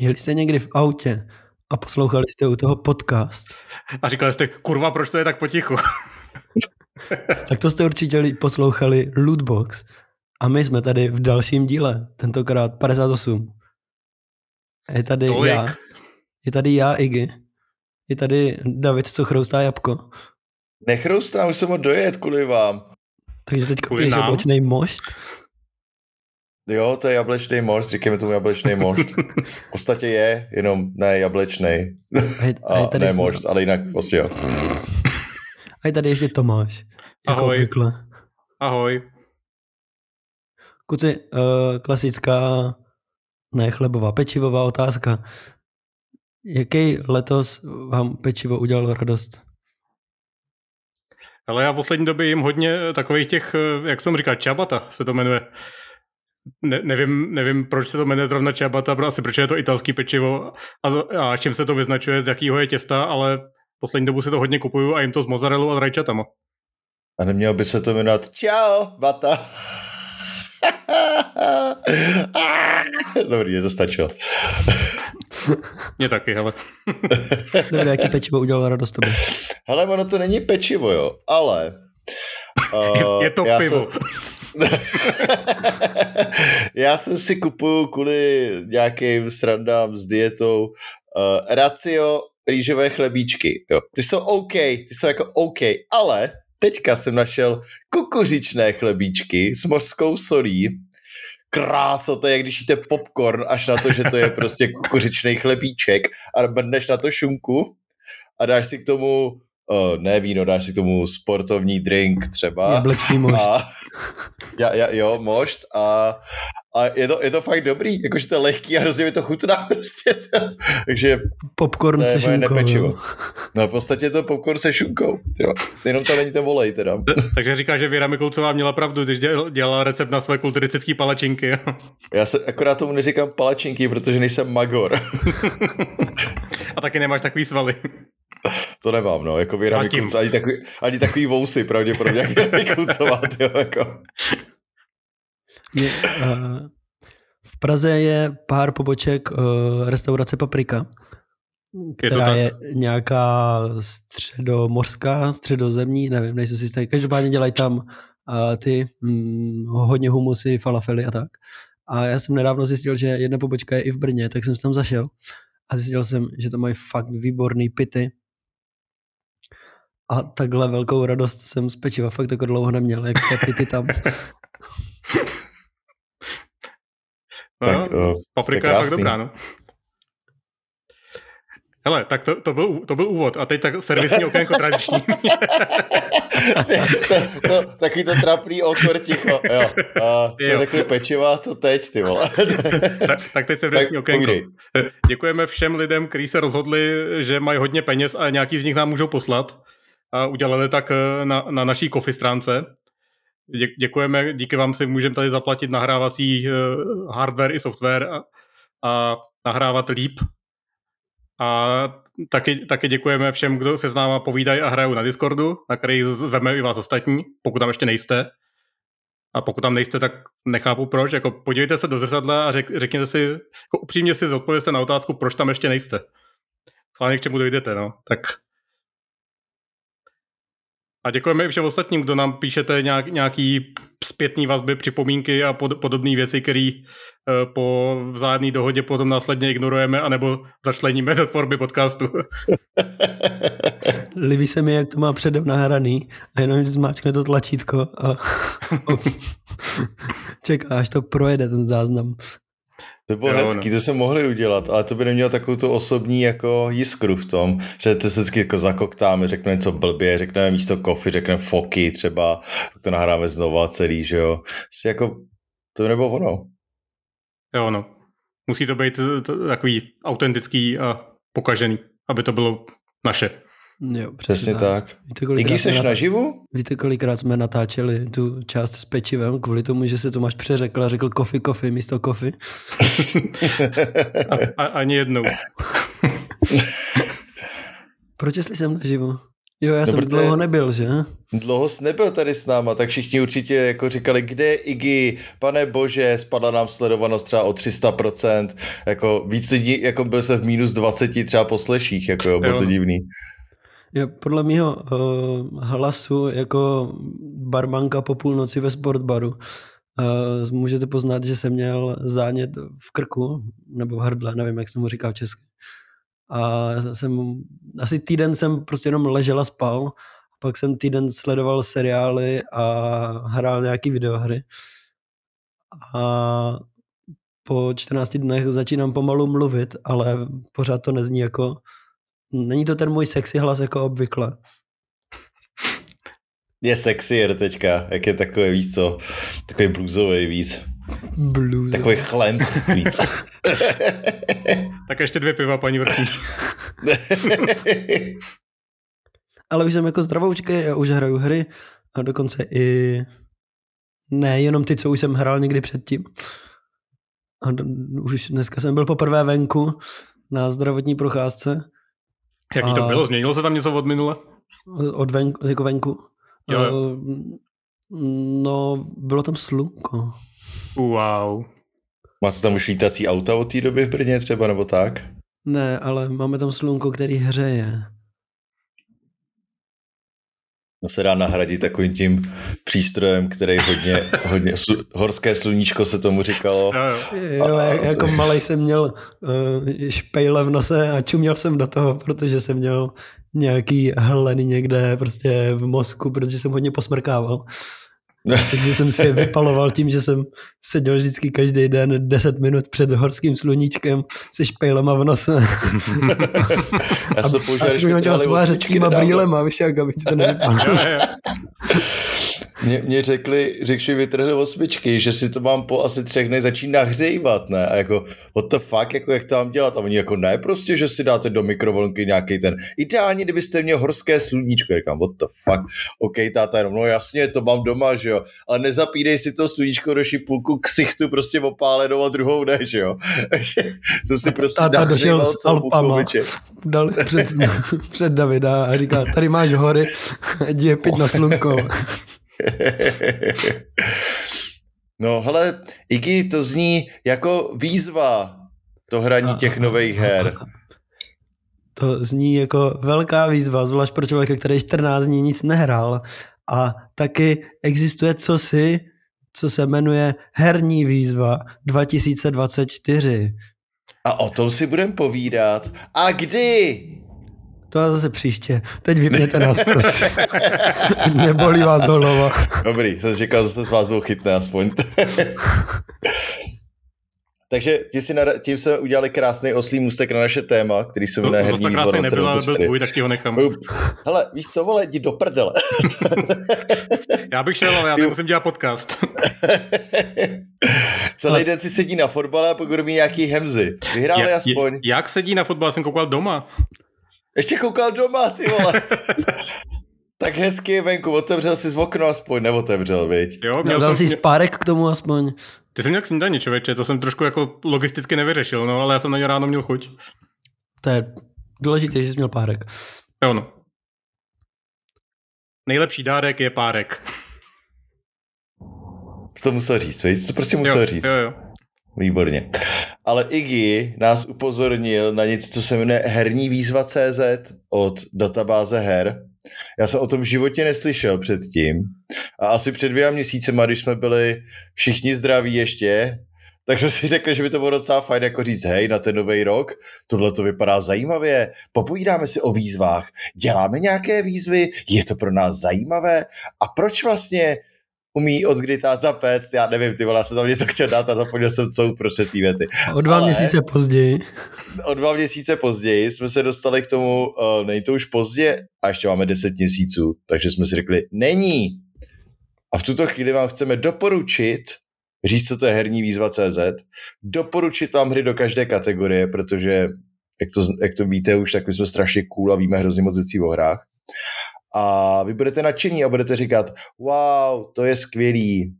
Jeli jste někdy v autě a poslouchali jste u toho podcast? A říkali jste, kurva, proč to je tak potichu? tak to jste určitě poslouchali Lootbox. A my jsme tady v dalším díle, tentokrát 58. Je tady Tolik. já, je tady já, Iggy. Je tady David, co chroustá jabko. Nechroustá, už jsem ho dojet kvůli vám. Takže teď piješ jablečný mošt? Jo, to je jablečný mošt, říkáme tomu jablečný mošt. v podstatě je, jenom ne jablečný. A, a ne mošt, ale jinak prostě jo. A je tady ještě Tomáš. Jako Ahoj. Obvykle. Ahoj. Kuci, uh, klasická ne chlebová, pečivová otázka. Jaký letos vám pečivo udělalo radost? Ale já v poslední době jim hodně takových těch, eh, jak jsem říkal, čabata se to jmenuje. Ne, nevím, nevím, proč se to jmenuje zrovna čabata, asi protože je to italský pečivo a, a čím se to vyznačuje, z jakého je těsta, ale poslední dobu si to hodně kupuju a jim to s mozzarellou a rajčatama. A nemělo by se to jmenovat Čau, bata. Dobrý, je to stačilo. Mně taky, hele. Dobrý, jaký pečivo udělalo radost tobě? Hele, ono to není pečivo, jo, ale... Uh, je to pivo. Jsem... já jsem si kupuju kvůli nějakým srandám s dietou uh, Racio rýžové chlebíčky. Jo. Ty jsou OK, ty jsou jako OK, ale teďka jsem našel kukuřičné chlebíčky s mořskou solí. Kráso, to je, když jíte popcorn, až na to, že to je prostě kukuřičný chlebíček a brneš na to šunku a dáš si k tomu uh, ne víno, dáš si k tomu sportovní drink třeba. Jablečný mošt. A, ja, ja, jo, mošt a, a je, to, je to fakt dobrý, jakože to je lehký a hrozně mi to chutná prostě. Takže popcorn se šunkou. Nepečivo. No v podstatě je to popcorn se šunkou. Jo. Jenom to není ten volej teda. Takže říká, že Věra Mikulcová měla pravdu, když dělala recept na své kulturistické palačinky. Já se akorát tomu neříkám palačinky, protože nejsem magor. a taky nemáš takový svaly. To nemám, no, jako Věra Mikulcová, ani takový, ani takový vousy, pravděpodobně, jak Věra Mikulcová, tyjo, jako. Je, uh, v Praze je pár poboček uh, restaurace Paprika, která je, je nějaká středomořská, středozemní, nevím, nejsem si jistý. Každopádně dělají tam uh, ty hm, hodně humusy, falafely a tak. A já jsem nedávno zjistil, že jedna pobočka je i v Brně, tak jsem tam zašel a zjistil jsem, že to mají fakt výborný pity a takhle velkou radost jsem z pečiva fakt jako dlouho neměl, jak se ty tam. No, tak, uh, paprika je, je fakt dobrá, no. Hele, tak to, to, byl, to byl úvod a teď tak servisní okénko tradiční. to, to, takový to trapný okor ticho, jo. A co řekli pečiva, co teď, ty vole. tak, tak teď servisní tak okénko. Půjde. Děkujeme všem lidem, kteří se rozhodli, že mají hodně peněz a nějaký z nich nám můžou poslat a udělali tak eh, na, na naší Kofi stránce. Dě, děkujeme, díky vám si můžeme tady zaplatit nahrávací eh, hardware i software a, a nahrávat líp. A taky, taky děkujeme všem, kdo se s náma povídají a hrajou na Discordu, na který zveme i vás ostatní, pokud tam ještě nejste. A pokud tam nejste, tak nechápu proč. Jako podívejte se do zrcadla a řek, řekněte si, jako upřímně si zodpovězte na otázku, proč tam ještě nejste. Schválně k čemu dojdete, no. Tak a děkujeme i všem ostatním, kdo nám píšete nějak, nějaký zpětný vazby, připomínky a pod, podobné věci, které uh, po vzájemné dohodě potom následně ignorujeme anebo začleníme do tvorby podcastu. Líbí se mi, jak to má předem nahraný a jenom zmáčkne to tlačítko a čeká, až to projede ten záznam. To bylo jo, hezký, no. to jsme mohli udělat, ale to by nemělo takovou tu osobní jako jiskru v tom, že to se vždycky jako zakoktáme, řekneme něco blbě, řekneme místo kofy, řekneme foky třeba, to nahráme znova celý, že jo. Prostě jako, to by nebylo ono. Jo, no. Musí to být takový autentický a pokažený, aby to bylo naše. Jo, přesně, přesně tak. tak. Víte, Díky seš nat... naživu? Víte, kolikrát jsme natáčeli tu část s pečivem kvůli tomu, že se Tomáš přeřekl a řekl kofi, kofi místo kofi? a, a, ani jednou. Proč jestli jsem naživu? Jo, já no, jsem dlouho nebyl, že? Dlouho jsi nebyl tady s náma, tak všichni určitě jako říkali, kde je Iggy, pane bože, spadla nám sledovanost třeba o 300%, jako víc lidí, jako byl se v minus 20 třeba posleších, jako bylo to divný. Jo, podle mého uh, hlasu jako barmanka po půlnoci ve sportbaru uh, můžete poznat, že jsem měl zánět v krku, nebo v hrdle, nevím, jak se mu říká v česky. A jsem, asi týden jsem prostě jenom ležel a spal, pak jsem týden sledoval seriály a hrál nějaký videohry. A po 14 dnech začínám pomalu mluvit, ale pořád to nezní jako Není to ten můj sexy hlas jako obvykle. Je sexier teďka, jak je takový víc co, takový bluesový víc. Blues. Takový chlem víc. tak ještě dvě piva, paní vrchní. Ale už jsem jako zdravoučky, já už hraju hry a dokonce i ne jenom ty, co už jsem hrál někdy předtím. A už dneska jsem byl poprvé venku na zdravotní procházce Jaký to bylo? Změnilo se tam něco od minule? Od venku, jako venku. Jo, jo. No, bylo tam slunko. Wow. Máte tam už lítací auta od té doby v Brně třeba, nebo tak? Ne, ale máme tam slunko, který hřeje. No se dá nahradit takovým tím přístrojem, který hodně, hodně slu, horské sluníčko se tomu říkalo. Jo, jo. a, jako malý jsem měl uh, špejle v nose a čuměl jsem do toho, protože jsem měl nějaký hleny někde prostě v mozku, protože jsem hodně posmrkával. Takže jsem si je vypaloval tím, že jsem seděl vždycky každý den 10 minut před horským sluníčkem se špejlema v nose. Já jsem a, a teď mi dělal svářeckýma brýlema, víš jak, aby ti to nevypadalo. Mě, mě řekli, řekli, vytrhli osmičky, že si to mám po asi třech dnech začít nahřívat, ne? A jako, what the fuck, jako jak to mám dělat? A oni jako, ne, prostě, že si dáte do mikrovlnky nějaký ten, ideálně, kdybyste měl horské sluníčko. Říkám, what the fuck, OK, táta, jenom, no jasně, to mám doma, že jo, ale nezapídej si to sluníčko do šipulku ksichtu prostě opálenou a druhou ne, že jo. to si prostě táta došel s Alpama, dal před, před Davida a říká, tady máš hory, jdi je pít na slunko. no hele, Iggy, to zní jako výzva to hraní těch nových her. To zní jako velká výzva, zvlášť pro člověka, který 14 dní nic nehrál. A taky existuje cosi, co se jmenuje Herní výzva 2024. A o tom si budeme povídat. A kdy? To zase příště. Teď vypněte nás, prosím. Nebolí vás hlava. Dobrý, jsem říkal, že se z vás chytne aspoň. Takže tím, si tím jsme udělali krásný oslý můstek na naše téma, který se jmenuje Herní výzva krásný nebyl, ale byl tvůj, tak ti ho nechám. Hele, víš co, vole, jdi do prdele. já bych šel, ale já Ty... musím dělat podcast. Celý den si sedí na fotbale a pokud mít nějaký hemzy. Vyhráli aspoň. Jak sedí na fotbal? Jsem koukal doma. Ještě koukal doma, ty vole. tak hezky venku, otevřel jsi z okno aspoň, neotevřel, viď? Jo, měl jsem... jsi spárek k tomu aspoň. Ty jsi měl k snídani, člověče, to jsem trošku jako logisticky nevyřešil, no, ale já jsem na ně ráno měl chuť. To je důležité, že jsi měl párek. Jo, no. Nejlepší dárek je párek. To musel říct, viď? To prostě musel jo, říct. Jo, jo. Výborně. Ale Iggy nás upozornil na něco, co se jmenuje herní výzva CZ od databáze her. Já jsem o tom v životě neslyšel předtím. A asi před dvěma měsícema, když jsme byli všichni zdraví ještě, tak jsme si řekli, že by to bylo docela fajn jako říct, hej, na ten nový rok, tohle to vypadá zajímavě, popovídáme si o výzvách, děláme nějaké výzvy, je to pro nás zajímavé a proč vlastně umí od kdy táta péct, já nevím, ty vole, jsem tam něco chtěl dát a zapomněl jsem co uprostřed té věty. O dva Ale měsíce později. O dva měsíce později jsme se dostali k tomu, uh, není to už pozdě a ještě máme deset měsíců, takže jsme si řekli, není. A v tuto chvíli vám chceme doporučit, říct, co to je herní výzva CZ, doporučit vám hry do každé kategorie, protože jak to, jak to víte už, tak my jsme strašně cool a víme hrozně moc věcí o hrách a vy budete nadšení a budete říkat, wow, to je skvělý.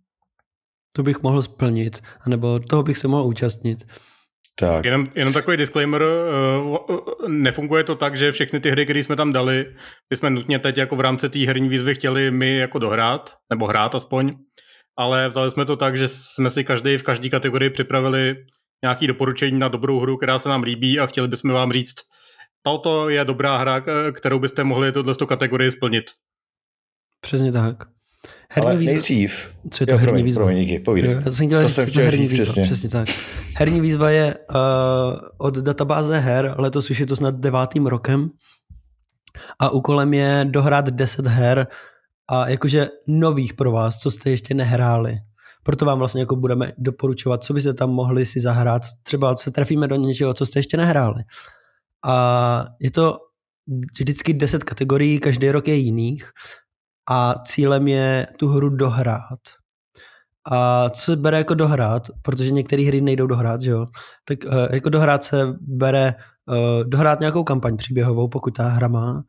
To bych mohl splnit, anebo toho bych se mohl účastnit. Tak. Jenom, jenom takový disclaimer, nefunguje to tak, že všechny ty hry, které jsme tam dali, my jsme nutně teď jako v rámci té herní výzvy chtěli my jako dohrát, nebo hrát aspoň, ale vzali jsme to tak, že jsme si každý v každé kategorii připravili nějaké doporučení na dobrou hru, která se nám líbí a chtěli bychom vám říct, toto je dobrá hra, kterou byste mohli tohle kategorii splnit. Přesně tak. Herní Ale výzva. nejdřív. Co je to jo, herní výzva? Promiň, díky, povídej. Já jsem chtěl to jsem chtěl herní říct výzva, přesně. přesně tak. Herní výzva je uh, od databáze her, letos už je to snad devátým rokem a úkolem je dohrát 10 her a jakože nových pro vás, co jste ještě nehráli. Proto vám vlastně jako budeme doporučovat, co byste tam mohli si zahrát. Třeba se trefíme do něčeho, co jste ještě nehráli. A je to vždycky 10 kategorií, každý rok je jiných a cílem je tu hru dohrát. A co se bere jako dohrát, protože některé hry nejdou dohrát, že jo? tak uh, jako dohrát se bere uh, dohrát nějakou kampaň příběhovou, pokud ta hra má,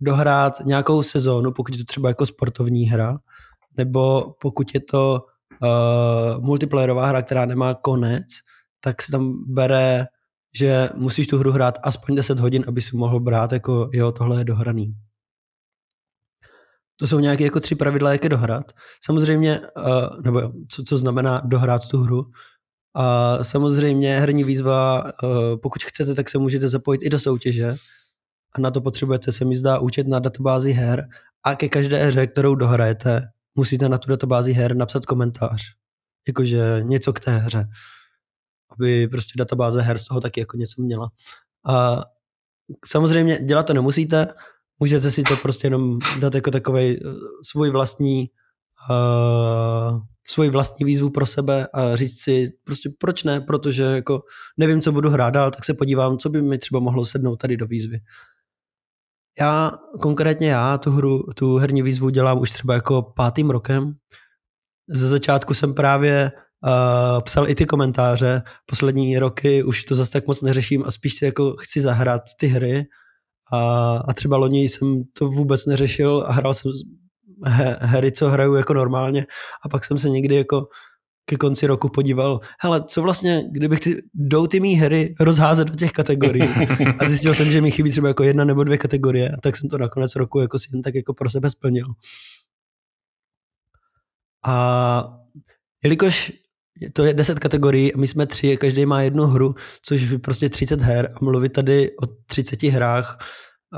dohrát nějakou sezónu, pokud je to třeba jako sportovní hra, nebo pokud je to uh, multiplayerová hra, která nemá konec, tak se tam bere, že musíš tu hru hrát aspoň 10 hodin, aby si mohl brát jako jo, tohle je dohraný. To jsou nějaké jako tři pravidla, jak je dohrát. Samozřejmě, uh, nebo co, co znamená dohrát tu hru. A samozřejmě herní výzva, uh, pokud chcete, tak se můžete zapojit i do soutěže. A na to potřebujete, se mi zdá, účet na databázi her. A ke každé hře, kterou dohrajete, musíte na tu databázi her napsat komentář. Jakože něco k té hře. Aby prostě databáze her z toho taky jako něco měla. A samozřejmě dělat to nemusíte, můžete si to prostě jenom dát jako takový uh, svůj vlastní uh, svůj vlastní výzvu pro sebe a říct si prostě proč ne, protože jako nevím, co budu hrát dál, tak se podívám, co by mi třeba mohlo sednout tady do výzvy. Já, konkrétně já, tu hru, tu herní výzvu dělám už třeba jako pátým rokem. Ze začátku jsem právě uh, psal i ty komentáře. Poslední roky už to zase tak moc neřeším a spíš si jako chci zahrát ty hry a, a třeba loni jsem to vůbec neřešil a hrál jsem hry, co hraju jako normálně a pak jsem se někdy jako ke konci roku podíval, hele, co vlastně, kdybych ty, jdou ty mý hry rozházet do těch kategorií a zjistil jsem, že mi chybí třeba jako jedna nebo dvě kategorie, tak jsem to na konec roku jako si jen tak jako pro sebe splnil. A jelikož to je 10 kategorií a my jsme tři, každý má jednu hru, což by prostě 30 her a mluvit tady o 30 hrách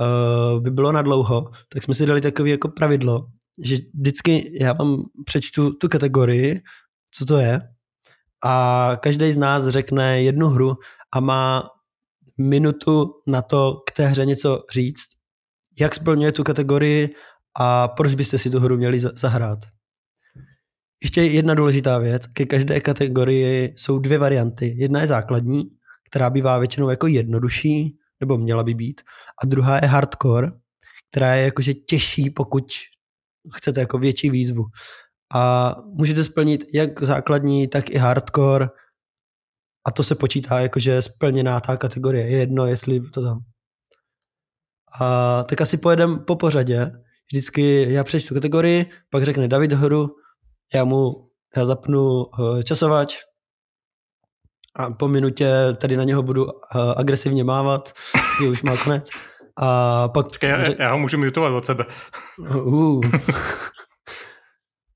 uh, by bylo na dlouho, tak jsme si dali takové jako pravidlo, že vždycky já vám přečtu tu kategorii, co to je a každý z nás řekne jednu hru a má minutu na to k té hře něco říct, jak splňuje tu kategorii a proč byste si tu hru měli zahrát. Ještě jedna důležitá věc. Ke každé kategorii jsou dvě varianty. Jedna je základní, která bývá většinou jako jednodušší, nebo měla by být. A druhá je hardcore, která je jakože těžší, pokud chcete jako větší výzvu. A můžete splnit jak základní, tak i hardcore. A to se počítá jakože splněná ta kategorie. Je jedno, jestli to tam. A tak asi pojedem po pořadě. Vždycky já přečtu kategorii, pak řekne David hru, já mu já zapnu eh, časovač a po minutě tady na něho budu eh, agresivně mávat, že už má konec. A pak... Počkej, já, já ho můžu mutovat od sebe. Uh.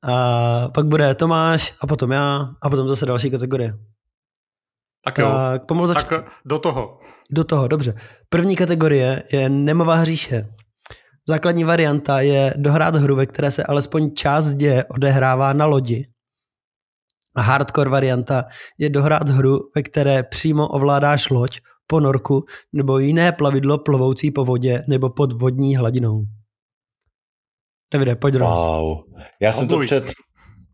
a pak bude Tomáš a potom já a potom zase další kategorie. Tak jo, tak, pomalu zač... tak do toho. Do toho, dobře. První kategorie je Nemová hříše. Základní varianta je dohrát hru, ve které se alespoň část děje odehrává na lodi. A hardcore varianta je dohrát hru, ve které přímo ovládáš loď, ponorku nebo jiné plavidlo plovoucí po vodě nebo pod vodní hladinou. Davide, pojď do Wow. Já jsem to před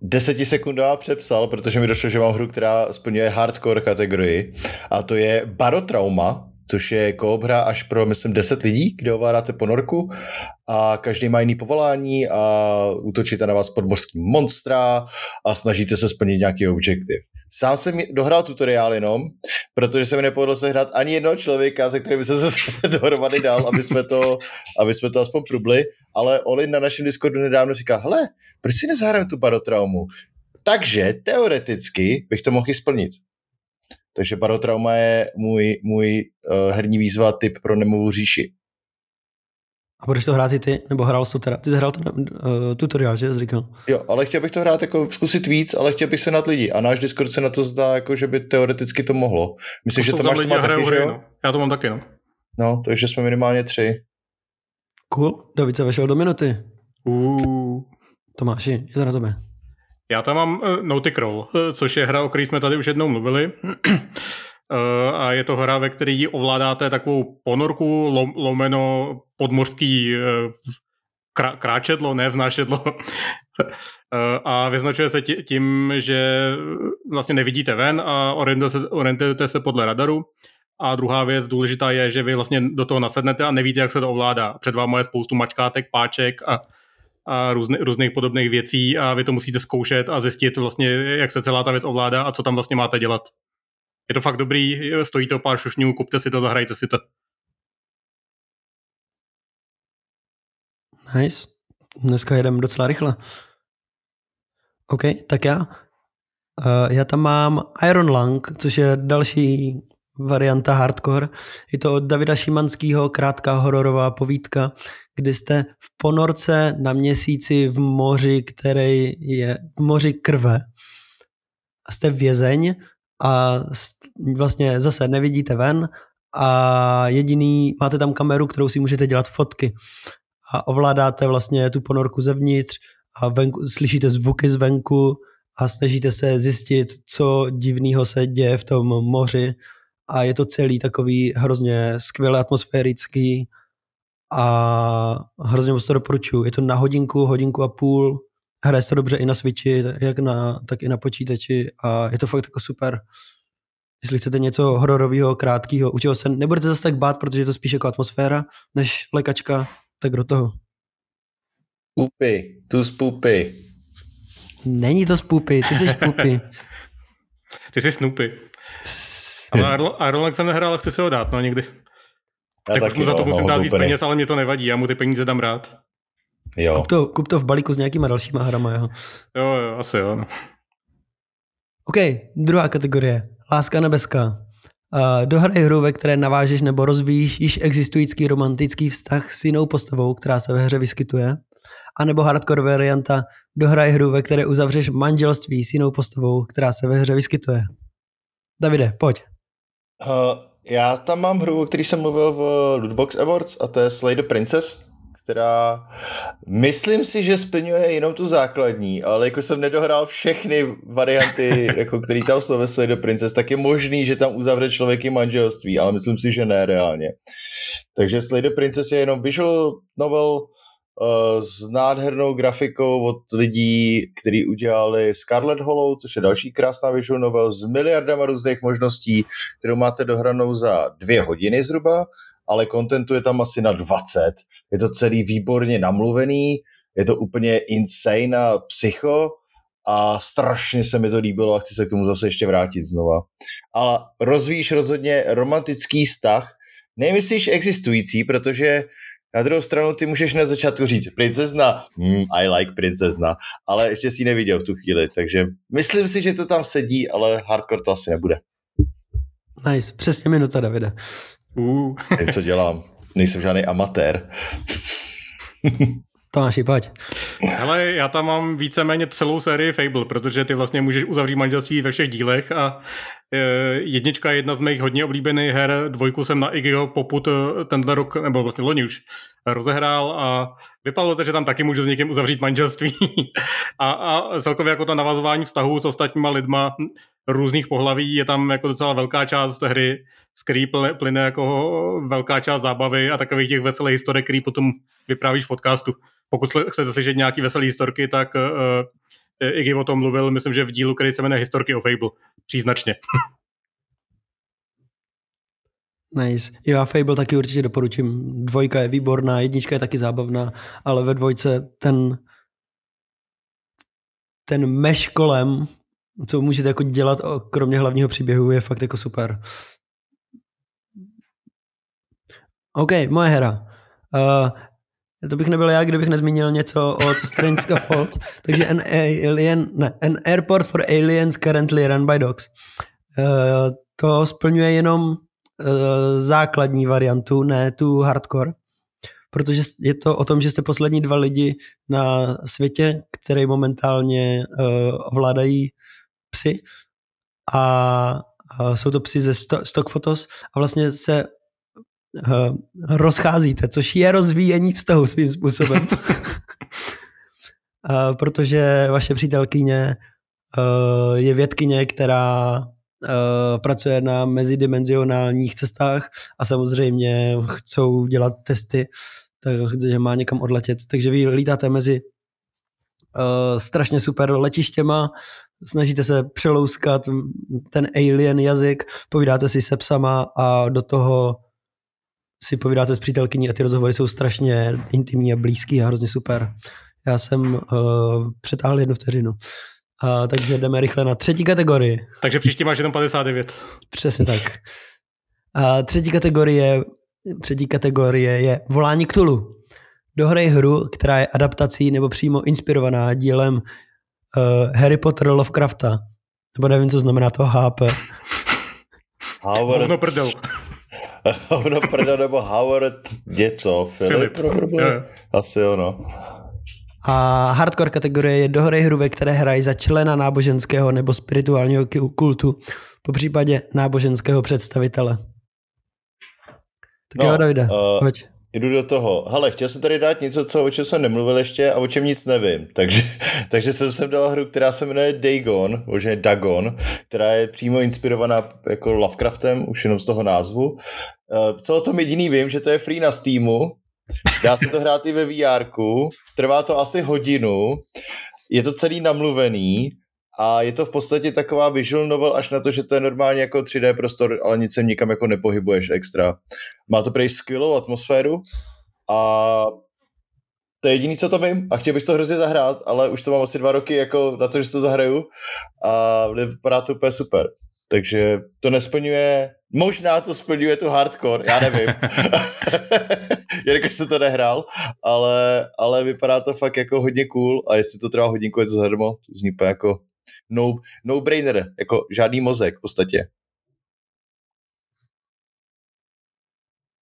deseti sekundách přepsal, protože mi došlo, že mám hru, která splňuje hardcore kategorii a to je Barotrauma, což je koop hra až pro, myslím, 10 lidí, kde ovládáte ponorku a každý má jiný povolání a útočíte na vás podmořský monstra a snažíte se splnit nějaký objektiv. Sám jsem dohrál tutoriál jenom, protože se mi nepovedlo sehnat ani jednoho člověka, se kterým jsem se dohromady dal, aby jsme to, aby jsme to aspoň prubli, ale Olin na našem Discordu nedávno říká, hele, proč si nezahrajeme tu barotraumu? Takže teoreticky bych to mohl i splnit. Takže Barotrauma je můj, můj uh, herní výzva typ pro Nemovou říši. A budeš to hrát i ty? Nebo hrál jsi to teda? Ty jsi hrál to, uh, tutoriál, že jsi říkal? Jo, ale chtěl bych to hrát jako zkusit víc, ale chtěl bych se nad lidi. A náš Discord se na to zdá, jako že by teoreticky to mohlo. Myslím, to že to máš to má taky, hry, že jo? No. Já to mám taky, no. No, takže jsme minimálně tři. Cool. David se vešel do minuty. Uh. Tomáši, je to na tobě. Já tam mám uh, Nautic Roll, uh, což je hra, o které jsme tady už jednou mluvili. Uh, a je to hra, ve které ovládáte takovou ponorku, lom, lomeno podmořský krá, kráčedlo, ne vznášedlo. a vyznačuje se tím, že vlastně nevidíte ven a orientujete se, orientujete se podle radaru. A druhá věc důležitá je, že vy vlastně do toho nasednete a nevíte, jak se to ovládá. Před vámi je spoustu mačkátek, páček a, a různy, různých podobných věcí a vy to musíte zkoušet a zjistit vlastně, jak se celá ta věc ovládá a co tam vlastně máte dělat. Je to fakt dobrý, stojí to pár šušňů, kupte si to, zahrajte si to. Nice. Dneska jedeme docela rychle. OK, tak já. Uh, já tam mám Iron Lung, což je další varianta hardcore. Je to od Davida Šimanského krátká hororová povídka, kdy jste v ponorce na měsíci v moři, který je v moři krve. A jste vězeň a vlastně zase nevidíte ven a jediný, máte tam kameru, kterou si můžete dělat fotky a ovládáte vlastně tu ponorku zevnitř a venku, slyšíte zvuky zvenku a snažíte se zjistit, co divného se děje v tom moři a je to celý takový hrozně skvěle atmosférický a hrozně moc to doporučuji. Je to na hodinku, hodinku a půl, hraje to dobře i na Switchi, jak na, tak i na počítači a je to fakt jako super. Jestli chcete něco hororového, krátkého, u čeho se nebudete zase tak bát, protože je to spíš jako atmosféra, než lekačka, tak do toho. Spoopy, tu spoopy. Není to spoopy, ty jsi spoopy. ty jsi Snoopy. Ale Iron jsem nehrál, ale chci se ho dát, no někdy. Já tak už mu za to no, musím dát víc peněz, ale mě to nevadí, já mu ty peníze dám rád. Jo. Kup to, kup to v balíku s nějakýma dalšíma hrama, jo. Jo, jo, asi jo. No. OK, druhá kategorie. Láska nebeská. Uh, dohraj hru, ve které navážeš nebo rozvíjíš již existující romantický vztah s jinou postavou, která se ve hře vyskytuje. A nebo hardcore varianta, dohraj hru, ve které uzavřeš manželství s jinou postavou, která se ve hře vyskytuje. Davide, pojď. Uh, já tam mám hru, o který jsem mluvil v Lootbox Awards a to je Slay the Princess, která myslím si, že splňuje jenom tu základní, ale jako jsem nedohrál všechny varianty, jako který tam jsou ve Slay the Princess, tak je možný, že tam uzavře člověk i manželství, ale myslím si, že ne reálně. Takže Slay the Princess je jenom visual novel, s nádhernou grafikou od lidí, kteří udělali Scarlet Hollow, což je další krásná visual novel s miliardama různých možností, kterou máte dohranou za dvě hodiny zhruba, ale kontentu je tam asi na 20. Je to celý výborně namluvený, je to úplně insane a psycho a strašně se mi to líbilo a chci se k tomu zase ještě vrátit znova. Ale rozvíjíš rozhodně romantický vztah, nemyslíš existující, protože na druhou stranu ty můžeš na začátku říct princezna, mm, I like princezna, ale ještě si ji neviděl v tu chvíli, takže myslím si, že to tam sedí, ale hardcore to asi nebude. Nice, přesně minuta, Davide. Uh. co dělám? Nejsem žádný amatér. Tomáši, pojď. Ale já tam mám víceméně celou sérii Fable, protože ty vlastně můžeš uzavřít manželství ve všech dílech a jednička je jedna z mých hodně oblíbených her, dvojku jsem na Iggyho poput e, tenhle rok, nebo vlastně loni už, rozehrál a vypadalo to, že tam taky můžu s někým uzavřít manželství. a, a celkově jako to navazování vztahů s ostatníma lidma různých pohlaví je tam jako docela velká část hry, z který plyne jako velká část zábavy a takových těch veselých historek, který potom vyprávíš v podcastu pokud chcete slyšet nějaký veselý historky, tak uh, Iggy o tom mluvil, myslím, že v dílu, který se jmenuje Historky o Fable. Příznačně. Nice. Jo, a Fable taky určitě doporučím. Dvojka je výborná, jednička je taky zábavná, ale ve dvojce ten ten meš kolem, co můžete jako dělat kromě hlavního příběhu, je fakt jako super. OK, moje hra. Uh, to bych nebyl já, kdybych nezmínil něco o Strange Scaffold. Takže an, alien, ne, an airport for aliens currently run by dogs. Uh, to splňuje jenom uh, základní variantu, ne tu hardcore, protože je to o tom, že jste poslední dva lidi na světě, které momentálně uh, ovládají psy a, a jsou to psy ze sto, stock photos a vlastně se rozcházíte, což je rozvíjení vztahu svým způsobem. uh, protože vaše přítelkyně uh, je vědkyně, která pracuje na mezidimenzionálních cestách a samozřejmě chcou dělat testy, takže má někam odletět. Takže vy lítáte mezi strašně super letištěma, snažíte se přelouskat ten alien jazyk, povídáte si se psama a do toho si povídáte s přítelkyní a ty rozhovory jsou strašně intimní a blízký a hrozně super. Já jsem uh, přetáhl jednu vteřinu. Uh, takže jdeme rychle na třetí kategorii. Takže příště máš jenom 59. Přesně tak. Uh, třetí kategorie, třetí kategorie je volání k Tulu. Dohraj hru, která je adaptací nebo přímo inspirovaná dílem uh, Harry Potter Lovecrafta. Nebo nevím, co znamená to HP. Hovno prdel. Hovno prdel nebo Howard něco. Filip. Filip. Asi ono. A hardcore kategorie je dohraj hru, ve které hrají za člena náboženského nebo spirituálního kultu, po případě náboženského představitele. Tak no, jo, Davide, uh, pojď. Jdu do toho. Hele, chtěl jsem tady dát něco, co, o čem jsem nemluvil ještě a o čem nic nevím. Takže, takže jsem sem dal hru, která se jmenuje Dagon, možná Dagon, která je přímo inspirovaná jako Lovecraftem, už jenom z toho názvu. Uh, co o tom jediný vím, že to je free na Steamu, Dá se to hrát i ve vr trvá to asi hodinu, je to celý namluvený a je to v podstatě taková visual novel až na to, že to je normálně jako 3D prostor, ale nic se nikam jako nepohybuješ extra. Má to prej skvělou atmosféru a to je jediný, co to vím a chtěl bych to hrozně zahrát, ale už to mám asi dva roky jako na to, že to zahraju a vypadá to úplně super. Takže to nesplňuje, možná to splňuje tu hardcore, já nevím. Jelikož se to nehrál, ale, ale vypadá to fakt jako hodně cool a jestli to trvá hodinku, je to zadarmo, to zní jako no, no brainer, jako žádný mozek v podstatě.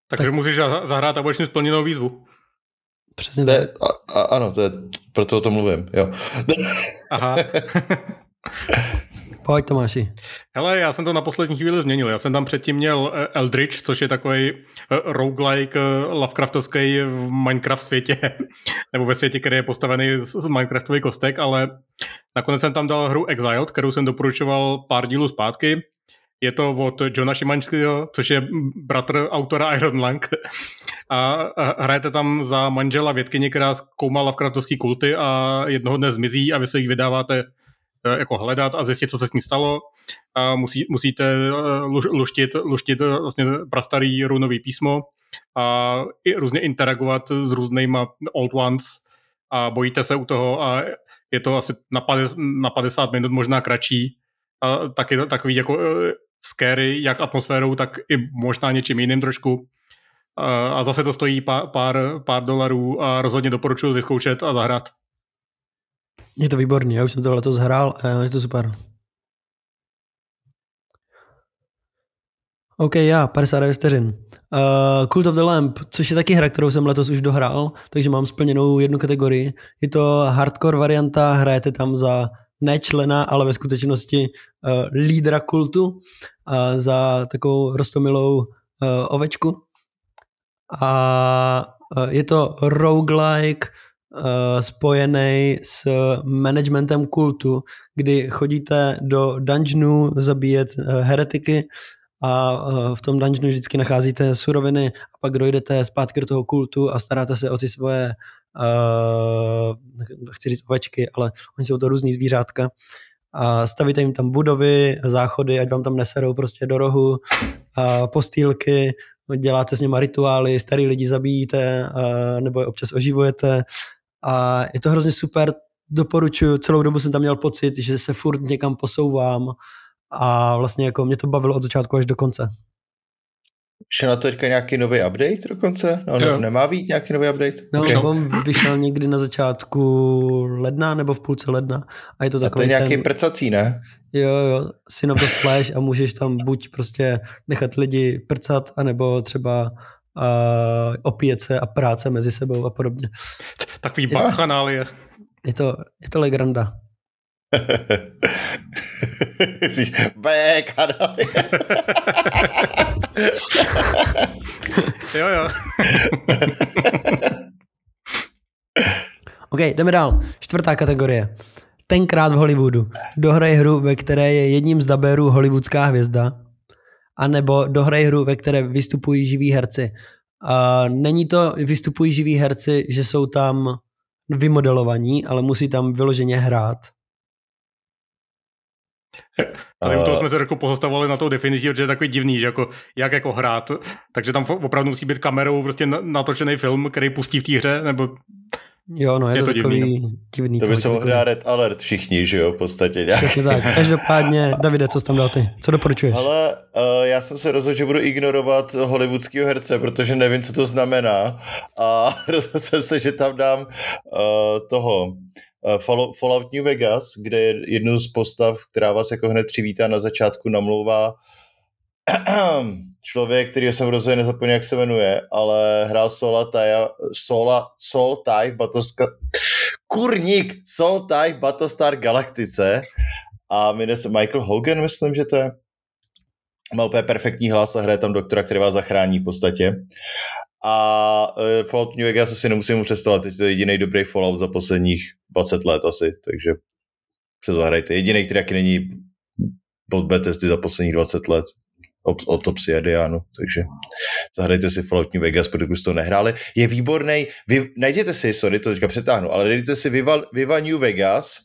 Takže tak. musíš zahrát a budeš mi splněnou výzvu. Přesně tak. A, a, ano, to je, proto o tom mluvím, jo. Aha. Pojď Tomáši. Hele, já jsem to na poslední chvíli změnil. Já jsem tam předtím měl eh, Eldritch, což je takový eh, roguelike eh, Lovecraftovský v Minecraft světě, nebo ve světě, který je postavený z Minecraftových kostek, ale nakonec jsem tam dal hru Exiled, kterou jsem doporučoval pár dílů zpátky. Je to od Johna Šimanského, což je bratr autora Iron Lang. A hrajete tam za manžela vědkyně, která zkoumá Lovecraftovský kulty a jednoho dne zmizí a vy se jich vydáváte jako hledat a zjistit, co se s ní stalo. A musí, musíte eh, luštit, luštit eh, vlastně prastarý runový písmo a i různě interagovat s různýma old ones a bojíte se u toho a je to asi na 50, na 50 minut, možná kratší. A taky takový jako scary, jak atmosférou, tak i možná něčím jiným trošku. A zase to stojí pár, pár, pár dolarů a rozhodně doporučuji vyzkoušet a zahrát. Je to výborný, já už jsem to letos hrál a je to super. OK, já, 59 vteřin. Uh, Cult of the Lamp, což je taky hra, kterou jsem letos už dohrál, takže mám splněnou jednu kategorii. Je to hardcore varianta, hrajete tam za nečlena, ale ve skutečnosti uh, lídra kultu uh, za takovou rostomilou uh, ovečku. A uh, je to roguelike, spojený s managementem kultu, kdy chodíte do dungeonu zabíjet uh, heretiky a uh, v tom dungeonu vždycky nacházíte suroviny a pak dojdete zpátky do toho kultu a staráte se o ty svoje uh, chci říct ovečky, ale oni jsou to různý zvířátka. A stavíte jim tam budovy, záchody, ať vám tam neserou prostě do rohu, a postýlky, děláte s nimi rituály, starý lidi zabíjíte, nebo je občas oživujete a je to hrozně super, doporučuju, celou dobu jsem tam měl pocit, že se furt někam posouvám a vlastně jako mě to bavilo od začátku až do konce. že na to teďka nějaký nový update dokonce? No, no nemá být nějaký nový update? No, okay. on vyšel někdy na začátku ledna nebo v půlce ledna. A je to takový a to je nějaký ten... prcací, ne? Jo, jo, Sin of the Flash a můžeš tam buď prostě nechat lidi prcat, anebo třeba uh, opíjet se a práce mezi sebou a podobně. Takový bakchanálie. Je to, je to legranda. Jsi bakchanálie. jo, jo. OK, jdeme dál. Čtvrtá kategorie. Tenkrát v Hollywoodu. Dohraj hru, ve které je jedním z dabérů hollywoodská hvězda, anebo dohraj hru, ve které vystupují živí herci. A není to vystupují živí herci, že jsou tam vymodelovaní, ale musí tam vyloženě hrát. Ale u toho jsme se jako pozastavovali na tou definici, protože je takový divný, že jako, jak jako hrát. Takže tam opravdu musí být kamerou prostě natočený film, který pustí v té hře, nebo Jo, no je, je to, to takový divný, no. divný. To by se mohli dát Red Alert všichni, že jo, v podstatě. Nějak. Přesně tak. Každopádně, Davide, co jsi tam dal ty? Co doporučuješ? Ale uh, já jsem se rozhodl, že budu ignorovat hollywoodského herce, protože nevím, co to znamená. A rozhodl jsem se, že tam dám uh, toho uh, Fallout New Vegas, kde je jednu z postav, která vás jako hned přivítá na začátku, namlouvá člověk, který jsem rozhodně nezapomněl, jak se jmenuje, ale hrál Sola Taja, Sola, Sol Tai v Battlestar... Kurník! Sol Tai v Battlestar Galaktice a Michael Hogan, myslím, že to je. Má úplně perfektní hlas a hraje tam doktora, který vás zachrání v podstatě. A uh, Fallout New Vegas asi nemusím představovat, teď to je jediný dobrý Fallout za posledních 20 let asi, takže se zahrajte. Jediný, který taky není pod Bethesdy za posledních 20 let autopsie Dianu, takže zahrajte si Fallout New Vegas, protože jste to nehráli. Je výborný, vy, najděte si, sorry, to teďka přetáhnu, ale najdete si Viva, Viva New Vegas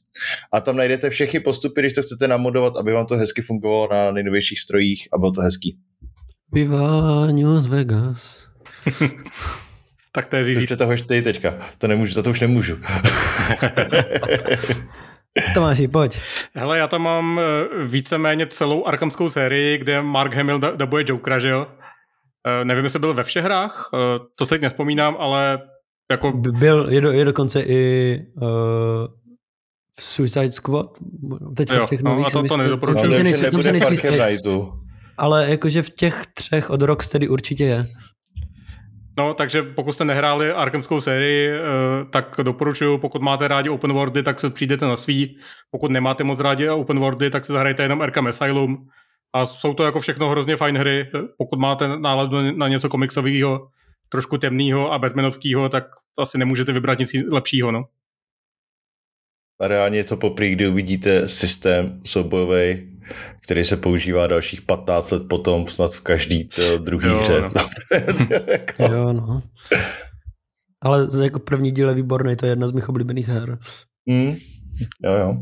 a tam najdete všechny postupy, když to chcete namodovat, aby vám to hezky fungovalo na nejnovějších strojích a bylo to hezký. Viva New Vegas. tak to je zízí. Už ty teďka. To nemůžu, to už nemůžu. Tomáši, pojď. Hele, já tam mám eh, víceméně celou Arkhamskou sérii, kde Mark Hamill dabuje Jokera, že jo? Eh, nevím, jestli byl ve všech hrách, eh, to se nespomínám, ale jako... Byl, je, do, je dokonce i uh, Suicide Squad, jo, v těch nových... No, a to, to nedoporučuji. Tam se nejsou, ale jakože v těch třech od Rocksteady určitě je. No, takže pokud jste nehráli Arkhamskou sérii, eh, tak doporučuju, pokud máte rádi open worldy, tak se přijdete na svý. Pokud nemáte moc rádi open worldy, tak si zahrajte jenom Arkham Asylum. A jsou to jako všechno hrozně fajn hry. Pokud máte náladu na něco komiksového, trošku temného a batmanovského, tak asi nemůžete vybrat nic lepšího, no. A reálně to poprvé, kdy uvidíte systém soubojový který se používá dalších 15 let potom snad v každý druhý jo, hře. No. Jo, no. Ale jako první díl je výborný, to je jedna z mých oblíbených her. Mm. Jo, jo.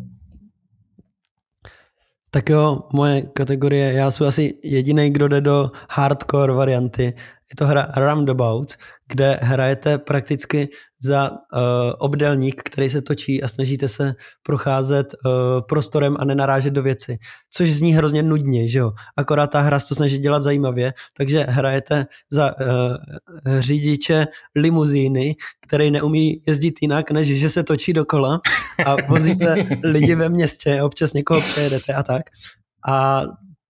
Tak jo, moje kategorie, já jsem asi jediný, kdo jde do hardcore varianty. Je to hra Roundabouts, kde hrajete prakticky za uh, obdelník, který se točí a snažíte se procházet uh, prostorem a nenarážet do věci. Což zní hrozně nudně, že jo? Akorát ta hra se to snaží dělat zajímavě, takže hrajete za uh, řidiče limuzíny, který neumí jezdit jinak, než že se točí dokola a vozíte lidi ve městě, občas někoho přejedete a tak. A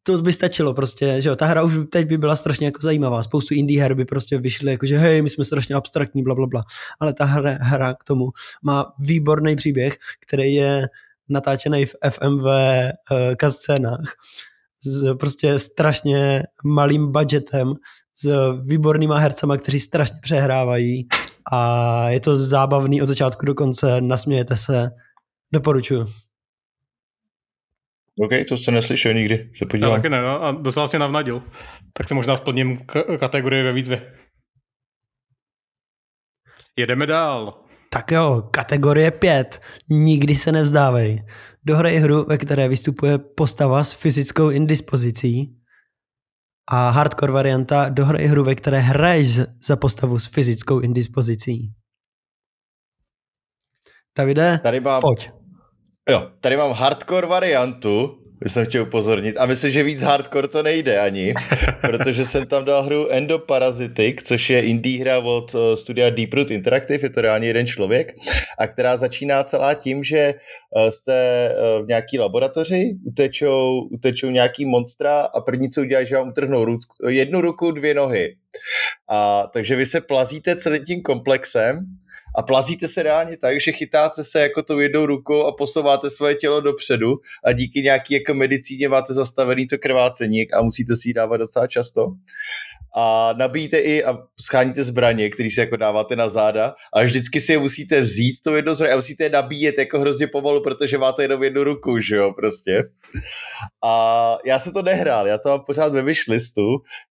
to by stačilo prostě, že jo, ta hra už teď by byla strašně jako zajímavá, spoustu indie her by prostě vyšly jako, že hej, my jsme strašně abstraktní, bla, bla, bla. ale ta hra, hra k tomu má výborný příběh, který je natáčený v FMV uh, eh, kascénách s prostě strašně malým budgetem, s výbornýma hercema, kteří strašně přehrávají a je to zábavný od začátku do konce, nasmějete se, doporučuju. OK, to jsem neslyšel nikdy, se podívám. Já taky ne, no, a dostal mě navnadil. Tak se možná splním k- kategorii ve výzvě. Jedeme dál. Tak jo, kategorie 5. Nikdy se nevzdávej. Dohraj hru, ve které vystupuje postava s fyzickou indispozicí. A hardcore varianta, dohraj hru, ve které hraješ za postavu s fyzickou indispozicí. Davide, Tady mám, pojď. Jo, tady mám hardcore variantu, jsem chtěl upozornit. A myslím, že víc hardcore to nejde ani, protože jsem tam dal hru Endoparasitic, což je indie hra od eh, studia Deep Root Interactive, je to reálně jeden člověk, a která začíná celá tím, že eh, jste eh, v nějaký laboratoři, utečou, utečou nějaký monstra a první, co udělají, že vám utrhnou jednu ruku, dvě nohy. A, takže vy se plazíte celým tím komplexem a plazíte se reálně tak, že chytáte se jako tou jednou rukou a posouváte svoje tělo dopředu a díky nějaký jako medicíně máte zastavený to krvácení a musíte si ji dávat docela často a nabíjíte i a scháníte zbraně, které si jako dáváte na záda a vždycky si je musíte vzít to jedno zbraně a musíte je nabíjet jako hrozně pomalu, protože máte jenom jednu ruku, že jo, prostě. A já se to nehrál, já to mám pořád ve wishlistu,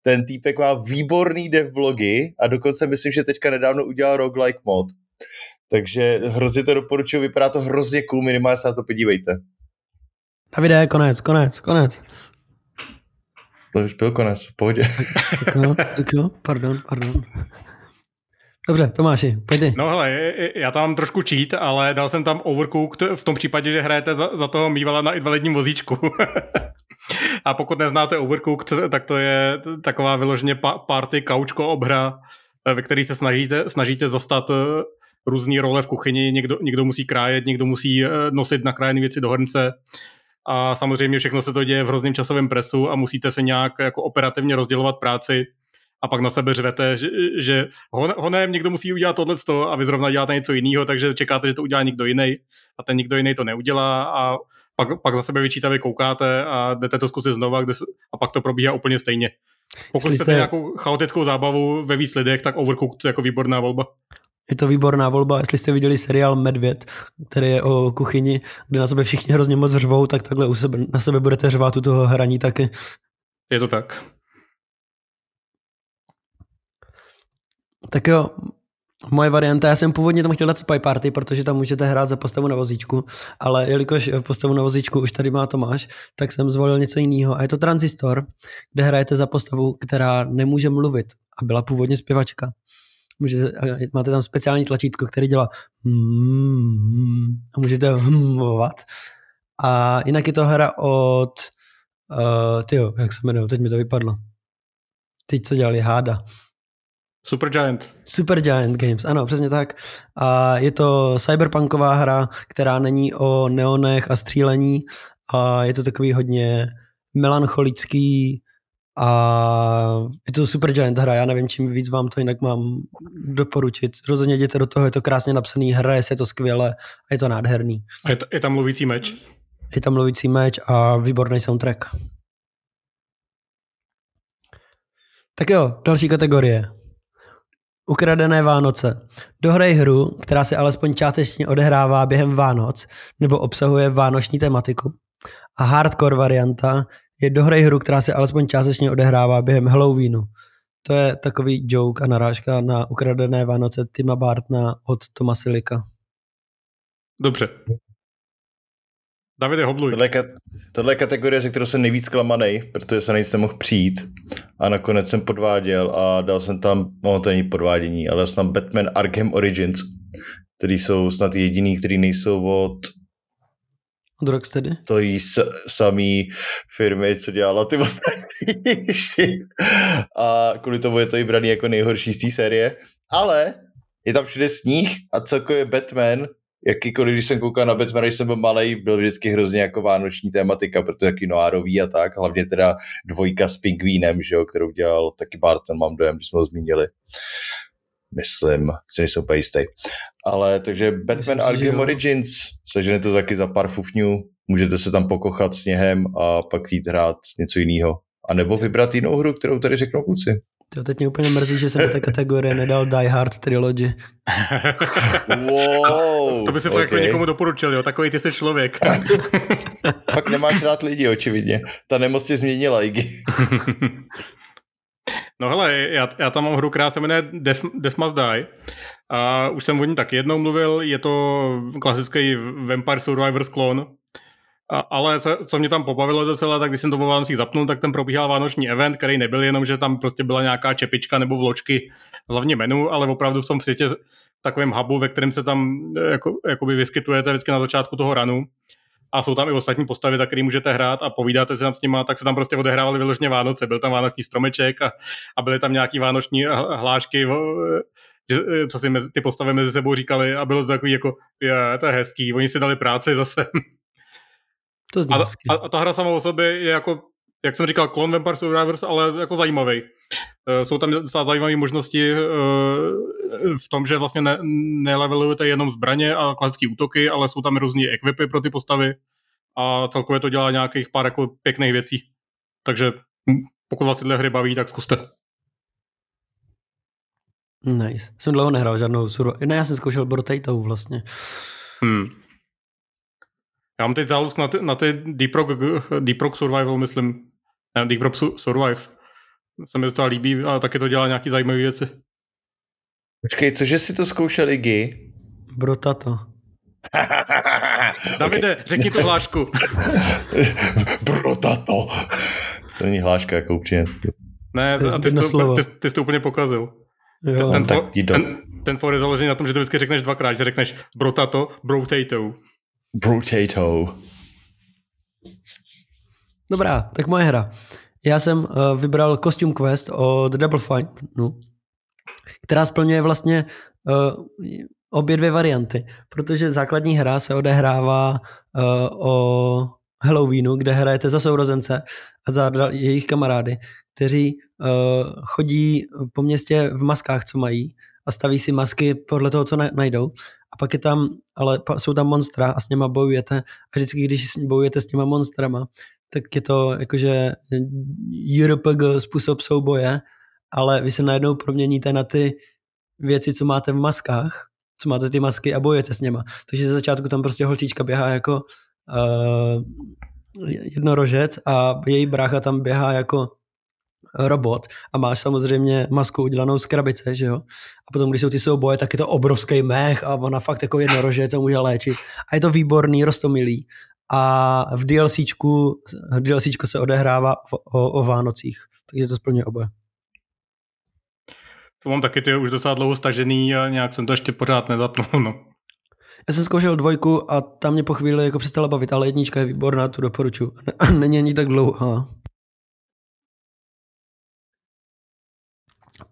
ten týpek má výborný dev blogy a dokonce myslím, že teďka nedávno udělal roguelike mod. Takže hrozně to doporučuji, vypadá to hrozně cool, minimálně se na to podívejte. Davide, konec, konec, konec. To už byl konec, pohodě. Tak jo, tak jo, pardon, pardon. Dobře, Tomáši, pojď ty. No hele, já tam mám trošku cheat, ale dal jsem tam Overcooked v tom případě, že hrajete za, za toho mývala na invalidním vozíčku. a pokud neznáte Overcooked, tak to je taková vyloženě party kaučko obhra, ve který se snažíte, snažíte zastat různé role v kuchyni, někdo, někdo musí krájet, někdo musí eh, nosit nakrájené věci do hrnce a samozřejmě všechno se to děje v hrozném časovém presu a musíte se nějak jako operativně rozdělovat práci a pak na sebe řvete, že, že honem někdo musí udělat tohle a vy zrovna děláte něco jiného, takže čekáte, že to udělá někdo jiný a ten někdo jiný to neudělá a pak, pak za sebe vyčítavě koukáte a jdete to zkusit znova kde, a pak to probíhá úplně stejně. Pokud chcete jste... nějakou chaotickou zábavu ve víc lidech, tak Overcooked jako výborná volba. Je to výborná volba, jestli jste viděli seriál Medvěd, který je o kuchyni, kde na sebe všichni hrozně moc řvou, tak takhle u sebe, na sebe budete řvát u toho hraní taky. Je to tak. Tak jo, moje varianta, já jsem původně tam chtěl dát Spy Party, protože tam můžete hrát za postavu na vozíčku, ale jelikož postavu na vozíčku už tady má Tomáš, tak jsem zvolil něco jiného. A je to Transistor, kde hrajete za postavu, která nemůže mluvit a byla původně zpěvačka. Můžete, máte tam speciální tlačítko, který dělá hmm, a můžete hmovat. A jinak je to hra od uh, tyjo, jak se jmenuje, teď mi to vypadlo. Teď co dělali Háda. Supergiant. Supergiant Games, ano, přesně tak. A je to cyberpunková hra, která není o neonech a střílení a je to takový hodně melancholický a je to Supergiant hra, já nevím, čím víc vám to jinak mám doporučit. Rozhodně jděte do toho, je to krásně napsaný, hraje se to skvěle a je to nádherný. A je, to, je tam mluvící meč? Je tam mluvící meč a výborný soundtrack. Tak jo, další kategorie. Ukradené Vánoce. Dohrej hru, která se alespoň částečně odehrává během Vánoc nebo obsahuje vánoční tematiku. A hardcore varianta je dohrej hru, která se alespoň částečně odehrává během Halloweenu. To je takový joke a narážka na ukradené Vánoce Tima Bartna od Toma Silika. Dobře. Davide, hobluj. Tohle, tohle je kategorie, ze kterou jsem nejvíc klamaný, protože se nejsem mohl přijít a nakonec jsem podváděl a dal jsem tam, no to není podvádění, ale dal jsem tam Batman Arkham Origins, který jsou snad jediný, který nejsou od od Rocksteady? To jí s, samý firmy, co dělala ty ostatní. a kvůli tomu je to i braný jako nejhorší z té série. Ale je tam všude sníh a celkově Batman jakýkoliv, když jsem koukal na Batman, když jsem byl malý, byl vždycky hrozně jako vánoční tématika, protože taky noárový a tak, hlavně teda dvojka s Pingvínem, že jo, kterou dělal taky Barton, mám dojem, když jsme ho zmínili. Myslím, si nejsem úplně jistý. Ale takže Batman Myslím, Arkham Origins, sežene to taky za pár fufňů, můžete se tam pokochat sněhem a pak jít hrát něco jiného. A nebo vybrat jinou hru, kterou tady řeknou kluci. To teď mě úplně mrzí, že jsem do té kategorie nedal Die Hard Trilogy. wow, to by se okay. jako někomu doporučil, jo? Takový ty jsi člověk. Pak nemáš rád lidi, očividně. Ta nemoc tě změnila, Iggy. no hele, já, já tam mám hru, která se jmenuje Death, Death Must Die. A už jsem o ní tak jednou mluvil, je to klasický Vampire Survivors klon, a, ale co, co mě tam pobavilo docela, tak když jsem to vo Vánocích zapnul, tak ten probíhal vánoční event, který nebyl jenom, že tam prostě byla nějaká čepička nebo vločky, hlavně menu, ale opravdu v tom světě takovém hubu, ve kterém se tam jako, jakoby vyskytujete vždycky na začátku toho ranu. a jsou tam i ostatní postavy, za který můžete hrát a povídáte si tam s nima, tak se tam prostě odehrávaly vyloženě Vánoce. Byl tam vánoční stromeček a, a byly tam nějaký vánoční hlášky, že, co si mezi, ty postavy mezi sebou říkali a bylo to takový jako, je, to je hezký, oni si dali práci zase. To a, a, a, ta hra sama o sobě je jako, jak jsem říkal, klon Vampire Survivors, ale jako zajímavý. Eh, jsou tam docela zajímavé možnosti eh, v tom, že vlastně ne, nelevelujete jenom zbraně a klasické útoky, ale jsou tam různé equipy pro ty postavy a celkově to dělá nějakých pár jako pěkných věcí. Takže pokud vás tyhle hry baví, tak zkuste. Nice. Jsem dlouho nehrál žádnou survival. Ne, já jsem zkoušel Brotatou vlastně. Hmm. Já mám teď zálusk na ty, na ty Deep, Rock, Deep Rock Survival, myslím. Ne, Deep Rock Survive. Se mi docela líbí a taky to dělá nějaký zajímavé věci. Počkej, cože si to zkoušel Iggy? Brotato. Davide, okay. řekni tu hlášku. Brotato. To není hláška jako určitě. Ne, to ty, jsi to, ty, ty jsi to úplně pokazil. Jo, ten, ten, for, ten, ten for je založený na tom, že to vždycky řekneš dvakrát, že řekneš brotato, brotato. Brotato. Dobrá, tak moje hra. Já jsem uh, vybral Costume Quest od Double Fine, no, která splňuje vlastně uh, obě dvě varianty, protože základní hra se odehrává uh, o Halloweenu, kde hrajete za sourozence a za jejich kamarády, kteří uh, chodí po městě v maskách, co mají a staví si masky podle toho, co najdou. A pak je tam, ale jsou tam monstra a s něma bojujete. A vždycky, když bojujete s těma monstrama, tak je to jakože JRPG způsob souboje, ale vy se najednou proměníte na ty věci, co máte v maskách, co máte ty masky a bojujete s něma. Takže ze začátku tam prostě holčička běhá jako uh, jednorožec a její brácha tam běhá jako robot a máš samozřejmě masku udělanou z krabice, že jo? A potom, když jsou ty souboje, tak je to obrovský mech a ona fakt jako jednorožec a může léčit. A je to výborný, rostomilý. A v DLCčku, DLCčko se odehrává o, o Vánocích, takže to splňuje oboje. To mám taky ty už docela dlouho stažený a nějak jsem to ještě pořád nezapnul. No. Já jsem zkoušel dvojku a tam mě po chvíli jako přestala bavit, ale jednička je výborná, tu doporučuji. Není ani tak dlouhá.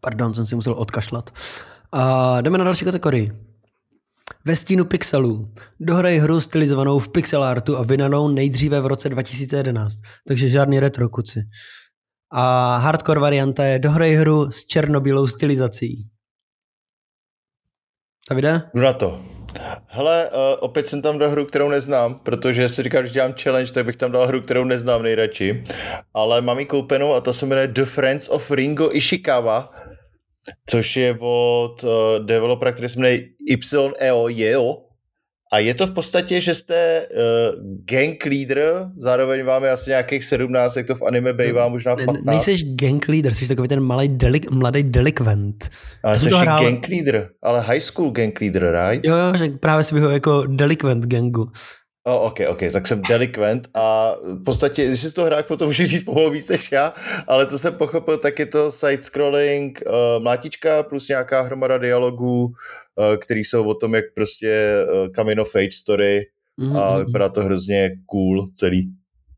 Pardon, jsem si musel odkašlat. A jdeme na další kategorii. Ve stínu pixelů. Dohraj hru stylizovanou v pixel artu a vydanou nejdříve v roce 2011. Takže žádný retro kuci. A hardcore varianta je dohraj hru s černobílou stylizací. Davide? Na to. Hele, uh, opět jsem tam dal hru, kterou neznám, protože si říkám, že dělám challenge, tak bych tam dal hru, kterou neznám nejradši. Ale mám ji koupenou a ta se jmenuje The Friends of Ringo Ishikawa, což je od uh, developera, který se jmenuje YEO Yeo. A je to v podstatě, že jste uh, gang leader, zároveň vám je asi nějakých 17, jak to v anime bývá, možná 15. Ne, nejseš gang leader, jsi takový ten malý delik, mladý delikvent. Ale jsi hrál... gang leader, ale high school gang leader, right? Jo, jo, že právě si ho jako delikvent gangu. Oh, ok, ok, tak jsem delikvent a v podstatě, když jsi to hrák, potom můžu říct pomalu víc než já, ale co jsem pochopil, tak je to side-scrolling uh, mlátička plus nějaká hromada dialogů, uh, který jsou o tom, jak prostě uh, coming of age story mm-hmm. a mhm. vypadá to hrozně cool celý.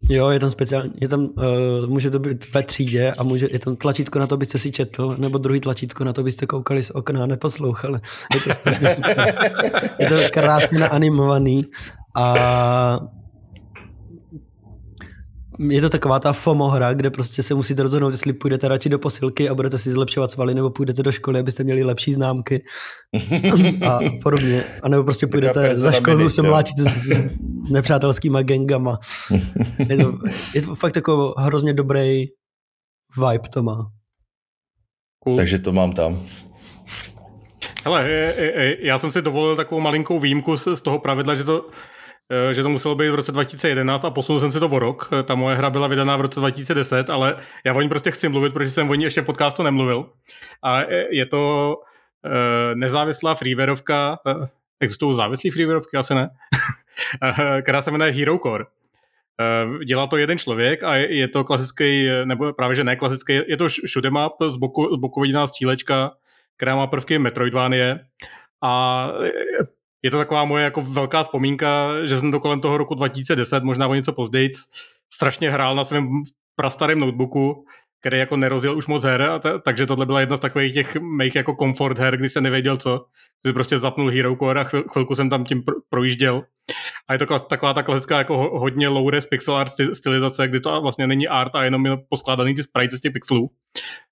Jo, je tam speciální, je tam, uh, může to být ve třídě a může, je tam tlačítko na to, byste si četl, nebo druhý tlačítko na to, byste koukali z okna a neposlouchali. Je to strašně super. Je to krásně naanimovaný a je to taková ta FOMO hra, kde prostě se musíte rozhodnout, jestli půjdete radši do posilky a budete si zlepšovat svaly, nebo půjdete do školy, abyste měli lepší známky a podobně. A nebo prostě půjdete za školu se mlátit s, s nepřátelskýma gengama. Je to, je to fakt jako hrozně dobrý vibe to má. Cool. Takže to mám tam. Hele, já jsem si dovolil takovou malinkou výjimku z toho pravidla, že to že to muselo být v roce 2011 a posunul jsem si to o rok. Eh, ta moje hra byla vydaná v roce 2010, ale já o ní prostě chci mluvit, protože jsem o ní ještě v podcastu nemluvil. A je to eh, nezávislá freewareovka, existují závislé freewareovky, asi ne, která se jmenuje Hero Core. Dělá to jeden člověk a je to klasický, nebo právě že ne klasický, je to shoot'em up, z boku, z boku viděná střílečka, která má prvky Metroidvanie a je to taková moje jako velká vzpomínka, že jsem to kolem toho roku 2010, možná o něco později, strašně hrál na svém prastarém notebooku, který jako nerozjel už moc her, a t- takže tohle byla jedna z takových těch mých jako komfort her, kdy jsem nevěděl co. Jsi prostě zapnul Hero Core a chvil, chvilku jsem tam tím pr- projížděl. A je to klas, taková ta klasická jako ho, hodně low-res pixel art stylizace, kdy to vlastně není art a jenom je poskládaný ty sprite z těch pixelů.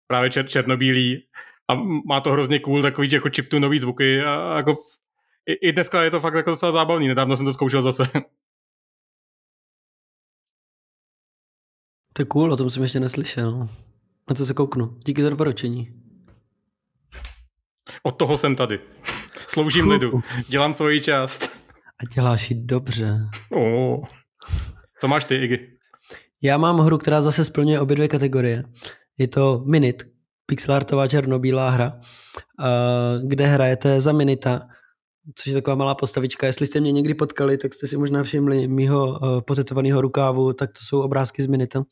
Právě čer, černobílý. A má to hrozně cool takový jako chiptunový zvuky a jako i, i dneska je to fakt jako docela zábavný. Nedávno jsem to zkoušel zase. To je cool, o tom jsem ještě neslyšel. Na to se kouknu. Díky za doporučení. Od toho jsem tady. Sloužím lidu. Dělám svoji část. A děláš ji dobře. Oh. Co máš ty, Iggy? Já mám hru, která zase splňuje obě dvě kategorie. Je to Minit, pixelartová černobílá hra, kde hrajete za Minita, což je taková malá postavička. Jestli jste mě někdy potkali, tak jste si možná všimli mýho potetovaného rukávu, tak to jsou obrázky z Minita.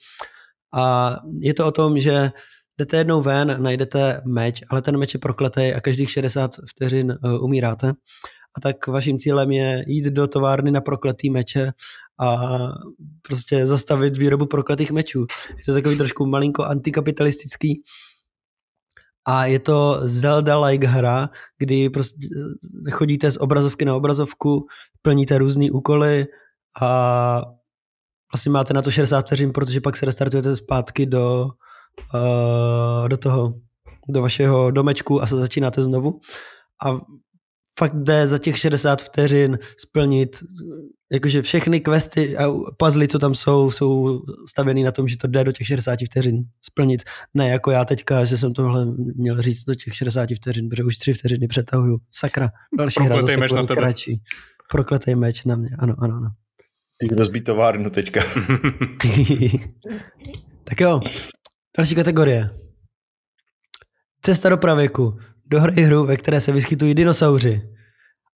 A je to o tom, že jdete jednou ven, najdete meč, ale ten meč je prokletý a každých 60 vteřin umíráte. A tak vaším cílem je jít do továrny na prokletý meče a prostě zastavit výrobu prokletých mečů. Je to takový trošku malinko antikapitalistický, a je to Zelda-like hra, kdy prostě chodíte z obrazovky na obrazovku, plníte různé úkoly a vlastně máte na to 60 vteřin, protože pak se restartujete zpátky do, uh, do toho, do vašeho domečku a se začínáte znovu. A fakt jde za těch 60 vteřin splnit jakože všechny questy a puzzle, co tam jsou, jsou stavěný na tom, že to jde do těch 60 vteřin splnit. Ne jako já teďka, že jsem tohle měl říct do těch 60 vteřin, protože už 3 vteřiny přetahuju. Sakra, další Prokletej hra zase meč na kratší. Prokletej meč na mě, ano, ano, ano. Ty rozbít továrnu teďka. tak jo, další kategorie. Cesta do pravěku. Dohraj hru, ve které se vyskytují dinosauři.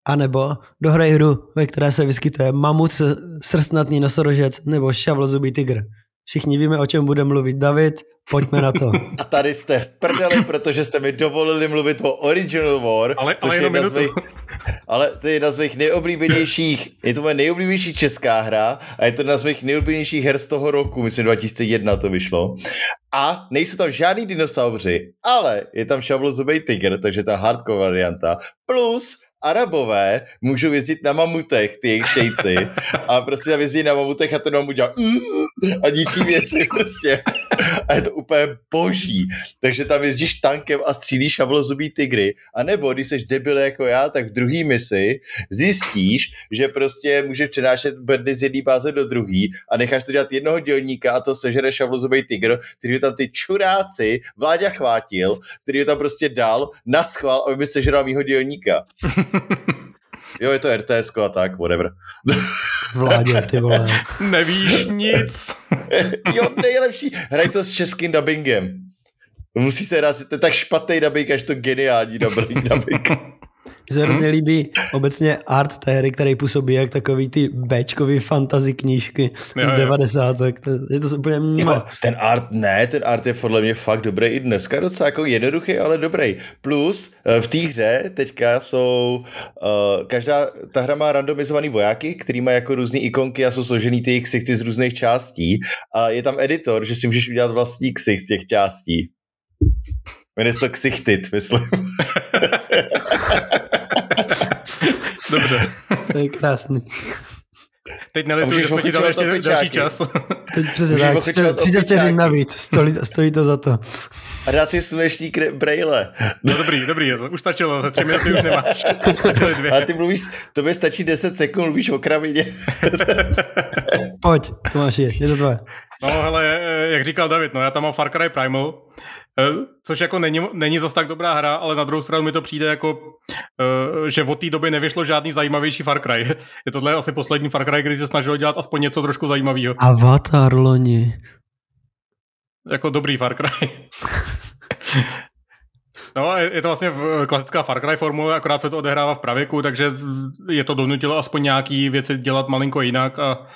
A nebo dohraj hru, ve které se vyskytuje mamut, srstnatný nosorožec nebo šavlozubý tygr. Všichni víme, o čem bude mluvit David, pojďme na to. A tady jste v prdeli, protože jste mi dovolili mluvit o Original War, ale, což ale je jedna z mých, ale to je jedna z mých nejoblíbenějších, je to moje nejoblíbenější česká hra a je to jedna z mých nejoblíbenějších her z toho roku, myslím 2001 to vyšlo. A nejsou tam žádný dinosauři, ale je tam šavlozubý tygr, takže ta hardcore varianta, plus Arabové můžou jezdit na mamutech, ty jejich šejci, a prostě tam jezdí na mamutech a ten mamut dělá a ničí věci prostě. A je to úplně boží. Takže tam jezdíš tankem a střílíš šavlozubý tygry. A nebo, když jsi debil jako já, tak v druhý misi zjistíš, že prostě můžeš přenášet bedny z jedné báze do druhé a necháš to dělat jednoho dělníka a to sežere šavlozubý tygr, který tam ty čuráci Vláďa chvátil, který ho tam prostě dal na schvál, aby mi sežral mýho dělníka. Jo, je to RTS a tak, whatever. Vládě, ty vole. Nevíš nic. jo, nejlepší. Hraj to s českým dubbingem. Musí se hrát, to je tak špatný dubbing, až to geniální dubbing. dubbing. Mně se hrozně líbí obecně art té hry, který působí jak takový ty Bčkový fantasy knížky jo, z 90. Je to úplně... Jo, ten art ne, ten art je podle mě fakt dobrý i dneska, docela jako jednoduchý, ale dobrý. Plus eh, v té hře teďka jsou, uh, každá, ta hra má randomizovaný vojáky, který má jako různé ikonky a jsou složený ty ksichty z různých částí a je tam editor, že si můžeš udělat vlastní ksich z těch částí. Se ksichtit, myslím. Dobře. To je krásný. Teď nelituji, že jsme ti dali ještě další čas. Teď přesně tak, 30 vteřin navíc, stojí, stojí to za to. A dá ty smešní kre- brejle. No dobrý, dobrý, už stačilo, za tři minuty už nemáš. A ty mluvíš, to by stačí 10 sekund, mluvíš o kravině. Pojď, Tomáši, je to tvoje. No hele, jak říkal David, no já tam mám Far Cry Primal, což jako není, není zas tak dobrá hra, ale na druhou stranu mi to přijde jako, eh, že od té doby nevyšlo žádný zajímavější Far Cry. Je tohle asi poslední Far Cry, který se snažil dělat aspoň něco trošku zajímavého. Avatar loni. Jako dobrý Far Cry. No, je to vlastně klasická Far Cry formule, akorát se to odehrává v pravěku, takže je to donutilo aspoň nějaký věci dělat malinko jinak a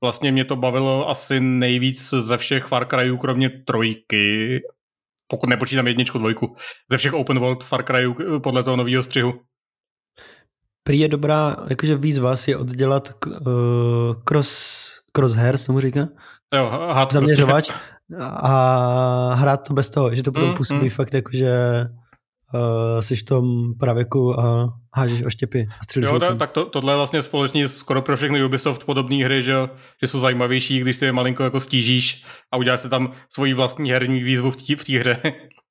vlastně mě to bavilo asi nejvíc ze všech Far Cryů, kromě trojky pokud nepočítám jedničku, dvojku, ze všech open world Far Cryů podle toho nového střihu. prý je dobrá, jakože výzva si oddělat uh, cross, crosshairs, tomu říká? Jo, had Zaměřovač prostě. a hrát to bez toho, že to potom mm, působí mm. fakt jakože uh, jsi v tom pravěku a hážeš oštěpy a střílíš Jo, tak, tak to, tohle je vlastně společně skoro pro všechny Ubisoft podobné hry, že, že jsou zajímavější, když si je malinko jako stížíš a uděláš si tam svoji vlastní herní výzvu v té hře.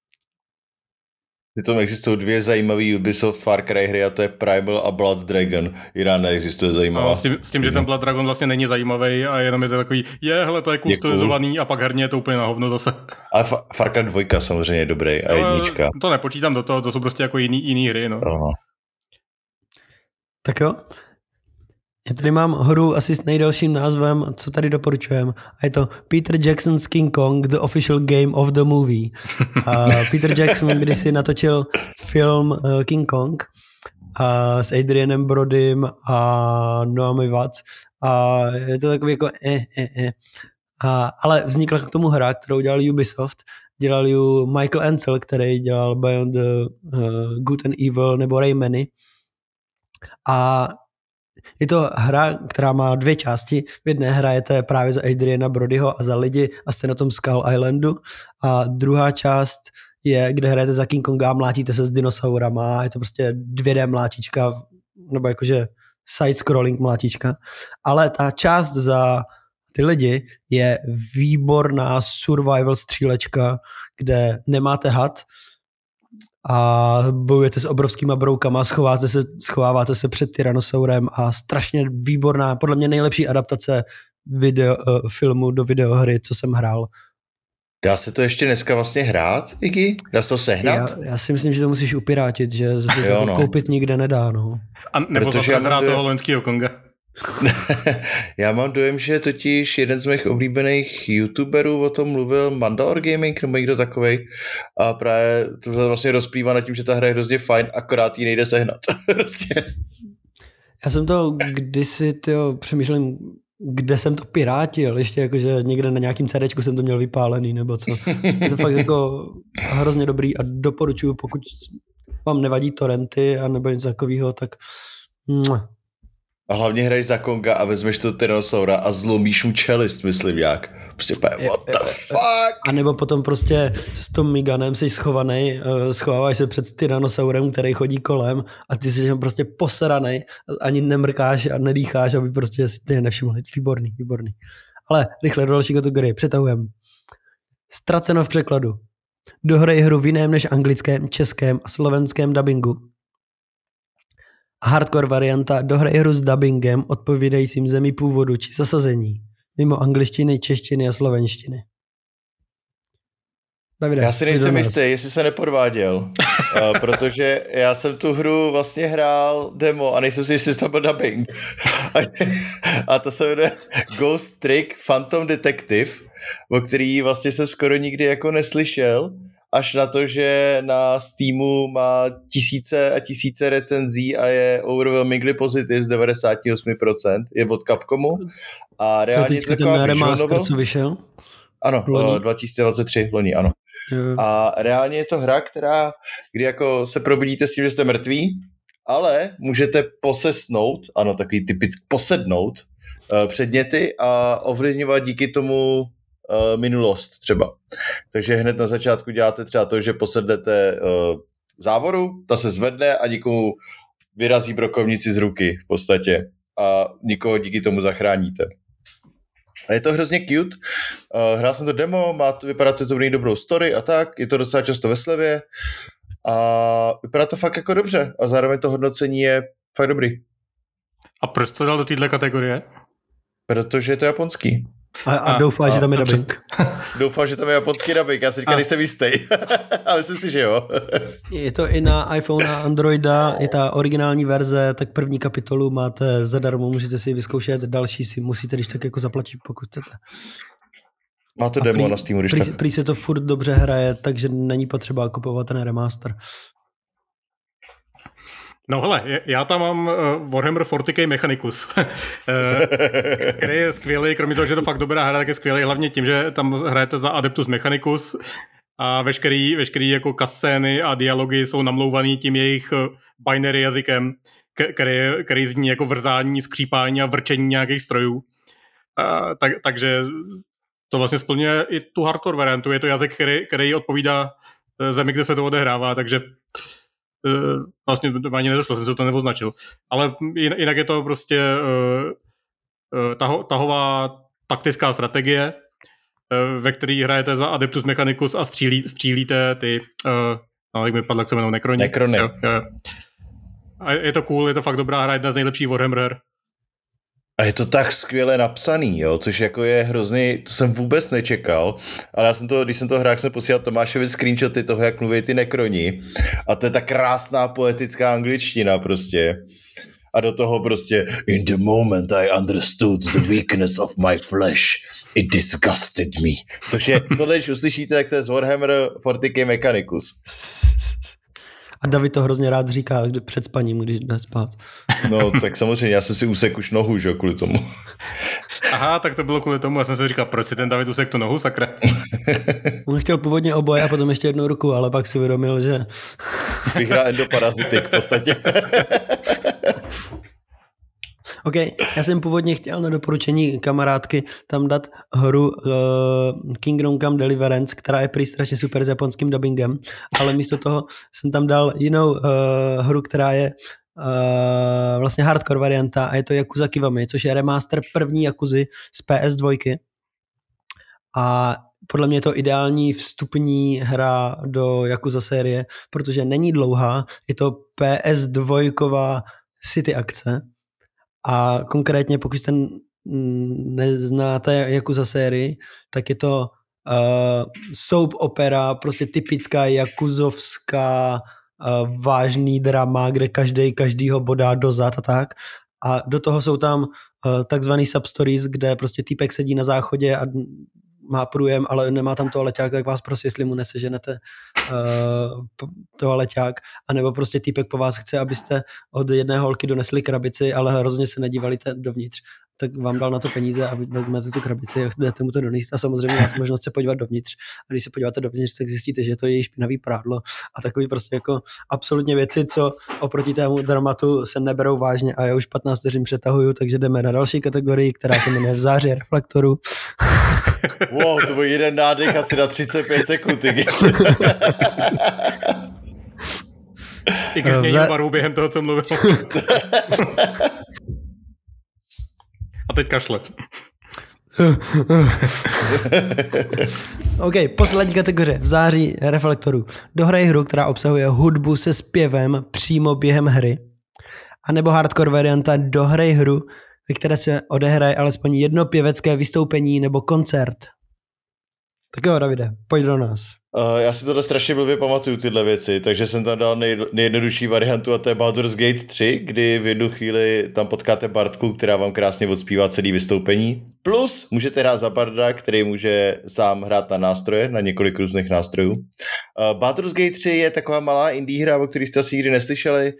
tam existují dvě zajímavé Ubisoft Far Cry hry a to je Primal a Blood Dragon. Jiná neexistuje zajímavá. No, s, tím, s tím, že ten Blood Dragon vlastně není zajímavý a jenom je to takový, je, hele, to je kustomizovaný cool. a pak herně je to úplně na hovno zase. A Far Cry 2 samozřejmě je dobrý a no, jednička. To nepočítám do toho, to jsou prostě jako jiný, jiný hry, no. Aha. Tak jo, já tady mám hru asi s nejdelším názvem, co tady doporučujem. A je to Peter Jackson's King Kong, The Official Game of the Movie. A Peter Jackson když si natočil film uh, King Kong a s Adrianem Brodym a Noami Watts. A je to takový jako eh, eh, eh. A, ale vznikla k tomu hra, kterou dělal Ubisoft. Dělal ju Michael Ansel, který dělal Beyond the uh, Good and Evil nebo Raymany. A je to hra, která má dvě části. V jedné hrajete právě za Adriana Brodyho a za lidi a jste na tom Skull Islandu. A druhá část je, kde hrajete za King Konga a mlátíte se s dinosaurama. Je to prostě 2D mlátička, nebo jakože side-scrolling mlátička. Ale ta část za ty lidi je výborná survival střílečka, kde nemáte had, a bojujete s obrovskýma broukama, schováte se, schováváte se před Tyrannosaurem a strašně výborná, podle mě nejlepší adaptace video, uh, filmu do videohry, co jsem hrál. Dá se to ještě dneska vlastně hrát, Iggy? Dá se to sehnat? Já, já si myslím, že to musíš upirátit, že se to no. koupit nikde nedá. No. A nebo Protože zase hrát toho loňského Konga. Já mám dojem, že totiž jeden z mých oblíbených youtuberů o tom mluvil, Mandalor Gaming nebo někdo takový a právě to se vlastně rozplývá nad tím, že ta hra je hrozně fajn, akorát ji nejde sehnat. prostě. Já jsem to kdysi tyjo, přemýšlím, kde jsem to pirátil, ještě jakože někde na nějakým CD jsem to měl vypálený nebo co. Je to fakt jako hrozně dobrý a doporučuju, pokud vám nevadí torrenty a nebo něco takového, tak a hlavně hraješ za Konga a vezmeš to Tyrannosaura a zlomíš mu čelist, myslím jak. Prostě what the fuck? A nebo potom prostě s tom Miganem jsi schovaný, uh, schováváš se před Tyrannosaurem, který chodí kolem a ty jsi prostě posraný, ani nemrkáš a nedýcháš, aby prostě si ty nevšiml. Výborný, výborný. Ale rychle do další kategorie, přetahujem. Ztraceno v překladu. Dohraj hru v jiném než anglickém, českém a slovenském dubbingu hardcore varianta dohraj hru s dubbingem odpovídajícím zemi původu či zasazení, mimo angličtiny, češtiny a slovenštiny. Davide, já si nejsem jistý, jestli se nepodváděl, uh, protože já jsem tu hru vlastně hrál demo a nejsem si jistý, jestli to byl dubbing. a to se jmenuje Ghost Trick Phantom Detective, o který vlastně jsem skoro nikdy jako neslyšel až na to, že na Steamu má tisíce a tisíce recenzí a je overwhelmingly pozitiv z 98%, je od Capcomu. A reálně to je ten remaster, novel. co vyšel? Ano, loni. 2023, loni, ano. Jo. A reálně je to hra, která, kdy jako se probudíte s tím, že jste mrtví, ale můžete posesnout, ano, takový typický posednout uh, předměty a ovlivňovat díky tomu uh, minulost třeba. Takže hned na začátku děláte třeba to, že posednete uh, závoru, ta se zvedne a nikomu vyrazí brokovnici z ruky v podstatě a nikoho díky tomu zachráníte. A je to hrozně cute. Uh, hrál jsem to demo, má to, vypadá to, to dobrou story a tak, je to docela často ve slevě a vypadá to fakt jako dobře a zároveň to hodnocení je fakt dobrý. A proč to dal do této kategorie? Protože je to japonský. A, a, a doufá, a, že tam je dubbing. Doufám, že tam je japonský dubbing, já si teďka nejsem jistý. a myslím si, že jo. je to i na iPhone a Androida, je ta originální verze, tak první kapitolu máte zadarmo, můžete si vyzkoušet, další si musíte když tak jako zaplatit, pokud chcete. Má to demo prý, na Steamu, když prý, tak. Prý se to furt dobře hraje, takže není potřeba kupovat ten remaster. No hele, já tam mám uh, Warhammer 40k Mechanicus, uh, který je skvělý, kromě toho, že je to fakt dobrá hra, tak je skvělý hlavně tím, že tam hrajete za Adeptus Mechanicus a veškerý, veškerý jako kascény a dialogy jsou namlouvaný tím jejich eh, binary jazykem, který, který zní jako vrzání, skřípání a vrčení nějakých strojů. A, tak, takže to vlastně splňuje i tu hardcore variantu. Je to jazyk, který, který odpovídá eh, zemi, kde se to odehrává, takže vlastně to ani nedošlo, jsem se to neoznačil. Ale jinak je to prostě uh, uh, taho, tahová taktická strategie, uh, ve které hrajete za Adeptus Mechanicus a střílí, střílíte ty, uh, no, jak mi padl, jak se jmenou, Nekroni. Nekrony. Jo, jo. A je to cool, je to fakt dobrá hra, jedna z nejlepších Warhammer her. A je to tak skvěle napsaný, jo, což jako je hrozný, to jsem vůbec nečekal, ale já jsem to, když jsem to hrál, jsem posílal Tomášovi screenshoty toho, jak mluví ty nekroni a to je ta krásná poetická angličtina prostě. A do toho prostě In the moment I understood the weakness of my flesh, it disgusted me. Což je, tohle, když uslyšíte, tak to je z Warhammer 40k Mechanicus. A David to hrozně rád říká před spaním, když jde spát. No, tak samozřejmě, já jsem si usek už nohu, že kvůli tomu. Aha, tak to bylo kvůli tomu, já jsem si říkal, proč si ten David usek tu nohu, sakra? On chtěl původně oboje a potom ještě jednu ruku, ale pak si uvědomil, že... Vyhrál endoparazitik v podstatě. OK, já jsem původně chtěl na doporučení kamarádky tam dát hru uh, Kingdom Come Deliverance, která je prý strašně super s japonským dubbingem, ale místo toho jsem tam dal jinou uh, hru, která je uh, vlastně hardcore varianta a je to Yakuza Kiwami, což je remaster první Yakuzy z PS2 a podle mě je to ideální vstupní hra do Yakuza série, protože není dlouhá, je to PS2 city akce, a konkrétně, pokud jste neznáte jako za sérii, tak je to uh, soap opera, prostě typická jakuzovská uh, vážný drama, kde každý každýho bodá dozad a tak. A do toho jsou tam uh, takzvaný substories, kde prostě týpek sedí na záchodě a má průjem, ale nemá tam toaleťák, tak vás prostě, jestli mu neseženete uh, toaleťák, anebo prostě týpek po vás chce, abyste od jedné holky donesli krabici, ale hrozně se nedívali dovnitř, tak vám dal na to peníze a vezmete tu krabici a jdete mu to donést a samozřejmě máte možnost se podívat dovnitř. A když se podíváte dovnitř, tak zjistíte, že to je její špinavý prádlo a takový prostě jako absolutně věci, co oproti tému dramatu se neberou vážně a já už 15 vteřin přetahuju, takže jdeme na další kategorii, která se jmenuje v září reflektoru. Wow, to byl jeden nádech asi na 35 sekund. I když změnil barvu během toho, co mluvil. A teď kašle. OK, poslední kategorie. V září reflektorů. Dohraj hru, která obsahuje hudbu se zpěvem přímo během hry. A nebo hardcore varianta dohraj hru, ve které se odehraje alespoň jedno pěvecké vystoupení nebo koncert. Tak jo, Davide, pojď do nás. Uh, já si tohle strašně blbě pamatuju, tyhle věci, takže jsem tam dal nej, nejjednodušší variantu a to je Baldur's Gate 3, kdy v jednu chvíli tam potkáte Bartku, která vám krásně odspívá celý vystoupení. Plus můžete hrát za Barda, který může sám hrát na nástroje, na několik různých nástrojů. Uh, Baldur's Gate 3 je taková malá indie hra, o který jste asi nikdy neslyšeli.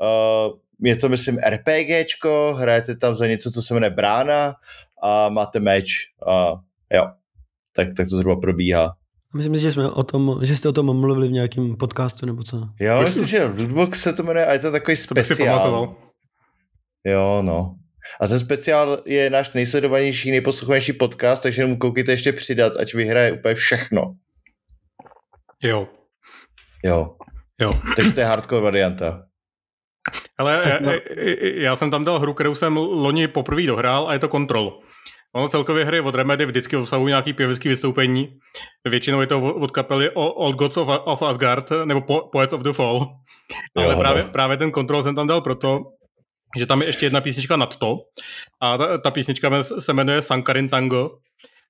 Uh, je to, myslím, RPGčko, hrajete tam za něco, co se jmenuje Brána a máte meč. A jo, tak, tak to zhruba probíhá. Myslím, že, jsme o tom, že jste o tom mluvili v nějakém podcastu nebo co? Jo, myslím, že Lootbox se to jmenuje a je to takový speciál. To jo, no. A ten speciál je náš nejsledovanější, nejposlouchanější podcast, takže mu koukejte ještě přidat, ať vyhraje úplně všechno. Jo. Jo. Jo. Takže to je hardcore varianta. Ale já, no. já jsem tam dal hru, kterou jsem loni poprvé dohrál a je to Control. Ono celkově hry od Remedy vždycky obsahují nějaký pěvecký vystoupení. Většinou je to od kapely Old Gods of, of Asgard nebo po, Poets of the Fall. Ale právě, právě ten kontrol jsem tam dal proto, že tam je ještě jedna písnička nad to. A ta, ta písnička se jmenuje Sankarin Tango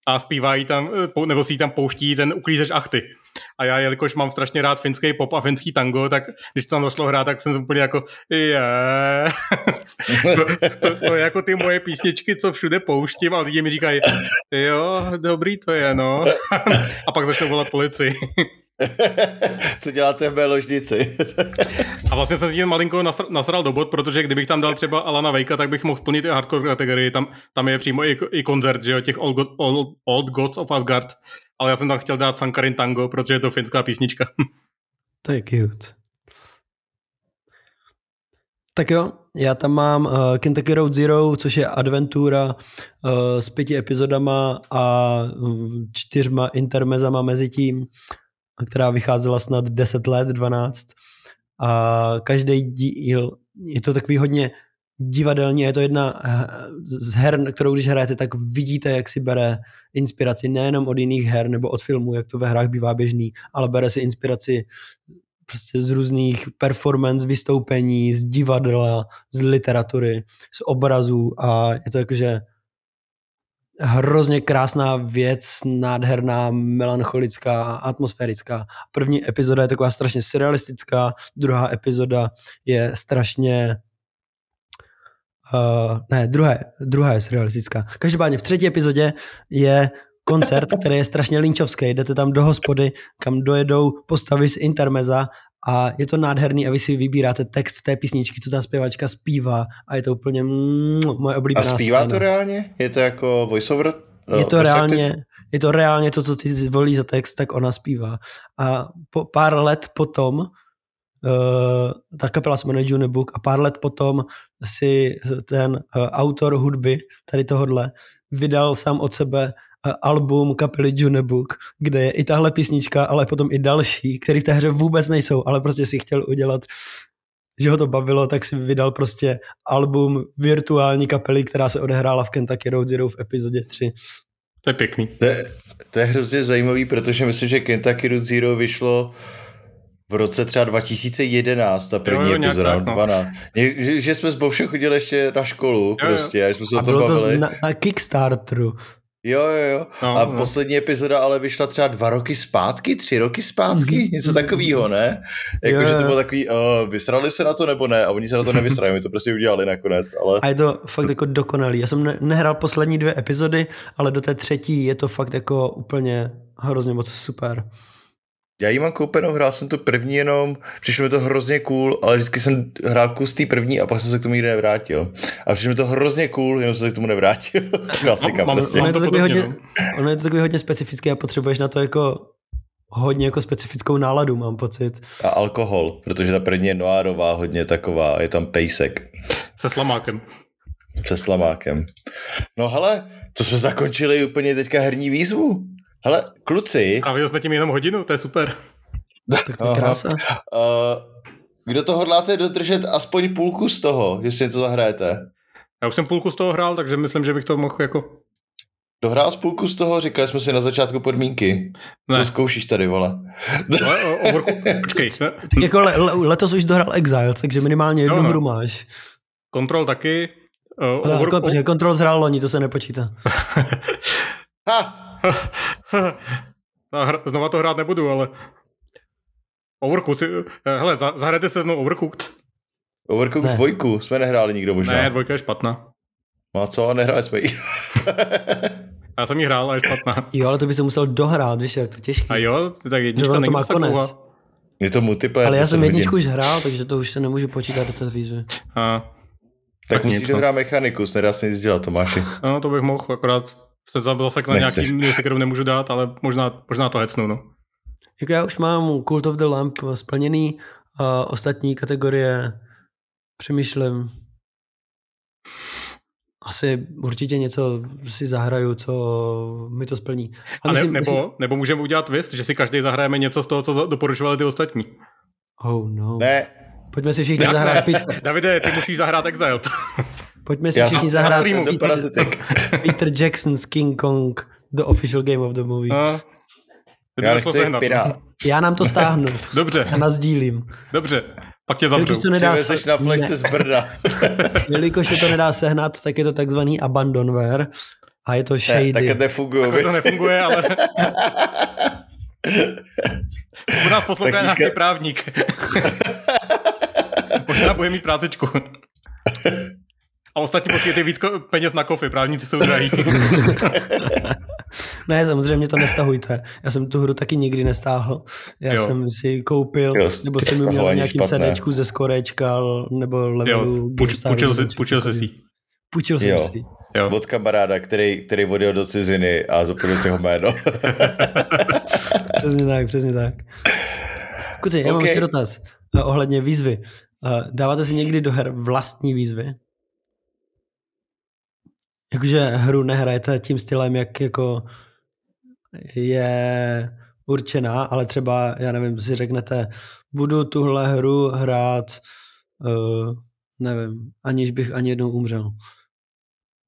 a zpívají tam, nebo si tam pouští ten uklízeč achty. A já, jelikož mám strašně rád finský pop a finský tango, tak když to tam došlo hrát, tak jsem úplně jako yeah. to, to, to, je jako ty moje písničky, co všude pouštím a lidi mi říkají, jo, dobrý to je, no. a pak začnou volat policii. Co děláte v mé ložnici? a vlastně jsem s tím malinko nasr- nasral do bod, protože kdybych tam dal třeba Alana Vejka, tak bych mohl plnit i hardcore kategorii. Tam, tam je přímo i, i koncert, že jo, těch Old, God, Old, Old Gods of Asgard. Ale já jsem tam chtěl dát Sankarin Tango, protože je to finská písnička. to je cute. Tak jo, Já tam mám uh, Kentucky Road Zero, což je adventura uh, s pěti epizodama a uh, čtyřma intermezama mezi tím, která vycházela snad 10 let, 12. A každý díl je to takový hodně divadelní, je to jedna z her, kterou když hrajete, tak vidíte, jak si bere inspiraci nejenom od jiných her nebo od filmů, jak to ve hrách bývá běžný, ale bere si inspiraci prostě z různých performance, vystoupení, z divadla, z literatury, z obrazů a je to jakože hrozně krásná věc, nádherná, melancholická, atmosférická. První epizoda je taková strašně surrealistická, druhá epizoda je strašně Uh, ne, druhé, druhá je surrealistická. Každopádně v třetí epizodě je koncert, který je strašně linčovský. Jdete tam do hospody, kam dojedou postavy z Intermeza a je to nádherný a vy si vybíráte text té písničky, co ta zpěvačka zpívá a je to úplně mm, moje oblíbená A zpívá scéna. to reálně? Je to jako voiceover? Je to reálně, je to reálně to, co ty zvolíš za text, tak ona zpívá. A po pár let potom Uh, ta kapela se jmenuje Junebook a pár let potom si ten uh, autor hudby tady tohodle vydal sám od sebe album kapely Junebook, kde je i tahle písnička, ale potom i další, které v té hře vůbec nejsou, ale prostě si chtěl udělat že ho to bavilo, tak si vydal prostě album virtuální kapely, která se odehrála v Kentucky Road Zero v epizodě 3. To je pěkný. To je, to je hrozně zajímavý, protože myslím, že Kentucky Road Zero vyšlo v roce třeba 2011, ta první jo, jo, epizoda, tak, no. 12. Že, že jsme s Boušem chodili ještě na školu, jo, prostě, a jsme se a o tom bylo bavili. to na, na Kickstarteru. Jo, jo, jo. No, a no. poslední epizoda ale vyšla třeba dva roky zpátky, tři roky zpátky, něco takového, ne? Jakože to bylo takový, uh, vysrali se na to nebo ne? A oni se na to nevysrali, my to prostě udělali nakonec. Ale... A je to fakt jako dokonalý. Já jsem ne- nehrál poslední dvě epizody, ale do té třetí je to fakt jako úplně hrozně moc super. Já jí mám koupenou, hrál jsem to první jenom, přišlo mi to hrozně cool, ale vždycky jsem hrál kus té první a pak jsem se k tomu nikdy nevrátil. A přišlo mi to hrozně cool, jenom jsem se k tomu nevrátil. Klasika mám, prostě. Ono je to, takový hodně, no. ono je to takový hodně specifické a potřebuješ na to jako hodně jako specifickou náladu, mám pocit. A alkohol, protože ta první je noárová, hodně taková, je tam pejsek. Se slamákem. Se slamákem. No hele, to jsme zakončili úplně teďka herní výzvu. Hele, kluci. A viděli jsme tím jenom hodinu, to je super. Tak to je krása. Uh, kdo to hodláte dodržet aspoň půlku z toho, že si něco zahrajete? Já už jsem půlku z toho hrál, takže myslím, že bych to mohl jako... Dohrál z půlku z toho, říkali jsme si na začátku podmínky. Ne. Co zkoušíš tady, vole? Ale o, o, počkej. Jsme... Tak jako le, le, letos už dohrál Exile, takže minimálně jednu no, hru máš. Kontrol taky. Uh, Ale over... kontrol zhrál loni, to se nepočítá. ha! Znova to hrát nebudu, ale... Overcooked, hele, zahrajete se znovu Overcooked. Overcooked ne. dvojku jsme nehráli nikdo možná. Ne, dvojka je špatná. No a co, nehráli jsme ji. Já jsem ji hrál a je špatná. Jo, ale to by se musel dohrát, víš, jak to těžký. A jo, tak jednička to má konec. Je to multiplayer. Ale já jsem jedničku už hrál, takže to už se nemůžu počítat do té výzvy. A, tak, tak musíš hrát mechanikus, nedá se nic dělat, Tomáši. No, to bych mohl, akorát se zase na nějaký music, kterou nemůžu dát, ale možná, možná to hecnu, no. Jak já už mám Cult of the Lamp splněný, a ostatní kategorie přemýšlím. Asi určitě něco si zahraju, co mi to splní. A, myslím, nebo, myslím... nebo můžeme udělat twist, že si každý zahrajeme něco z toho, co doporučovali ty ostatní. Oh no. Ne. Pojďme si všichni zahrát. Davide, ty musíš zahrát Exile. Pojďme si všichni zahrát Peter, Peter Jackson's King Kong, the official game of the movie. A, já nechci pirát. Já nám to stáhnu. Dobře. A nazdílím. Dobře, pak tě zavřu. to nedá se... na flešce z Brda. Jelikož se to nedá sehnat, tak je to takzvaný abandonware a je to shady. Ne, tak nefunguje. Tak to nefunguje, ale... U nás poslouchá nějaký právník. Možná bude mít prácečku. A ostatní poskytují víc peněz na kofy, právníci jsou drahí. ne, samozřejmě to nestahujte. Já jsem tu hru taky nikdy nestáhl. Já jo. jsem si koupil, jo, nebo jsem ji měl na nějakým CDčku ze skorečka, nebo levelu. Puč, pučil, si, pučil se si. Pučil jsem jo. si. Jo. Od kamaráda, který, který odjel do ciziny a zapomněl si ho jméno. přesně tak, přesně tak. Kuci, já okay. mám ještě dotaz ohledně výzvy. Uh, dáváte si někdy do her vlastní výzvy? Jakože hru nehrajete tím stylem, jak jako je určená, ale třeba, já nevím, si řeknete, budu tuhle hru hrát, uh, nevím, aniž bych ani jednou umřel.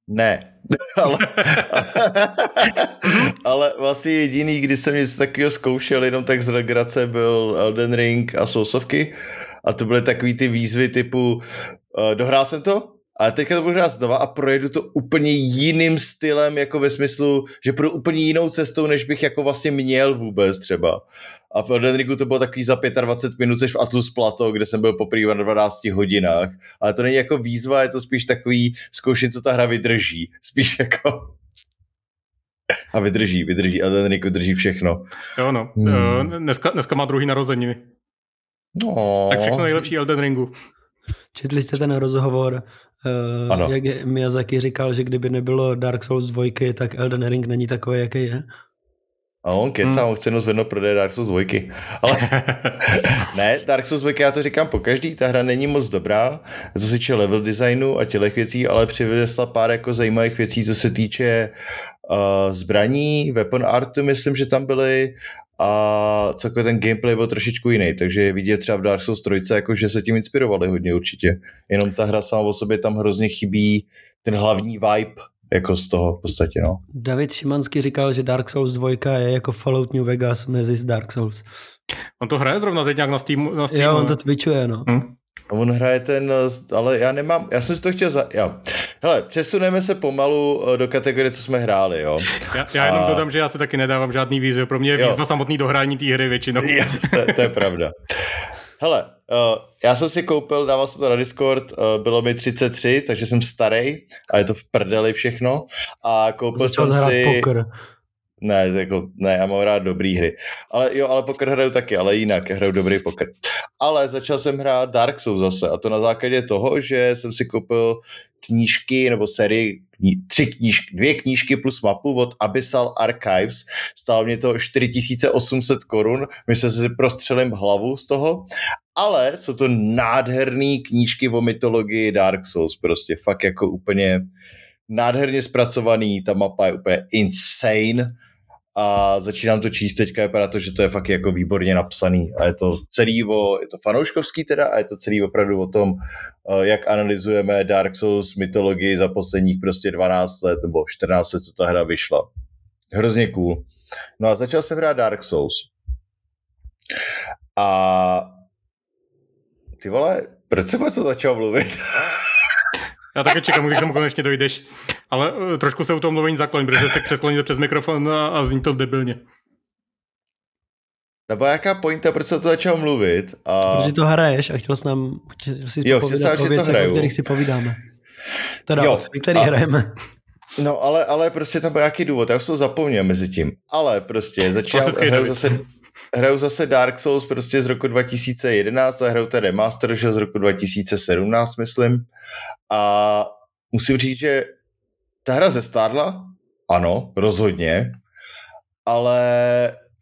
Ne, ale, ale vlastně jediný, kdy jsem něco takového zkoušel, jenom tak z legrace, byl Elden Ring a Soulsovky. A to byly takový ty výzvy typu, uh, dohrál jsem to, ale teďka to budu hrát znova a projedu to úplně jiným stylem, jako ve smyslu, že půjdu úplně jinou cestou, než bych jako vlastně měl vůbec třeba. A v Elden Ringu to bylo takový za 25 minut, seš v Atlus Plato, kde jsem byl poprvé na 12 hodinách. Ale to není jako výzva, je to spíš takový zkoušet, co ta hra vydrží. Spíš jako... A vydrží, vydrží. Elden Ring vydrží všechno. Jo no, hmm. dneska, dneska má druhý narozeniny. No. Tak všechno nejlepší Elden Ringu. Četli jste ten rozhovor, ano. jak Miyazaki říkal, že kdyby nebylo Dark Souls 2, tak Elden Ring není takový, jaký je? A on kecá, hmm. on chce jenom zvednout prodej Dark Souls 2. Ale ne, Dark Souls 2, já to říkám po každý, ta hra není moc dobrá, co se týče level designu a těch věcí, ale přivezla pár jako zajímavých věcí, co se týče uh, zbraní, weapon artu, myslím, že tam byly a celkově ten gameplay byl trošičku jiný, takže vidět třeba v Dark Souls 3, jako že se tím inspirovali hodně určitě. Jenom ta hra sama o sobě tam hrozně chybí ten hlavní vibe jako z toho v podstatě, no. David Šimanský říkal, že Dark Souls 2 je jako Fallout New Vegas mezi Dark Souls. On to hraje zrovna teď nějak na Steam, na Steam Jo, on to twitchuje, no. Hm? On hraje ten, ale já nemám, já jsem si to chtěl za, jo. Hele, přesuneme se pomalu eh, do kategorie, co jsme hráli, jo. Já, já jenom a... dodám, že já se taky nedávám žádný výzvy, pro mě je výzva samotný dohrání té hry většinou. Jo, to, to je pravda. Hele, uh, já jsem si koupil, dával se to na Discord, uh, bylo mi 33, takže jsem starý a je to v prdeli všechno. A koupil Začal jsem si... Poker. Ne, jako, ne, já mám rád dobrý hry. Ale jo, ale poker hraju taky, ale jinak, hraju dobrý poker. Ale začal jsem hrát Dark Souls zase a to na základě toho, že jsem si koupil knížky nebo sérii kní, tři knížky, dvě knížky plus mapu od Abyssal Archives. Stálo mě to 4800 korun. Myslím, že si prostřelím hlavu z toho. Ale jsou to nádherné knížky o mytologii Dark Souls. Prostě fakt jako úplně nádherně zpracovaný. Ta mapa je úplně insane a začínám to číst teďka, vypadá to, že to je fakt jako výborně napsaný a je to celý o, je to fanouškovský teda a je to celý opravdu o tom, eh, jak analyzujeme Dark Souls mytologii za posledních prostě 12 let nebo 14 let, co ta hra vyšla. Hrozně cool. No a začal jsem hrát Dark Souls. A ty vole, proč jsem to začal mluvit? Já také čekám, když tam konečně dojdeš. Ale uh, trošku se u toho mluvení zakloň, protože jste přeskloníte přes mikrofon a, a zní to debilně. Nebo jaká pointa, proč se to začal mluvit? A... Protože to hraješ a chtěl jsi nám chtěl jsi jo, povídat o věcech, o kterých si povídáme. Teda, jo, který a... hrajeme. No, ale, ale prostě tam byl nějaký důvod, já už jsem zapomněl mezi tím. Ale prostě začínám, hraju zase, hraju zase Dark Souls prostě z roku 2011 a hraju ten remaster že z roku 2017, myslím. A musím říct, že ta hra zestárla, ano, rozhodně, ale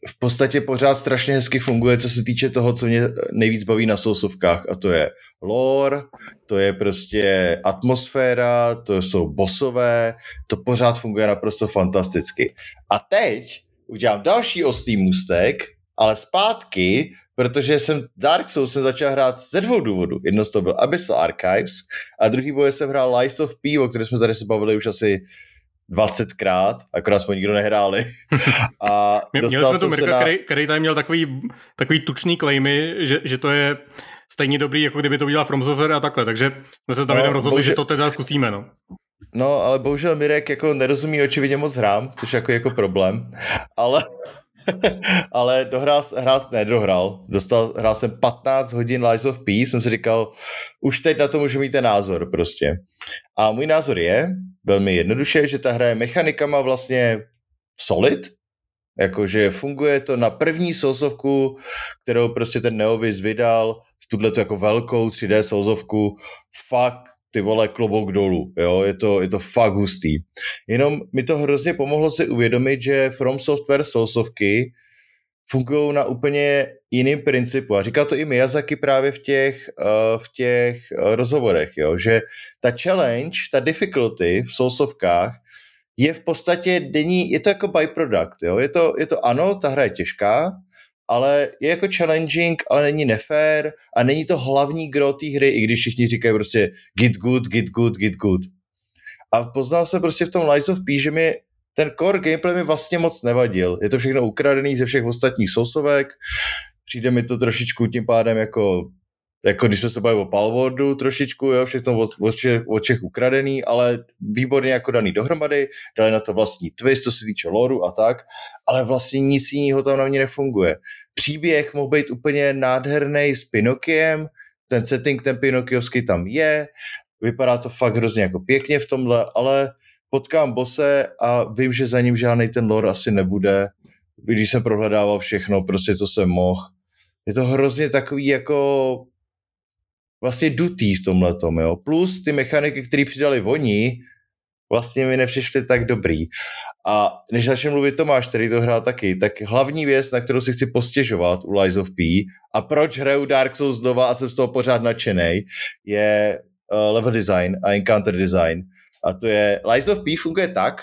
v podstatě pořád strašně hezky funguje, co se týče toho, co mě nejvíc baví na sousovkách a to je lore, to je prostě atmosféra, to jsou bosové, to pořád funguje naprosto fantasticky. A teď udělám další ostrý můstek, ale zpátky protože jsem Dark Souls jsem začal hrát ze dvou důvodů. Jedno z toho byl Abyssal Archives a druhý boj jsem hrál Lies of P, o které jsme tady se bavili už asi 20krát, akorát jsme nikdo nehráli. A Měli jsme tu Mirka, na... který, který tady měl takový, takový tučný klejmy, že, že to je stejně dobrý, jako kdyby to udělal From Software a takhle, takže jsme se s Davidem no, rozhodli, bože... že to teda zkusíme, no. No, ale bohužel Mirek jako nerozumí očividně moc hrám, což jako, jako problém, ale ale dohrál, hrál, ne, dohrál. Dostal, hrál jsem 15 hodin Lies of P, jsem si říkal, už teď na to můžu mít ten názor prostě. A můj názor je, velmi jednoduše, že ta hra je mechanikama vlastně solid, jakože funguje to na první sousovku, kterou prostě ten Neovis vydal, tuhle jako velkou 3D souzovku, fakt ty vole klobouk dolů, jo, je to, je to fakt hustý. Jenom mi to hrozně pomohlo si uvědomit, že From Software sousovky fungují na úplně jiným principu. A říká to i Miyazaki právě v těch, uh, v těch uh, rozhovorech, jo? že ta challenge, ta difficulty v sousovkách je v podstatě denní, je to jako byproduct, jo? Je, to, je to ano, ta hra je těžká, ale je jako challenging, ale není nefér a není to hlavní gro té hry, i když všichni říkají prostě get good, get good, get good. A poznal jsem prostě v tom Lies of P, že mi ten core gameplay mi vlastně moc nevadil. Je to všechno ukradený ze všech ostatních sousovek, přijde mi to trošičku tím pádem jako jako když jsme se bavili o Palwordu trošičku, jo, všechno od, od, od ukradený, ale výborně jako daný dohromady, dali na to vlastní twist, co se týče loru a tak, ale vlastně nic jiného tam na mě nefunguje. Příběh mohl být úplně nádherný s Pinokiem, ten setting, ten Pinokiovský tam je, vypadá to fakt hrozně jako pěkně v tomhle, ale potkám bose a vím, že za ním žádný ten lore asi nebude, když jsem prohledával všechno, prostě co jsem mohl. Je to hrozně takový jako vlastně dutý v tomhle tom, jo. Plus ty mechaniky, které přidali oni, vlastně mi nepřišly tak dobrý. A než začne mluvit Tomáš, který to hrál taky, tak hlavní věc, na kterou si chci postěžovat u Lies of P a proč hraju Dark Souls znova a jsem z toho pořád nadšený, je uh, level design a encounter design. A to je, Lies of P funguje tak,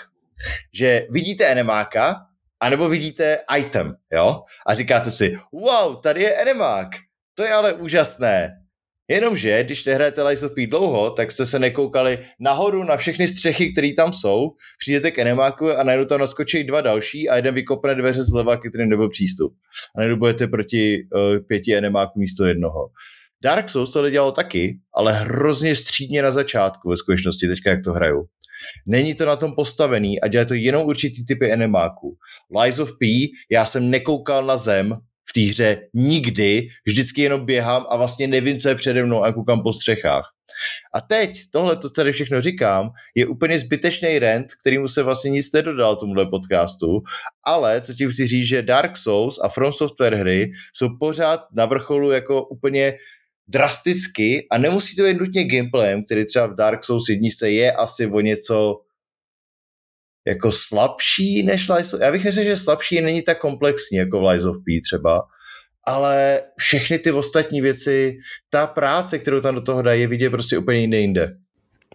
že vidíte enemáka, anebo vidíte item, jo? A říkáte si, wow, tady je enemák, to je ale úžasné. Jenomže, když nehrajete Lies of P dlouho, tak jste se nekoukali nahoru na všechny střechy, které tam jsou, přijdete k enemáku a najednou tam naskočí dva další a jeden vykopne dveře zleva, ke kterým nebyl přístup. A najednou budete proti uh, pěti enemáků místo jednoho. Dark Souls to dělalo taky, ale hrozně střídně na začátku ve skutečnosti, teďka jak to hraju. Není to na tom postavený a dělá to jenom určitý typy enemáků. Lies of P, já jsem nekoukal na zem té hře nikdy, vždycky jenom běhám a vlastně nevím, co je přede mnou a koukám po střechách. A teď, tohle, to tady všechno říkám, je úplně zbytečný rent, kterýmu se vlastně nic nedodal tomuhle podcastu, ale co ti chci říct, že Dark Souls a From Software hry jsou pořád na vrcholu jako úplně drasticky a nemusí to být nutně gameplayem, který třeba v Dark Souls 1 je asi o něco jako slabší než Lies of... Já bych myslel, že slabší není tak komplexní jako v Lies of P třeba, ale všechny ty ostatní věci, ta práce, kterou tam do toho dají, je vidět prostě úplně jinde jinde.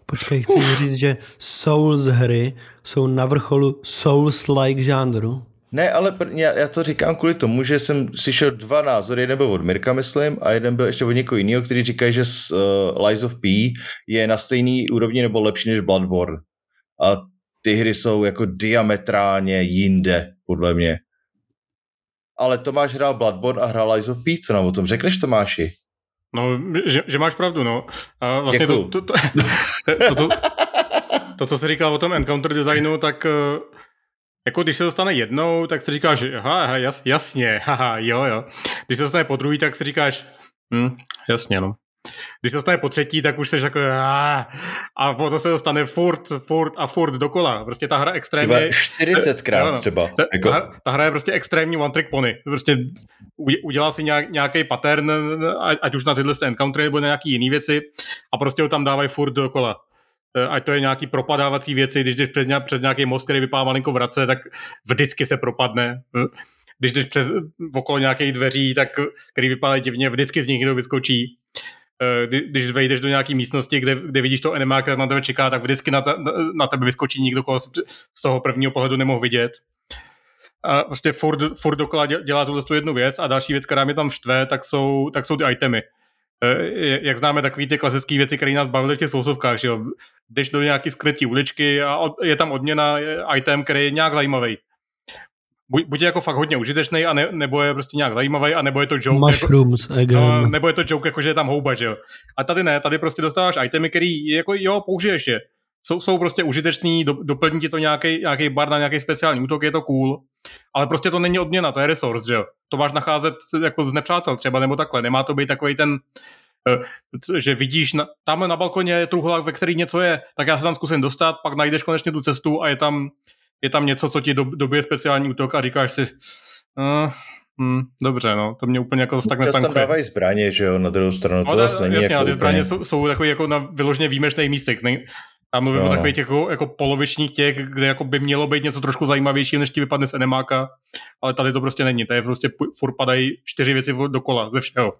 Počkej, chci Uf. říct, že Souls hry jsou na vrcholu Souls-like žánru. Ne, ale já, já to říkám kvůli tomu, že jsem slyšel dva názory, jeden byl od Mirka, myslím, a jeden byl ještě od někoho jiného, který říká, že uh, Lies of P je na stejný úrovni nebo lepší než Bloodborne. A ty hry jsou jako diametrálně jinde, podle mě. Ale Tomáš hrál Bloodborne a hrál Lies of P, co nám o tom řekneš, Tomáši? No, že, že máš pravdu, no. A vlastně to to, to, to, to, to, co jsi říkal o tom encounter designu, tak uh, jako když se dostane jednou, tak si říkáš, aha, aha jas, jasně, haha, jo, jo. Když se dostane po druhý, tak si říkáš, hm, jasně, no. Když se dostane po třetí, tak už jsi jako a, a to se dostane furt, furt a furt dokola. Prostě ta hra extrémně... 40krát no, no. třeba. Ta, jako... ta, ta hra je prostě extrémní one trick pony. Prostě udělá si nějak, nějaký pattern, ať už na tyhle encountery nebo na nějaký jiný věci a prostě ho tam dávají furt dokola. Eh, ať to je nějaký propadávací věci, když jdeš přes, nějak, přes nějaký most, který vypadá malinko v race, tak vždycky se propadne. Eh, když jdeš přes, okolo nějakých dveří, tak, který vypadají divně, vždycky z nich někdo vyskočí. Eh, kdy, když vejdeš do nějaké místnosti, kde, kde vidíš to enemák, který na tebe čeká, tak vždycky na, te, na tebe vyskočí někdo, koho z toho prvního pohledu nemohl vidět. A prostě furt, furt dokola dělá tuhle jednu věc a další věc, která mě tam štve, tak jsou, tak jsou ty itemy. Eh, jak známe takové ty klasické věci, které nás bavily v těch sousovkách, že jo. Jdeš do nějaké skrytý uličky a je tam odměna item, který je nějak zajímavý. Buď, buď je jako fakt hodně užitečný, a ne, nebo je prostě nějak zajímavý, a nebo je to joke. Mushrooms, jako, no, nebo je to joke, jako že je tam houba, že jo. A tady ne, tady prostě dostáváš itemy, který jako jo, použiješ je. Jsou, jsou prostě užitečný, do, doplní ti to nějaký, nějaký bar na nějaký speciální útok, je to cool, ale prostě to není odměna, to je resource, že jo. To máš nacházet jako z nepřátel třeba, nebo takhle, nemá to být takový ten, eh, že vidíš, na, tam na balkoně je truhla, ve který něco je, tak já se tam zkusím dostat, pak najdeš konečně tu cestu a je tam, je tam něco, co ti do, dobije speciální útok a říkáš si, uh, Hmm, dobře, no, to mě úplně jako tak netankuje. tam dávají zbraně, že jo, na druhou stranu, no, to zase není jasně, jako ty zbraně jsou, jsou takový jako na vyloženě výjimečných místech, ne, Já mluvím no, o no. takových těch jako, jako polovičních těch, kde jako by mělo být něco trošku zajímavějšího, než ti vypadne z enemáka, ale tady to prostě není. Tady prostě furt padají čtyři věci dokola ze všeho.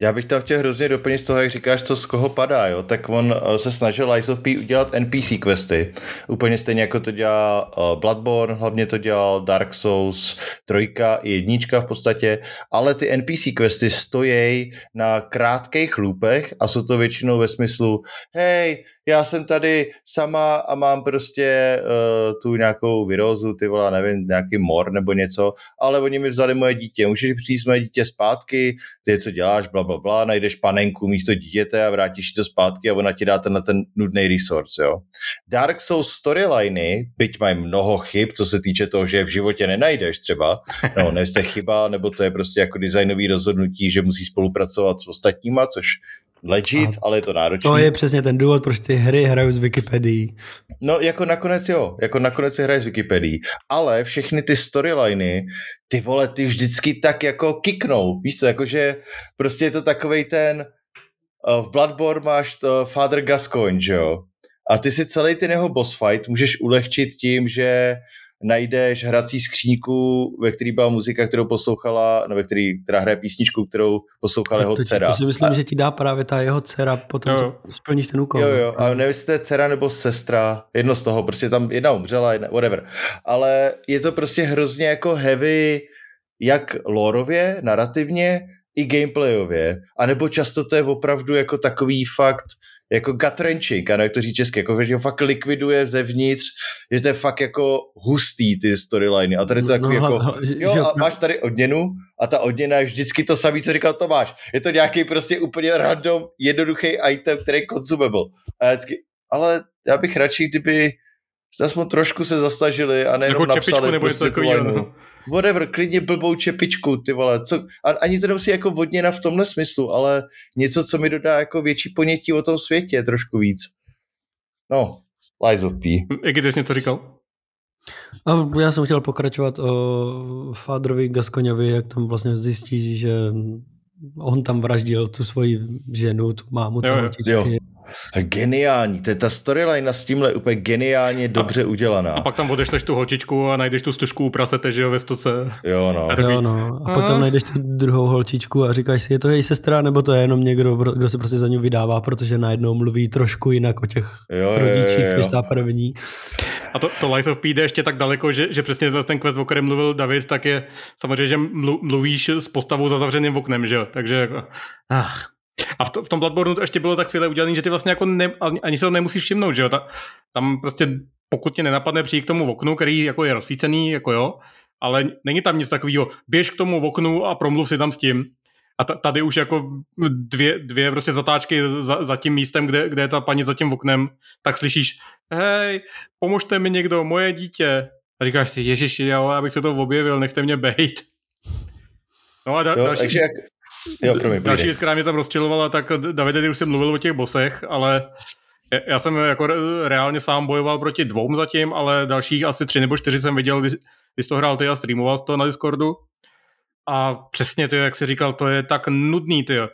Já bych tam chtěl hrozně doplnit z toho, jak říkáš, co z koho padá, jo? tak on eh, se snažil Lies of P udělat NPC questy, úplně stejně jako to dělá eh, Bloodborne, hlavně to dělal Dark Souls, trojka i jednička v podstatě, ale ty NPC questy stojí na krátkých loopech a jsou to většinou ve smyslu, hej, já jsem tady sama a mám prostě uh, tu nějakou virózu, ty vole, nevím, nějaký mor nebo něco, ale oni mi vzali moje dítě, můžeš přijít moje dítě zpátky, ty co děláš, bla, bla, bla, najdeš panenku místo dítěte a vrátíš to zpátky a ona ti dá na ten nudný resource, jo. Dark Souls storyliny, byť mají mnoho chyb, co se týče toho, že v životě nenajdeš třeba, no, nejste chyba, nebo to je prostě jako designový rozhodnutí, že musí spolupracovat s ostatníma, což legit, a ale je to náročné. To je přesně ten důvod, proč ty hry hraju z Wikipedii. No jako nakonec jo, jako nakonec si hraje z Wikipedii, ale všechny ty storyliny, ty vole, ty vždycky tak jako kiknou, víš co, jakože prostě je to takovej ten, uh, v Bloodborne máš to Father Gascoigne, že jo, a ty si celý ten jeho boss fight můžeš ulehčit tím, že najdeš hrací skříňku, ve který byla muzika, kterou poslouchala, no ve který, která hraje písničku, kterou poslouchala jeho dcera. To si myslím, a... že ti dá právě ta jeho dcera potom, jo. co splníš ten úkol. Jo, jo, a nevím, jestli to je dcera nebo sestra, jedno z toho, prostě tam jedna umřela, jedna, whatever. Ale je to prostě hrozně jako heavy, jak lórově, narrativně, i gameplayově, anebo často to je opravdu jako takový fakt, jako gut wrenching, ano, jak to říct česky, jako že ho fakt likviduje zevnitř, že to je fakt jako hustý ty storyliny. A tady to no, takový no, jako, hla, jo, a máš tady odměnu a ta odměna je vždycky to samé, co říkal Tomáš. Je to nějaký prostě úplně random, jednoduchý item, který je consumable. A vždycky, ale já bych radši, kdyby aspoň trošku se zastažili a nejenom jako napsali nebo prostě tu no whatever, klidně blbou čepičku, ty vole, co, a, ani to nemusí jako vodněna v tomhle smyslu, ale něco, co mi dodá jako větší ponětí o tom světě, trošku víc. No, Lies of P. Jak jsi něco říkal? A já jsem chtěl pokračovat o Fádrovi Gaskoňovi, jak tam vlastně zjistí, že on tam vraždil tu svoji ženu, tu mámu, tu jo, jo. Geniální, to je ta storyline s tímhle úplně geniálně dobře a, udělaná. A pak tam odešleš tu holčičku a najdeš tu stužku u prasete, že jo, ve stoce. Jo, no. A, jo, no. a pak tam najdeš tu druhou holčičku a říkáš si, je to její sestra, nebo to je jenom někdo, kdo se prostě za ní vydává, protože najednou mluví trošku jinak o těch jo, rodičích, jo, jo, jo. než ta první. A to, to Life of P jde ještě tak daleko, že, že přesně ten quest, o kterém mluvil David, tak je samozřejmě, že mluvíš s postavou za zavřeným oknem, že jo, takže jako, ach, a v, to, v tom Bloodborne to ještě bylo tak skvěle udělané, že ty vlastně jako ne, ani se to nemusíš všimnout, že jo? Ta, tam prostě pokud tě nenapadne přijít k tomu oknu, který jako je rozsvícený, jako jo, ale není tam nic takového, běž k tomu oknu a promluv si tam s tím. A tady už jako dvě, dvě prostě zatáčky za, za tím místem, kde, kde je ta paní za tím oknem, tak slyšíš, hej, pomožte mi někdo, moje dítě. A říkáš si, ježiš, jo, abych se to objevil, nechte mě bejt. No a da, jo, další, takže jak, Jo, promiň, Další věc, která mě tam rozčilovala, tak Davide, ty už jsem mluvil o těch bosech, ale já jsem jako reálně sám bojoval proti dvou zatím, ale dalších asi tři nebo čtyři jsem viděl, když, když to hrál ty a streamoval to na Discordu. A přesně ty, jak jsi říkal, to je tak nudný, ty. Uh,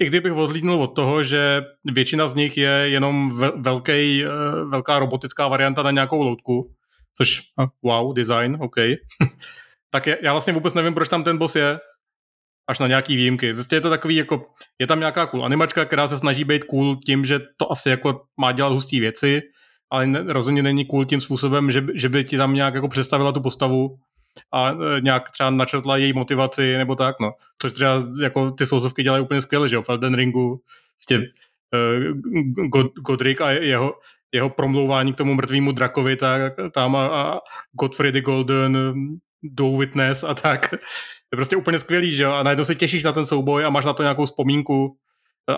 I kdybych odlídnul od toho, že většina z nich je jenom velký, uh, velká robotická varianta na nějakou loutku, což uh, wow, design, OK. tak je, já vlastně vůbec nevím, proč tam ten boss je až na nějaký výjimky. Prostě je to takový jako, je tam nějaká cool animačka, která se snaží být cool tím, že to asi jako má dělat hustý věci, ale ne, rozhodně není cool tím způsobem, že, že by ti tam nějak jako představila tu postavu a e, nějak třeba načrtla její motivaci nebo tak, no. Což třeba jako ty souzovky dělají úplně skvěle, že jo, v Elden Ringu, prostě uh, God, Godric a jeho, jeho promlouvání k tomu mrtvému drakovi tak, tam a, a Godfrey the Golden, Do Witness a tak je prostě úplně skvělý, že jo? A najednou se těšíš na ten souboj a máš na to nějakou vzpomínku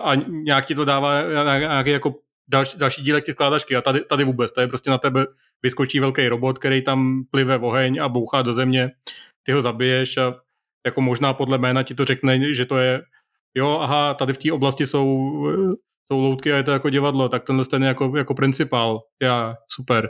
a nějak ti to dává nějaký jako další, další dílek ty skládačky a tady, tady vůbec, to je prostě na tebe vyskočí velký robot, který tam plive oheň a bouchá do země, ty ho zabiješ a jako možná podle jména ti to řekne, že to je jo, aha, tady v té oblasti jsou, jsou loutky a je to jako divadlo, tak tenhle ten jako, jako principál, já, super.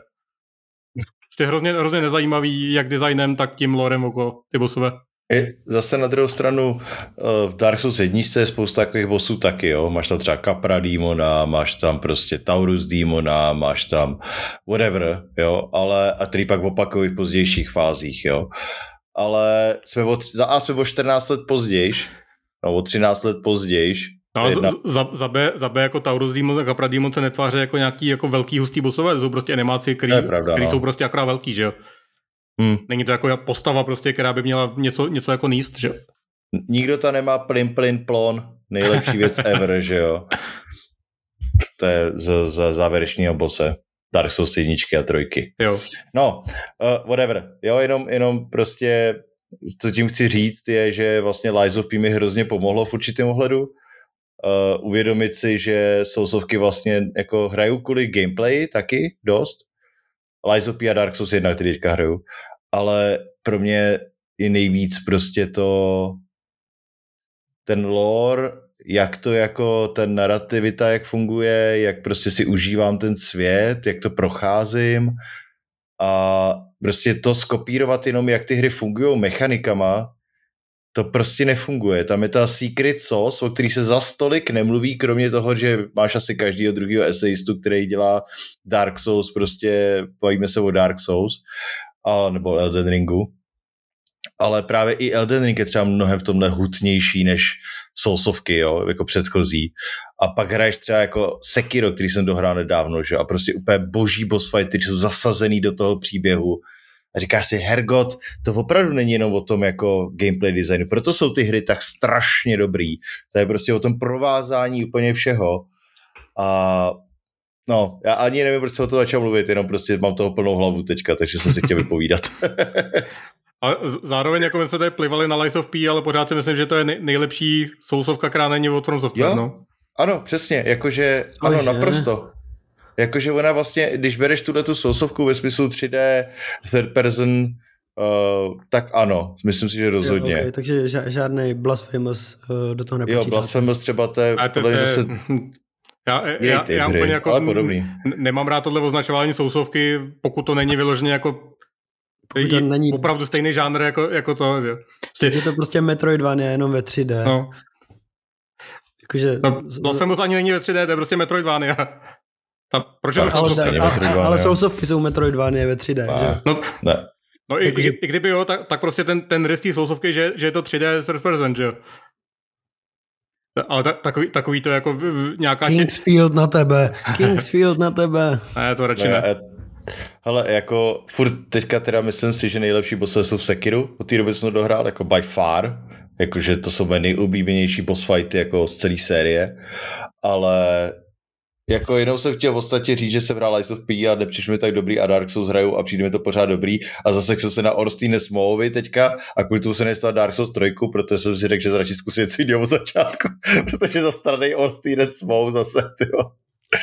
Prostě hrozně, hrozně nezajímavý, jak designem, tak tím lorem okolo ty bosové. Je, zase na druhou stranu eh, v Dark Souls 1 je spousta takových bossů taky, jo. Máš tam třeba Capra Demona, máš tam prostě Taurus Demona, máš tam whatever, jo, ale a který pak opakují v pozdějších fázích, jo. Ale jsme o, za A jsme o 14 let později, no o 13 let později, No, jedna... za, za, B, za B jako Taurus Demon a Capra Demon se netváří jako nějaký jako velký hustý bossové, jsou prostě animáci, který, pravda, který no. jsou prostě akorát velký, že jo. Hmm. Není to jako postava prostě, která by měla něco, něco jako níst, že. Nikdo tam nemá plyn, plyn, plon, nejlepší věc ever, že jo. To je z, z závěrečného bose. Dark Souls jedničky a trojky. Jo. No, uh, whatever. Jo, jenom, jenom prostě, co tím chci říct, je, že vlastně Lies of P mi hrozně pomohlo v určitém ohledu. Uh, uvědomit si, že Soulsovky vlastně jako hraju kvůli gameplay taky dost. Lies of P a Dark Souls 1, který teďka hraju. Ale pro mě je nejvíc prostě to ten lore jak to jako ten narrativita, jak funguje, jak prostě si užívám ten svět, jak to procházím a prostě to skopírovat jenom, jak ty hry fungují mechanikama, to prostě nefunguje. Tam je ta secret sauce, o který se za stolik nemluví, kromě toho, že máš asi každýho druhého esejistu, který dělá Dark Souls, prostě bavíme se o Dark Souls, a, nebo Elden Ringu. Ale právě i Elden Ring je třeba mnohem v tomhle hutnější než Soulsovky, jo, jako předchozí. A pak hraješ třeba jako Sekiro, který jsem dohrál nedávno, že? A prostě úplně boží boss fight, který jsou zasazený do toho příběhu. A říkáš si, Hergot, to opravdu není jenom o tom jako gameplay designu. Proto jsou ty hry tak strašně dobrý. To je prostě o tom provázání úplně všeho. A No, já ani nevím, proč se o to začal mluvit, jenom prostě mám toho plnou hlavu teďka, takže jsem si chtěl vypovídat. A zároveň jako my jsme tady plivali na Lies of P, ale pořád si myslím, že to je nejlepší sousovka, která není od From Software, jo? no. Ano, přesně, jakože, ano, Ože. naprosto. Jakože ona vlastně, když bereš tuhle tu sousovku ve smyslu 3D, third person, uh, tak ano, myslím si, že rozhodně. Jo, okay, takže žádný Blasphemous uh, do toho nepočítáte. Jo, Blasphemous třeba to je, to, to je zase... Já, já, já hry, úplně jako ale podobný. nemám rád tohle označování sousovky, pokud to není vyloženě jako pokud to není... opravdu stejný žánr jako, jako to. Že? Je to prostě Metroidvania jenom ve 3D. No. Jakože... No, Blasphemous ani není ve 3D, to je prostě Metroidvania. Tam, proč ale, to ale, ale, ale sousovky jsou Metroidvania ve 3D, a, že? No, ne. No i, i, i, kdyby jo, tak, tak prostě ten, ten rys sousovky, že, že je to 3D first person, že jo? Ale ta, takový, takový to jako v, v, nějaká... Kingsfield na tebe, Kingsfield na tebe. Ne, to radši ne. ne. Hele, jako furt teďka teda myslím si, že nejlepší boss jsou v Sekiru, od té doby jsem to dohrál jako by far, jakože to jsou moje nejoblíbenější boss fighty jako z celé série, ale jako jenom jsem chtěl v podstatě říct, že jsem hrál Lies of P a nepřišlo mi tak dobrý a Dark Souls hraju a přijde mi to pořád dobrý a zase jsem se na Orstine Smouvi teďka a kvůli tomu se nestal Dark Souls 3, protože jsem si řekl, že radši zkusím něco jiného od začátku, protože za stranej Orstine Smouv zase, tyjo.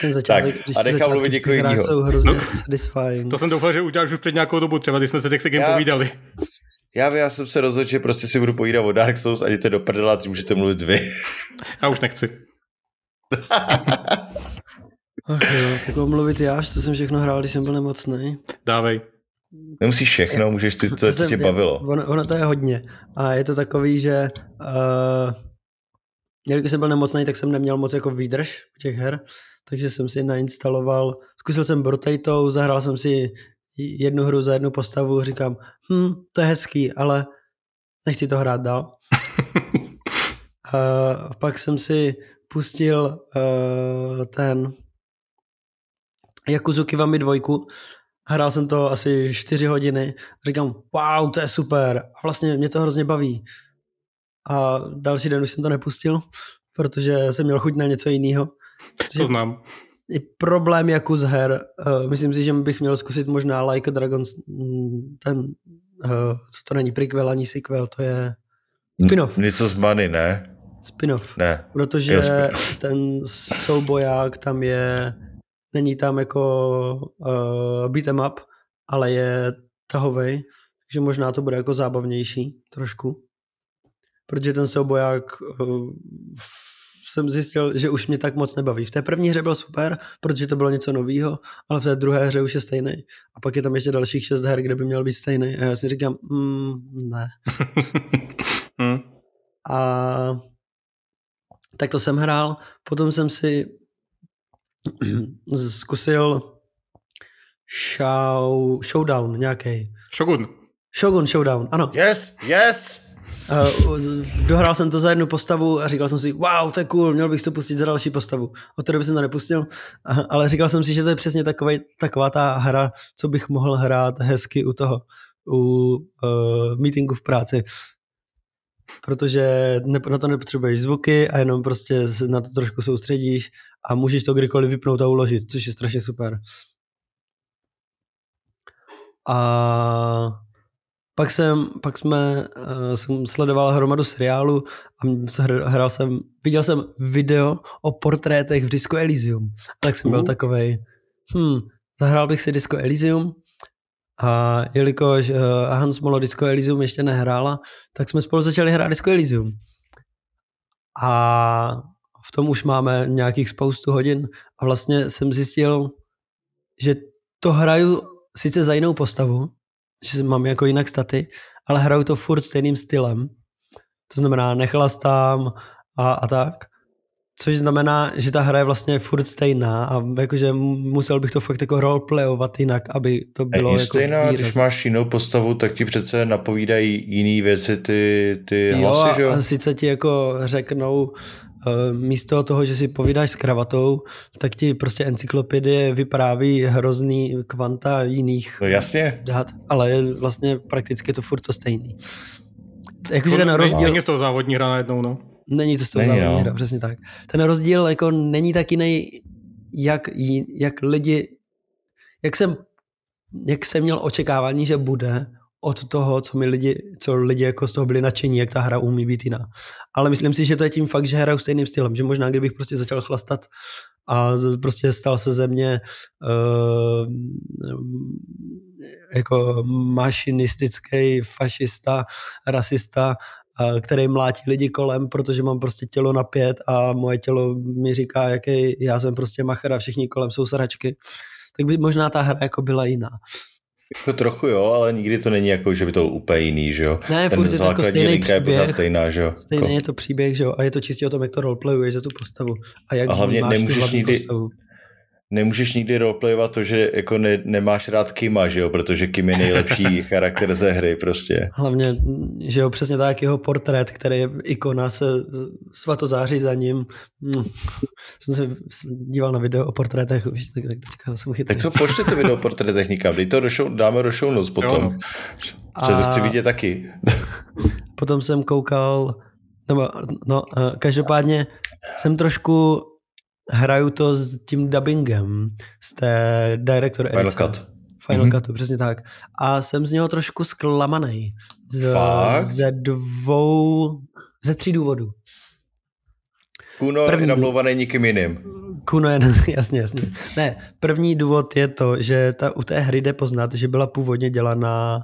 Ten začátek, tak, a nechám mluvit někoho jiného. jsou hrozně no, satisfying. To jsem doufal, že uděláš už před nějakou dobu, třeba když jsme se těch se já, povídali. Já, já jsem se rozhodl, že prostě si budu povídat o Dark Souls a jděte do prdela, můžete mluvit vy. Já už nechci. Ach jo, tak mluvit já, to jsem všechno hrál, když jsem byl nemocný. Dávej. Nemusíš všechno, můžeš ty, co se tě bavilo. Ono, ono to je hodně. A je to takový, že uh, jelikož jsem byl nemocný, tak jsem neměl moc jako výdrž u těch her, takže jsem si nainstaloval, zkusil jsem Brotato, zahrál jsem si jednu hru za jednu postavu, říkám, hm, to je hezký, ale nechci to hrát dál. uh, pak jsem si pustil uh, ten Yakuzu Kiwami dvojku, hrál jsem to asi 4 hodiny, říkám, wow, to je super a vlastně mě to hrozně baví. A další den už jsem to nepustil, protože jsem měl chuť na něco jiného. To znám. I problém jako z her, uh, myslím si, že bych měl zkusit možná Like a Dragons, ten, uh, co to není prequel ani sequel, to je spin-off. Něco z Money, ne? Spin-off. Ne. Protože jo, spin ten souboják tam je, není tam jako uh, beat em up, ale je tahovej, takže možná to bude jako zábavnější trošku. Protože ten souboják uh, jsem zjistil, že už mě tak moc nebaví. V té první hře byl super, protože to bylo něco nového, ale v té druhé hře už je stejný. A pak je tam ještě dalších šest her, kde by měl být stejný. A já si říkám, mm, ne. hmm. A tak to jsem hrál. Potom jsem si zkusil show, showdown nějaký. Shogun. Shogun Showdown, ano. Yes, yes! Uh, dohrál jsem to za jednu postavu a říkal jsem si, wow, to je cool, měl bych to pustit za další postavu. Od té doby jsem to nepustil, ale říkal jsem si, že to je přesně takovej, taková ta hra, co bych mohl hrát hezky u toho, u uh, meetingu v práci. Protože na to nepotřebuješ zvuky a jenom prostě na to trošku soustředíš a můžeš to kdykoliv vypnout a uložit, což je strašně super. A pak jsem, pak jsme, uh, jsem sledoval hromadu seriálu a hrál jsem, viděl jsem video o portrétech v Disco Elysium. A tak jsem byl uh. takovej, hm, zahrál bych si Disco Elysium a jelikož uh, Hans Molo Disco Elysium ještě nehrála, tak jsme spolu začali hrát Disco Elysium. A v tom už máme nějakých spoustu hodin a vlastně jsem zjistil, že to hraju sice za jinou postavu, že mám jako jinak staty, ale hraju to furt stejným stylem. To znamená, nechlastám a, a tak. Což znamená, že ta hra je vlastně furt stejná a jakože musel bych to fakt jako roleplayovat jinak, aby to bylo jako stejná, výraz. když máš jinou postavu, tak ti přece napovídají jiné věci ty, ty hlasy, jo, že jo? a sice ti jako řeknou, místo toho, že si povídáš s kravatou, tak ti prostě encyklopedie vypráví hrozný kvanta jiných no jasně. dat, ale vlastně prakticky to furt to stejný. Jakože ten rozdíl... Není to závodní hra najednou, no. Není to z toho závodní no. hra, přesně tak. Ten rozdíl jako není tak jiný, jak, jak lidi, jak jsem, jak jsem měl očekávání, že bude, od toho, co mi lidi, co lidi jako z toho byli nadšení, jak ta hra umí být jiná. Ale myslím si, že to je tím fakt, že hraju stejným stylem, že možná kdybych prostě začal chlastat a prostě stal se ze mě uh, jako mašinistický fašista, rasista, uh, který mlátí lidi kolem, protože mám prostě tělo na pět a moje tělo mi říká, jaký já jsem prostě macher a všichni kolem jsou sračky, tak by možná ta hra jako byla jiná. Jako trochu jo, ale nikdy to není jako, že by to úplně jiný, že jo. Ne, Ten furt je to jako stejný příběh. Je stejná, že jo. Stejný jako... je to příběh, že jo. A je to čistě o tom, jak to roleplayuješ za tu postavu. A jak a hlavně nemůžeš nikdy, postavu nemůžeš nikdy roleplayovat to, že jako ne, nemáš rád Kima, že jo, protože Kim je nejlepší charakter ze hry prostě. Hlavně, že jo, přesně tak jeho portrét, který je ikona, se svatozáří za ním. Hm. Jsem se díval na video o portrétech, tak, tak teďka jsem chytrý. Tak co, pošli to video o portrétech nikam, dej to do show, dáme do show notes potom. Jo. A... to chci vidět taky. potom jsem koukal, nebo, no, každopádně jsem trošku hraju to s tím dubbingem z té Director Final edice. Cut. Final mm-hmm. Cutu, přesně tak. A jsem z něho trošku zklamaný. Z, Fakt? Ze dvou, ze tří důvodů. Kuno první, je namlouvaný nikým jiným. Kuno je, jasně, jasně. Ne, první důvod je to, že ta, u té hry jde poznat, že byla původně dělaná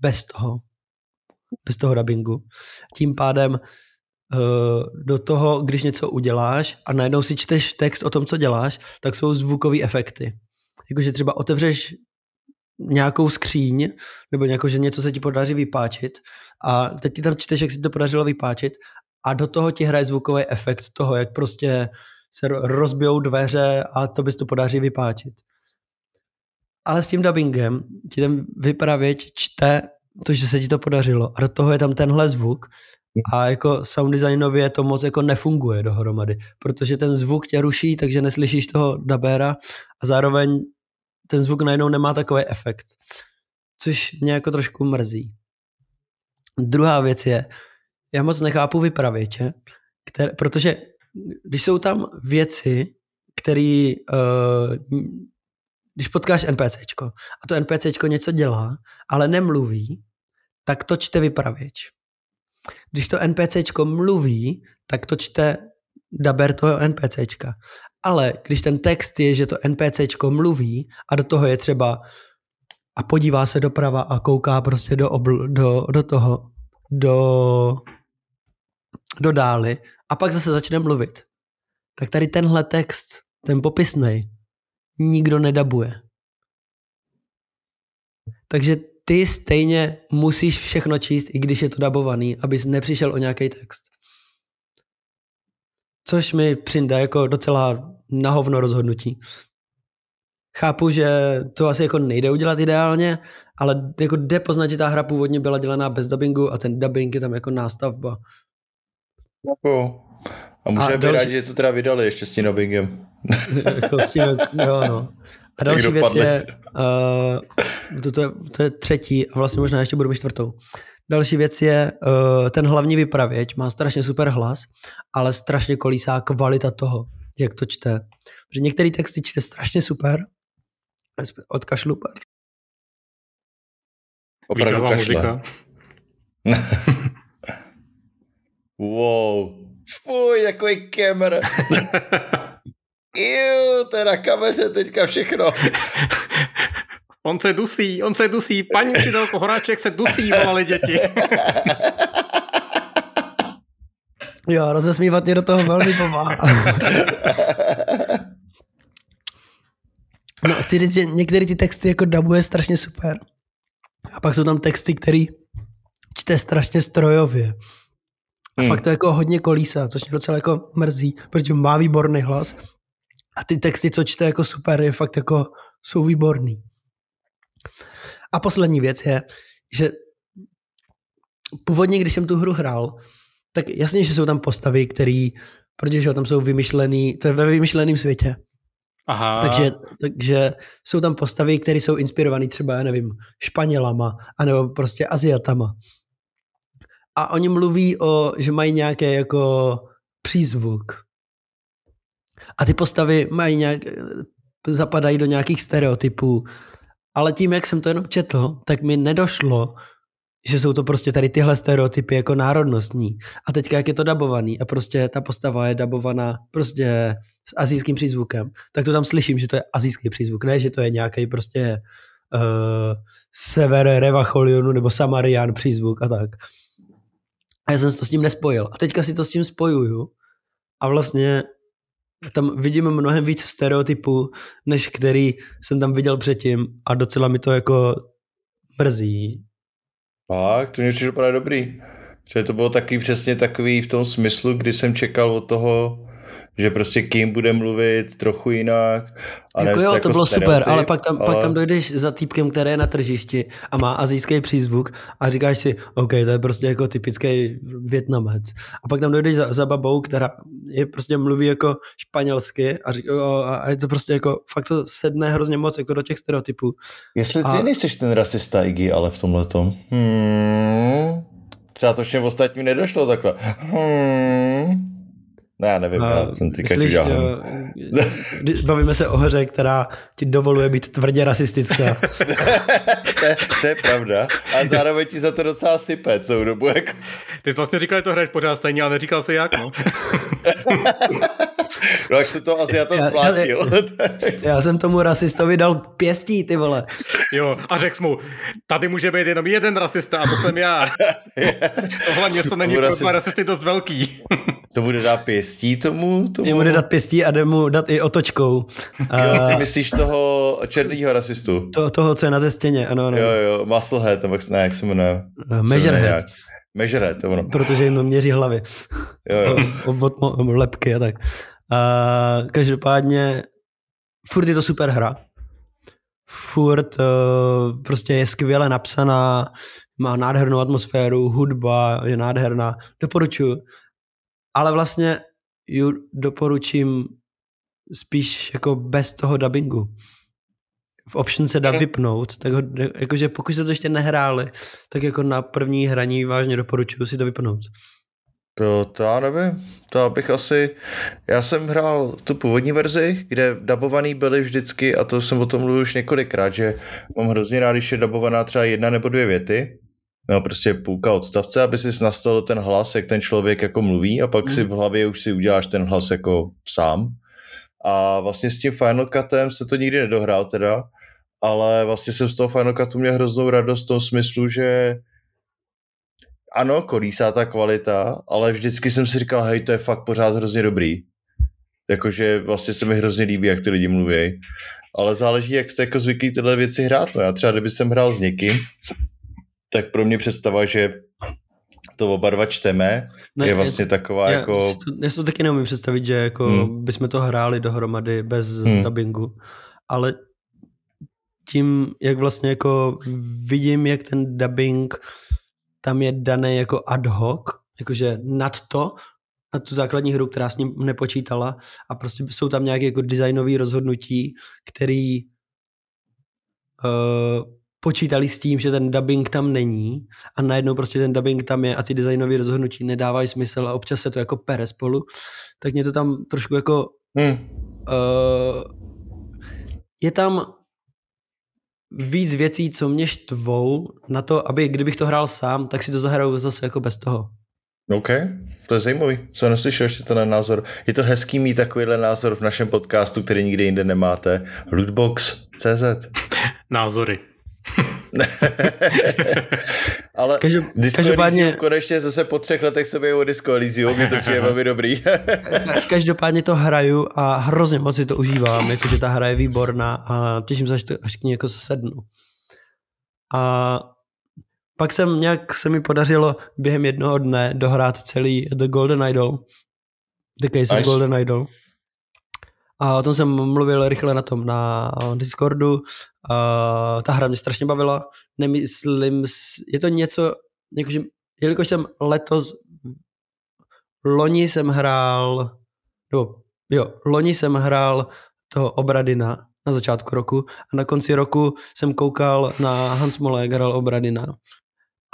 bez toho, bez toho dubbingu. Tím pádem do toho, když něco uděláš a najednou si čteš text o tom, co děláš, tak jsou zvukové efekty. Jakože třeba otevřeš nějakou skříň, nebo nějakou, že něco se ti podaří vypáčit a teď ti tam čteš, jak si to podařilo vypáčit a do toho ti hraje zvukový efekt toho, jak prostě se rozbijou dveře a to bys to podaří vypáčit. Ale s tím dubbingem ti ten vypravěč čte to, že se ti to podařilo a do toho je tam tenhle zvuk a jako sound designově to moc jako nefunguje dohromady, protože ten zvuk tě ruší, takže neslyšíš toho dabéra a zároveň ten zvuk najednou nemá takový efekt, což mě jako trošku mrzí. Druhá věc je, já moc nechápu vypravěče, které, protože když jsou tam věci, které, uh, když potkáš NPCčko a to NPCčko něco dělá, ale nemluví, tak to čte vypravěč. Když to NPCčko mluví, tak to čte daber toho NPCčka. Ale když ten text je, že to NPCčko mluví a do toho je třeba a podívá se doprava a kouká prostě do, obl, do, do toho, do, do dály a pak zase začne mluvit. tak tady tenhle text, ten popisný, nikdo nedabuje. Takže ty stejně musíš všechno číst, i když je to dabovaný, abys nepřišel o nějaký text. Což mi přijde jako docela nahovno rozhodnutí. Chápu, že to asi jako nejde udělat ideálně, ale jako jde poznat, že ta hra původně byla dělaná bez dubbingu a ten dubbing je tam jako nástavba. Jako, a můžeme být rádi, že to teda vydali ještě s tím dubbingem. jako s tím, jo, no. A další věc je, uh, to, to, je, to je třetí a vlastně možná ještě budu mít čtvrtou. Další věc je, uh, ten hlavní vypravěč má strašně super hlas, ale strašně kolísá kvalita toho, jak to čte. Protože některé texty čte strašně super, od kašlu pár. Opravdu kašle. wow. Fuj, takový kemr. Iu, to je na kameře teďka všechno. On se dusí, on se dusí. Paní učitelko Horáček se dusí, volali děti. Jo, rozesmívat mě do toho velmi pomáhá. No, chci říct, že některé ty texty jako dabuje strašně super. A pak jsou tam texty, který čte strašně strojově. A hmm. fakt to jako hodně kolísá, což mě docela jako mrzí, protože má výborný hlas. A ty texty, co čte jako super, je fakt jako jsou výborný. A poslední věc je, že původně, když jsem tu hru hrál, tak jasně, že jsou tam postavy, které, protože tam jsou vymyšlený, to je ve vymyšleném světě. Aha. Takže, takže jsou tam postavy, které jsou inspirované třeba, já nevím, Španělama, anebo prostě Aziatama. A oni mluví o, že mají nějaké jako přízvuk. A ty postavy mají nějak, zapadají do nějakých stereotypů. Ale tím, jak jsem to jenom četl, tak mi nedošlo, že jsou to prostě tady tyhle stereotypy jako národnostní. A teďka, jak je to dabovaný a prostě ta postava je dabovaná prostě s azijským přízvukem, tak to tam slyším, že to je azijský přízvuk, ne, že to je nějaký prostě uh, sever Revacholionu nebo Samarian přízvuk a tak. A já jsem se to s tím nespojil. A teďka si to s tím spojuju a vlastně tam vidím mnohem víc stereotypů, než který jsem tam viděl předtím a docela mi to jako mrzí. Fakt, to mě přišlo dobrý. Protože to bylo taky přesně takový v tom smyslu, kdy jsem čekal od toho že prostě kým bude mluvit trochu jinak. A jako jo, to jako bylo super, ale pak tam, ale... pak tam dojdeš za týpkem, který je na tržišti a má azijský přízvuk a říkáš si, OK, to je prostě jako typický Větnamec. A pak tam dojdeš za, za babou, která je prostě mluví jako španělsky a, říká, a je to prostě jako, fakt to sedne hrozně moc jako do těch stereotypů. Jestli ty a... nejseš ten rasista, Iggy, ale v tomhle tom. Hmm. Třeba to všem ostatním nedošlo takhle. Hmm. No já nevím, já jsem teďka myslíš, jo, Bavíme se o hře, která ti dovoluje být tvrdě rasistická. to, je, to je pravda. A zároveň ti za to docela sype celou dobu. Jako. Ty jsi vlastně říkal, že to hraješ pořád stejně, ale neříkal se jak, no. no jak se to asi já to splátil. Já, já, jsem tomu rasistovi dal pěstí, ty vole. Jo, a řekl mu, tady může být jenom jeden rasista a to jsem já. Tohle město není pro rasisty dost velký. To bude dát pěstí tomu? tomu? Je bude dát pěstí a jde mu dát i otočkou. Jo, ty myslíš toho černýho rasistu? To, toho, co je na té stěně, ano, ano. Jo, jo, Musclehead, nebo ne, jak se jmenuje? Measurehead. Measurehead, to ono. Protože jim měří hlavy. Jo, jo. Od, od, od lepky a tak. Uh, každopádně, furt je to super hra. Furt uh, prostě je skvěle napsaná, má nádhernou atmosféru, hudba je nádherná. Doporučuji ale vlastně ju doporučím spíš jako bez toho dubbingu. V option se dá vypnout, tak ho, jakože pokud jste to ještě nehráli, tak jako na první hraní vážně doporučuji si to vypnout. To, to já nevím, to bych asi, já jsem hrál tu původní verzi, kde dabovaný byly vždycky, a to jsem o tom mluvil už několikrát, že mám hrozně rád, když je dabovaná třeba jedna nebo dvě věty, no prostě půlka odstavce, aby si nastavil ten hlas, jak ten člověk jako mluví a pak mm. si v hlavě už si uděláš ten hlas jako sám. A vlastně s tím Final Cutem se to nikdy nedohrál teda, ale vlastně jsem z toho Final Cutu měl hroznou radost v tom smyslu, že ano, kolísá ta kvalita, ale vždycky jsem si říkal, hej, to je fakt pořád hrozně dobrý. Jakože vlastně se mi hrozně líbí, jak ty lidi mluví. Ale záleží, jak jste jako zvyklí tyhle věci hrát. No já třeba, kdyby jsem hrál s někým, tak pro mě představa, že to oba dva čteme, ne, je vlastně je, taková já, jako... Si to, já si to taky neumím představit, že jako hmm. bychom to hráli dohromady bez hmm. dubbingu, ale tím, jak vlastně jako vidím, jak ten dubbing tam je daný jako ad hoc, jakože nad to, na tu základní hru, která s ním nepočítala a prostě jsou tam nějaké jako designové rozhodnutí, který uh, počítali s tím, že ten dubbing tam není a najednou prostě ten dubbing tam je a ty designové rozhodnutí nedávají smysl a občas se to jako pere spolu, tak mě to tam trošku jako hmm. uh, je tam víc věcí, co mě štvou na to, aby kdybych to hrál sám, tak si to zahraju zase jako bez toho. OK, to je zajímavý. Co neslyšel ještě ten názor. Je to hezký mít takovýhle názor v našem podcastu, který nikdy jinde nemáte. Lootbox.cz Názory. Ale Každop, Disco každopádně... Elysium konečně zase po třech letech se o Disco Elysium, mě to přijde velmi dobrý. každopádně to hraju a hrozně moc si to užívám, jakože ta hra je výborná a těším se, až, to, až k ní jako sednu. A pak jsem nějak se mi podařilo během jednoho dne dohrát celý The Golden Idol. The Case of Golden Idol. A o tom jsem mluvil rychle na tom na Discordu. A ta hra mě strašně bavila. Nemyslím, je to něco, jakože, jelikož jsem letos, loni jsem hrál, nebo jo, loni jsem hrál toho Obradina na začátku roku a na konci roku jsem koukal na Hans Mole, hrál Obradina.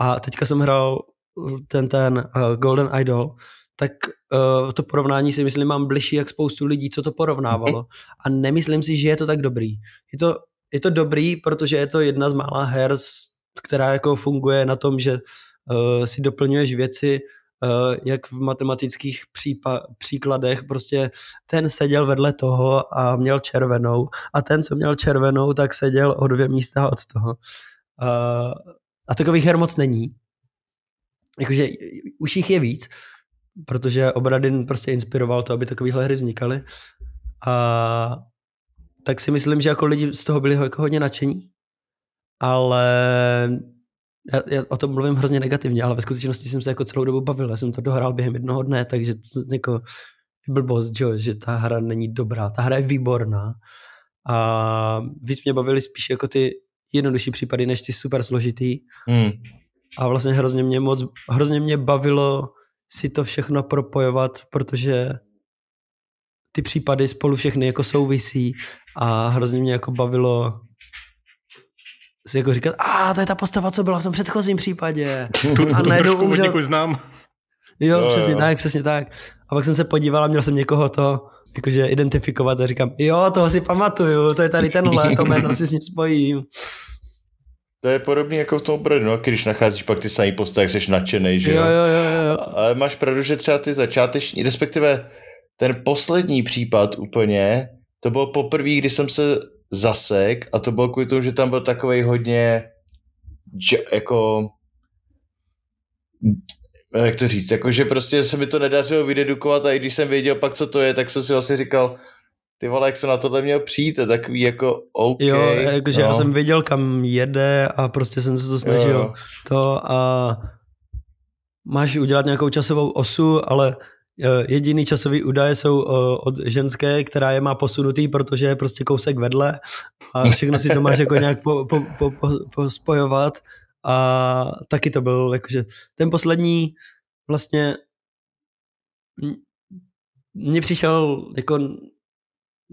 A teďka jsem hrál ten, ten uh, Golden Idol tak uh, to porovnání si myslím mám bližší jak spoustu lidí, co to porovnávalo. A nemyslím si, že je to tak dobrý. Je to, je to dobrý, protože je to jedna z mála her, která jako funguje na tom, že uh, si doplňuješ věci, uh, jak v matematických přípa- příkladech, prostě ten seděl vedle toho a měl červenou a ten, co měl červenou, tak seděl o dvě místa od toho. Uh, a takových her moc není. Jakože už jich je víc, protože Obradin prostě inspiroval to, aby takovéhle hry vznikaly. A tak si myslím, že jako lidi z toho byli jako hodně nadšení, ale já, já o tom mluvím hrozně negativně, ale ve skutečnosti jsem se jako celou dobu bavil. Já jsem to dohrál během jednoho dne, takže to jako blbost, že, že ta hra není dobrá. Ta hra je výborná. A víc mě bavily spíš jako ty jednodušší případy, než ty super složitý. Hmm. A vlastně hrozně mě moc, hrozně mě bavilo si to všechno propojovat, protože ty případy spolu všechny jako souvisí a hrozně mě jako bavilo si jako říkat, a to je ta postava, co byla v tom předchozím případě. Tu, a tu trošku umřel... znám. Jo, jo, přesně jo. tak, přesně tak. A pak jsem se podíval a měl jsem někoho to jakože identifikovat a říkám, jo, toho si pamatuju, to je tady tenhle, to jméno si s ním spojím. To je podobný jako v tom obradu, no, když nacházíš pak ty samý postavy, jak jsi nadšený, že jo? Jo, jo, jo. Ale máš pravdu, že třeba ty začáteční, respektive ten poslední případ úplně, to bylo poprvé, kdy jsem se zasek a to bylo kvůli tomu, že tam byl takový hodně jako jak to říct, jakože prostě se mi to nedařilo vydedukovat a i když jsem věděl pak, co to je, tak jsem si vlastně říkal, ty vole, jak jsem na tohle měl přijít, je takový jako OK. Jo, jakože no. já jsem věděl, kam jede a prostě jsem se to snažil jo. to a máš udělat nějakou časovou osu, ale e, jediný časový údaje jsou e, od ženské, která je má posunutý, protože je prostě kousek vedle a všechno si to máš jako nějak po, po, po, po, po spojovat a taky to byl jakože ten poslední vlastně mně přišel jako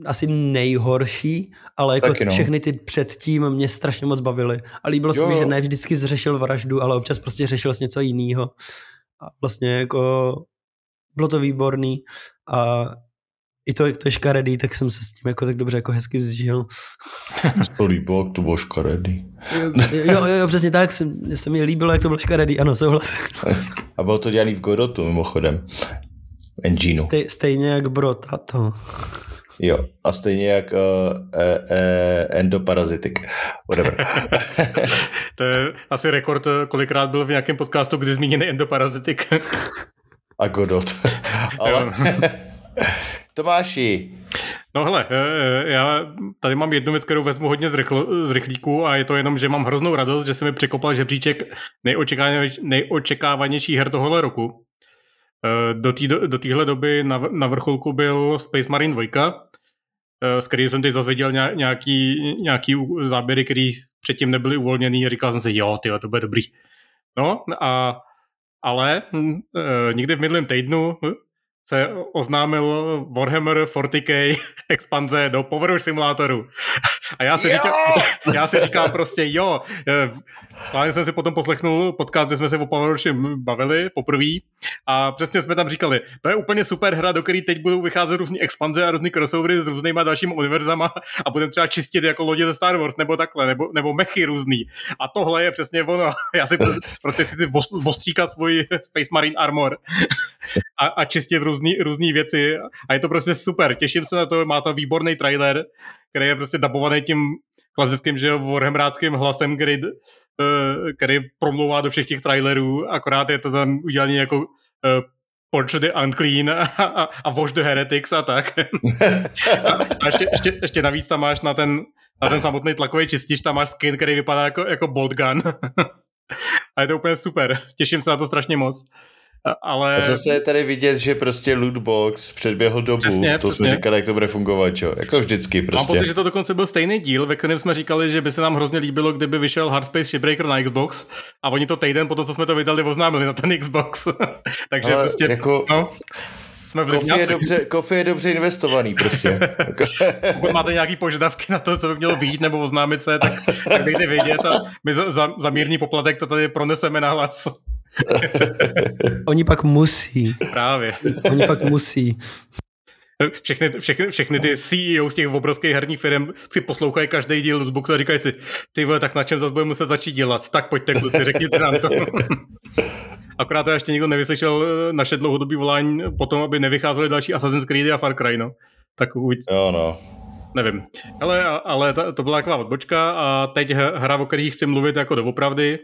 asi nejhorší, ale jako Taky no. všechny ty předtím mě strašně moc bavily. A líbilo se mi, že ne vždycky zřešil vraždu, ale občas prostě řešil s něco jiného. A vlastně jako bylo to výborný a i to, jak to je škaredý, tak jsem se s tím jako tak dobře jako hezky zžil. to líbilo, to bylo škaredý. jo, jo, jo, přesně tak, se, se mi líbilo, jak to bylo škaredý, ano, souhlas. a bylo to dělaný v Godotu mimochodem, engineu. Stej, stejně jak Brota, to. Jo, a stejně jak uh, uh, uh, endoparazitik. Whatever. to je asi rekord, kolikrát byl v nějakém podcastu, kdy zmíněný endoparazitik. a Godot. Ale Tomáši. No hele, eh, eh, já tady mám jednu věc, kterou vezmu hodně z, rychl, z rychlíku a je to jenom, že mám hroznou radost, že se mi překopal žebříček nejočekávanější, nejočekávanější her tohohle roku. Eh, do, tý, do téhle doby na, na vrcholku byl Space Marine 2, s kterým jsem teď zazvěděl nějaký, nějaký záběry, které předtím nebyly uvolněný a říkal jsem si, jo, tyjo, to bude dobrý. No a ale e, někdy v minulém týdnu se oznámil Warhammer 40k expanze do Power simulátoru. A já si, říkám, já si říkám prostě jo. Schválně jsem si potom poslechnul podcast, kde jsme se o Power bavili poprvé a přesně jsme tam říkali, to je úplně super hra, do které teď budou vycházet různé expanze a různý crossovery s různýma dalšími univerzama a budeme třeba čistit jako lodě ze Star Wars nebo takhle, nebo, nebo mechy různý. A tohle je přesně ono. Já si prostě, prostě si vostříkat svůj Space Marine Armor a, a čistit různý, různý věci a je to prostě super. Těším se na to, má to výborný trailer, který je prostě dabovaný tím klasickým, že warhammeráckým hlasem, který, uh, který promlouvá do všech těch trailerů, akorát je to tam udělané jako uh, Portrait the Unclean a, a, a Wash the Heretics a tak. a, a ještě, ještě, ještě navíc tam máš na ten, na ten samotný tlakový čistič, tam máš skin, který vypadá jako, jako bolt gun. a je to úplně super. Těším se na to strašně moc ale... Zase je tady vidět, že prostě lootbox předběhl dobu, přesně, to přesně. jsme říkali, jak to bude fungovat, čo? jako vždycky prostě. Mám pocit, že to dokonce byl stejný díl, ve kterém jsme říkali, že by se nám hrozně líbilo, kdyby vyšel Hard Space Shipbreaker na Xbox a oni to týden potom, co jsme to vydali, oznámili na ten Xbox. Takže ale prostě, jako... no, jsme v Kofi je, dobře, kofi je dobře investovaný prostě. Pokud máte nějaký požadavky na to, co by mělo vyjít nebo oznámit se, tak, tak dejte vědět a my za, za, za mírný poplatek to tady proneseme na hlas. Oni pak musí. Právě. Oni pak musí. Všechny, všechny, všechny ty CEO z těch obrovských herních firm si poslouchají každý díl z Boxu a říkají si, ty vole, tak na čem zase budeme muset začít dělat? Tak pojďte, kluci, řekněte nám to. Akorát to ještě nikdo nevyslyšel naše dlouhodobý volání po tom, aby nevycházely další Assassin's Creed a Far Cry, no. Tak uvidí. Jo, no. Nevím. Ale, ale to, to byla taková odbočka a teď hra, o kterých chci mluvit jako doopravdy,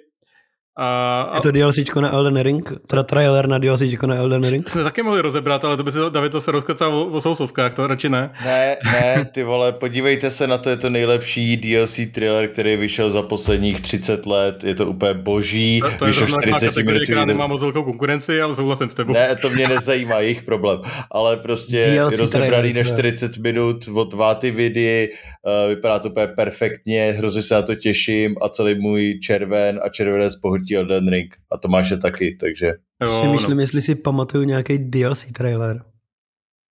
a, je to DLCčko na Elden Ring? Teda trailer na DLCčko na Elden Ring? Jsme taky mohli rozebrat, ale to by se David to se rozkacal o, o sousovkách, to radši ne. Ne, ne, ty vole, podívejte se na to, je to nejlepší DLC trailer, který vyšel za posledních 30 let, je to úplně boží. To, to je zrovna 40 minut. která nemá moc velkou konkurenci, ale souhlasím s tebou. Ne, to mě nezajímá, jejich problém, ale prostě DLC rozebraný na 40 minut od Váty vidii, uh, vypadá to úplně perfektně, hrozně se na to těším a celý můj červen a červené spohodí hrnutí Elden Ring a Tomáše taky, takže... Jo, si myslím, no. jestli si pamatuju nějaký DLC trailer.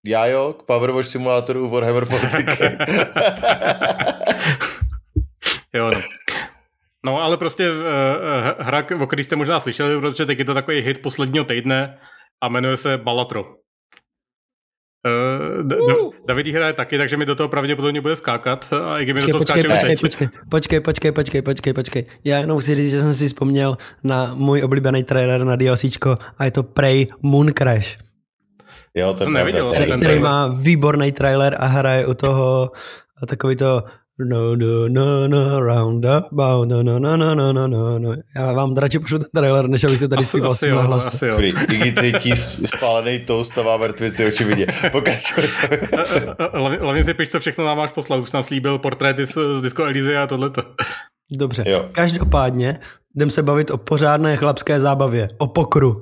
Já jo, k Powerwatch simulátoru Warhammer 40 Jo, no. No, ale prostě uh, hra, o který jste možná slyšeli, protože teď je to takový hit posledního týdne a jmenuje se Balatro. Uh, David hraje taky, takže mi do toho pravděpodobně bude skákat. A i počkej, do toho počkej, počkej, počkej, počkej, počkej, počkej, počkej. Já jenom chci říct, že jsem si vzpomněl na můj oblíbený trailer na DLCčko a je to Prey Moon Crash. Jo, to jsem neviděl. Který, který má výborný trailer a hraje u toho takový to no, no, no, no, roundabout, no, no, no, no, no, no, no, no. Já vám radši pošlu ten trailer, než abych to tady si vlastně na hlas. Asi jo. Digi cítí spálený toast a má mrtvici očividně. Pokračuj. Hlavně si piš, co všechno nám máš poslat. Už nám slíbil portréty z, z Disco Elysia a tohleto. Dobře. Jo. Každopádně jdem se bavit o pořádné chlapské zábavě. O pokru.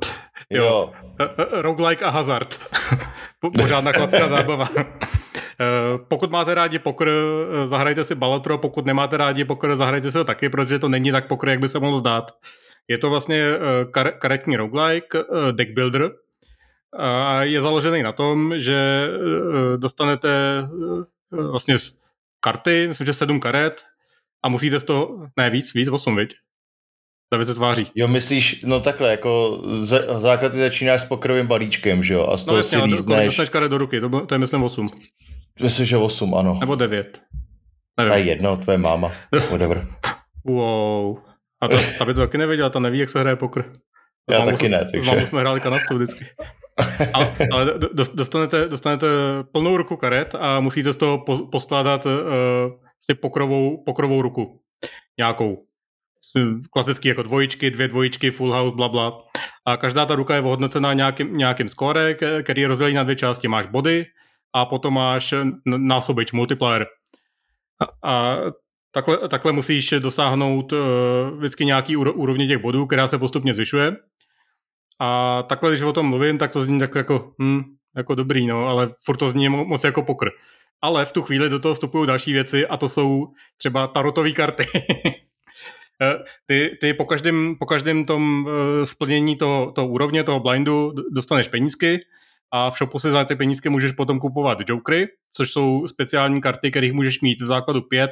Jo. Roguelike a hazard. Pořádná chlapská zábava. Eh, pokud máte rádi pokr, eh, zahrajte si Balatro, pokud nemáte rádi pokr, zahrajte si ho taky, protože to není tak pokr, jak by se mohlo zdát. Je to vlastně eh, kar- karetní roguelike, deck builder, a je založený na tom, že dostanete vlastně karty, myslím, že sedm karet a musíte z toho, ne víc, víc, osm, viď? David se tváří. Jo, myslíš, no takhle, jako základ začínáš s pokrovým balíčkem, že jo? A z no toho no jasně, si lízneš... dostaneš karet do ruky, to, to je myslím 8. Myslím, že 8, ano. Nebo 9. Nevím. A jedno, tvoje máma. Whatever. wow. A to, ta by to taky nevěděla, ta neví, jak se hraje pokr. Já taky jsme, ne, takže... S jsme hráli kanastu vždycky. ale, ale dostanete, dostanete plnou ruku karet a musíte z toho poskládat uh, pokrovou, pokrovou ruku. Nějakou. Klasicky jako dvojičky, dvě dvojičky, full house, bla, bla. A každá ta ruka je ohodnocená nějakým, nějakým skóre, který je rozdělený na dvě části. Máš body, a potom máš násobič, multiplier. A, a takhle, takhle musíš dosáhnout uh, vždycky nějaký úrovně těch bodů, která se postupně zvyšuje. A takhle, když o tom mluvím, tak to zní tak jako, hm, jako dobrý, no, ale furt to zní moc jako pokr. Ale v tu chvíli do toho vstupují další věci a to jsou třeba tarotové karty. Eh, ty, ty po, každém, po každém tom splnění toho, toho úrovně, toho blindu dostaneš penízky a v shopu si za ty penízky můžeš potom kupovat jokery, což jsou speciální karty, kterých můžeš mít v základu pět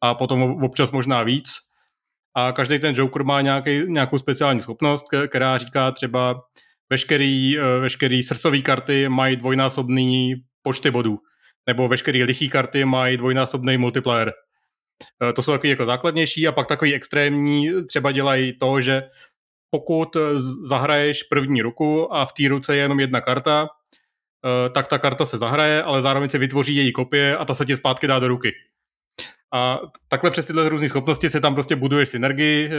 a potom občas možná víc. A každý ten joker má nějaký, nějakou speciální schopnost, která říká třeba veškerý, eh, veškerý srdcový karty mají dvojnásobný počty bodů, nebo veškerý lichý karty mají dvojnásobný multiplier. Eh, to jsou takový jako základnější a pak takový extrémní třeba dělají to, že pokud zahraješ první ruku a v té ruce je jenom jedna karta, eh, tak ta karta se zahraje, ale zároveň se vytvoří její kopie a ta se ti zpátky dá do ruky. A takhle přes tyhle různé schopnosti se tam prostě buduješ synergii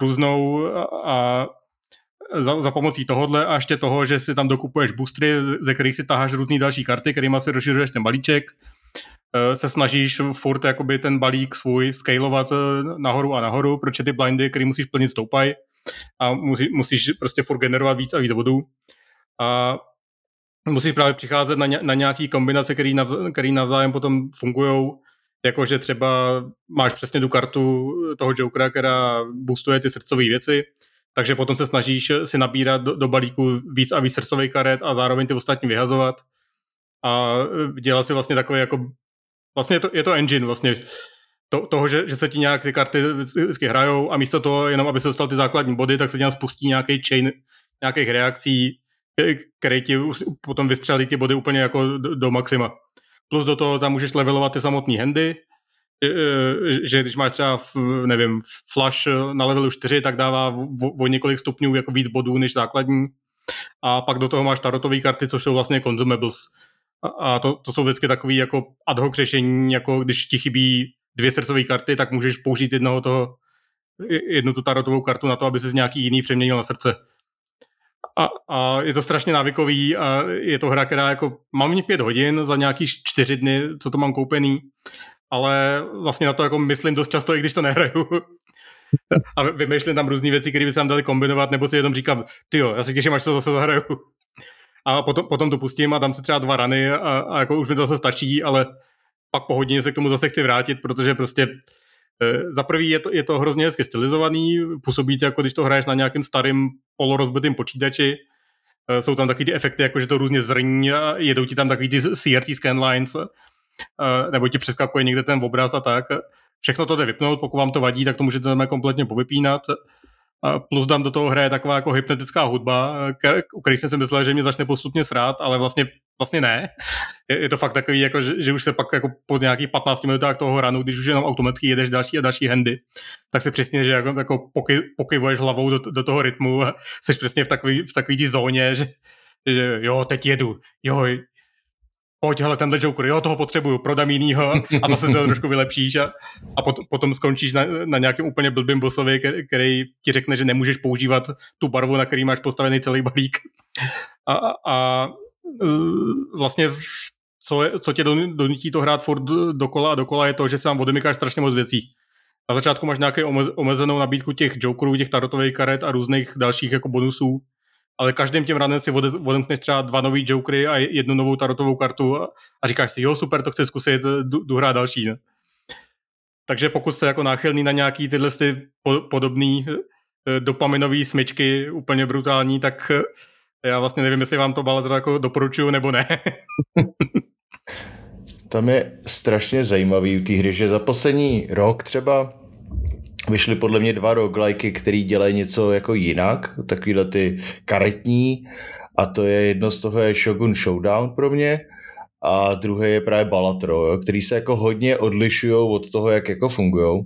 různou a za, za pomocí tohohle a ještě toho, že si tam dokupuješ boostry, ze kterých si taháš různé další karty, kterými si rozšiřuješ ten balíček, eh, se snažíš furt jakoby ten balík svůj scalovat eh, nahoru a nahoru, proč ty blindy, který musíš plnit, stoupají a musí, musíš prostě furt generovat víc a víc vodů. A musíš právě přicházet na, ně, na nějaký kombinace, který, navz, který navzájem potom fungují, jakože třeba máš přesně tu kartu toho Jokera, která boostuje ty srdcové věci, takže potom se snažíš si nabírat do, do balíku víc a víc srdcových karet a zároveň ty ostatní vyhazovat. A dělá si vlastně takový jako vlastně je to, je to engine vlastně to, toho, že, že se ti nějak ty karty vždycky hrajou a místo toho, jenom aby se dostal ty základní body, tak se nějak spustí nějaký chain nějakých reakcí, které ti potom vystřelí ty body úplně jako do, do maxima. Plus do toho tam můžeš levelovat ty samotné handy, že když máš třeba, nevím, flash na levelu 4, tak dává o, o několik stupňů jako víc bodů než základní. A pak do toho máš tarotové karty, což jsou vlastně consumables. A, a to, to jsou vždycky takový jako ad hoc řešení, jako když ti chybí dvě srdcové karty, tak můžeš použít jednoho toho, jednu tu tarotovou kartu na to, aby se z nějaký jiný přeměnil na srdce. A, a je to strašně návykový a je to hra, která jako, mám v pět hodin za nějaký čtyři dny, co to mám koupený, ale vlastně na to jako myslím dost často, i když to nehraju. a vymýšlím tam různé věci, které by se tam dali kombinovat, nebo si jenom říkám, ty jo, já si těším, až to zase zahraju. A potom, potom to pustím a dám si třeba dva rany a, a jako už mi to zase stačí, ale pak po hodině se k tomu zase chci vrátit, protože prostě e, za prvý je to, je to hrozně hezky stylizovaný, působí to jako když to hraješ na nějakém starém polorozbitém počítači, e, jsou tam taky ty efekty, jako že to různě zrní a jedou ti tam takový ty CRT scanlines, e, nebo ti přeskakuje někde ten obraz a tak. Všechno to jde vypnout, pokud vám to vadí, tak to můžete kompletně povypínat. A plus dám do toho hraje taková jako hypnotická hudba, u které jsem si myslel, že mě začne postupně srát, ale vlastně, vlastně ne. Je, je to fakt takový, jako, že, že, už se pak jako po nějakých 15 minutách toho ranu, když už jenom automaticky jedeš další a další handy, tak se přesně, že jako, jako poky, pokyvuješ hlavou do, do toho rytmu a jsi přesně v takové v takový zóně, že, že jo, teď jedu, jo, pojď, hele, tenhle Joker, jo, toho potřebuju, prodám jinýho a zase se to trošku vylepšíš a, a pot, potom skončíš na, na nějakém úplně blbým bossovi, který ti řekne, že nemůžeš používat tu barvu, na který máš postavený celý balík. A, a, a vlastně co, je, co tě donutí to hrát furt dokola a dokola je to, že se tam odemykáš strašně moc věcí. Na začátku máš nějakou omezenou nabídku těch jokerů, těch tarotových karet a různých dalších jako bonusů ale každým těm ranem si odemkneš třeba dva nový jokery a jednu novou tarotovou kartu a, a říkáš si, jo, super, to chci zkusit, jdu, hrát další. Ne? Takže pokud jste jako náchylný na nějaký tyhle ty podobný eh, dopaminový smyčky, úplně brutální, tak eh, já vlastně nevím, jestli vám to balet jako doporučuju nebo ne. Tam je strašně zajímavý u té hry, že za poslední rok třeba vyšly podle mě dva roguelikey, který dělají něco jako jinak, takovýhle ty karetní a to je jedno z toho je Shogun Showdown pro mě a druhé je právě Balatro, jo, který se jako hodně odlišují od toho, jak jako fungují.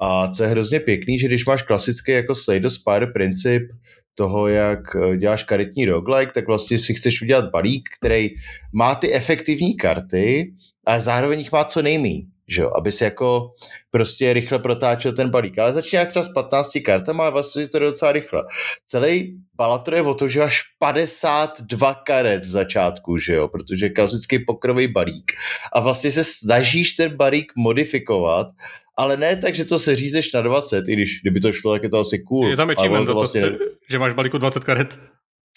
A co je hrozně pěkný, že když máš klasický jako Slay the Spire princip toho, jak eh, děláš karetní roguelike, tak vlastně si chceš udělat balík, který má ty efektivní karty, a zároveň jich má co nejmí že jo, aby si jako prostě rychle protáčel ten balík. Ale začínáš třeba s 15 kartama a vlastně to je docela rychle. Celý Balator je o to, že máš 52 karet v začátku, že jo, protože klasický pokrový balík. A vlastně se snažíš ten balík modifikovat, ale ne tak, že to se řízeš na 20, i když kdyby to šlo, tak je to asi cool. Je tam achievement, to vlastně... to, že máš balíku 20 karet.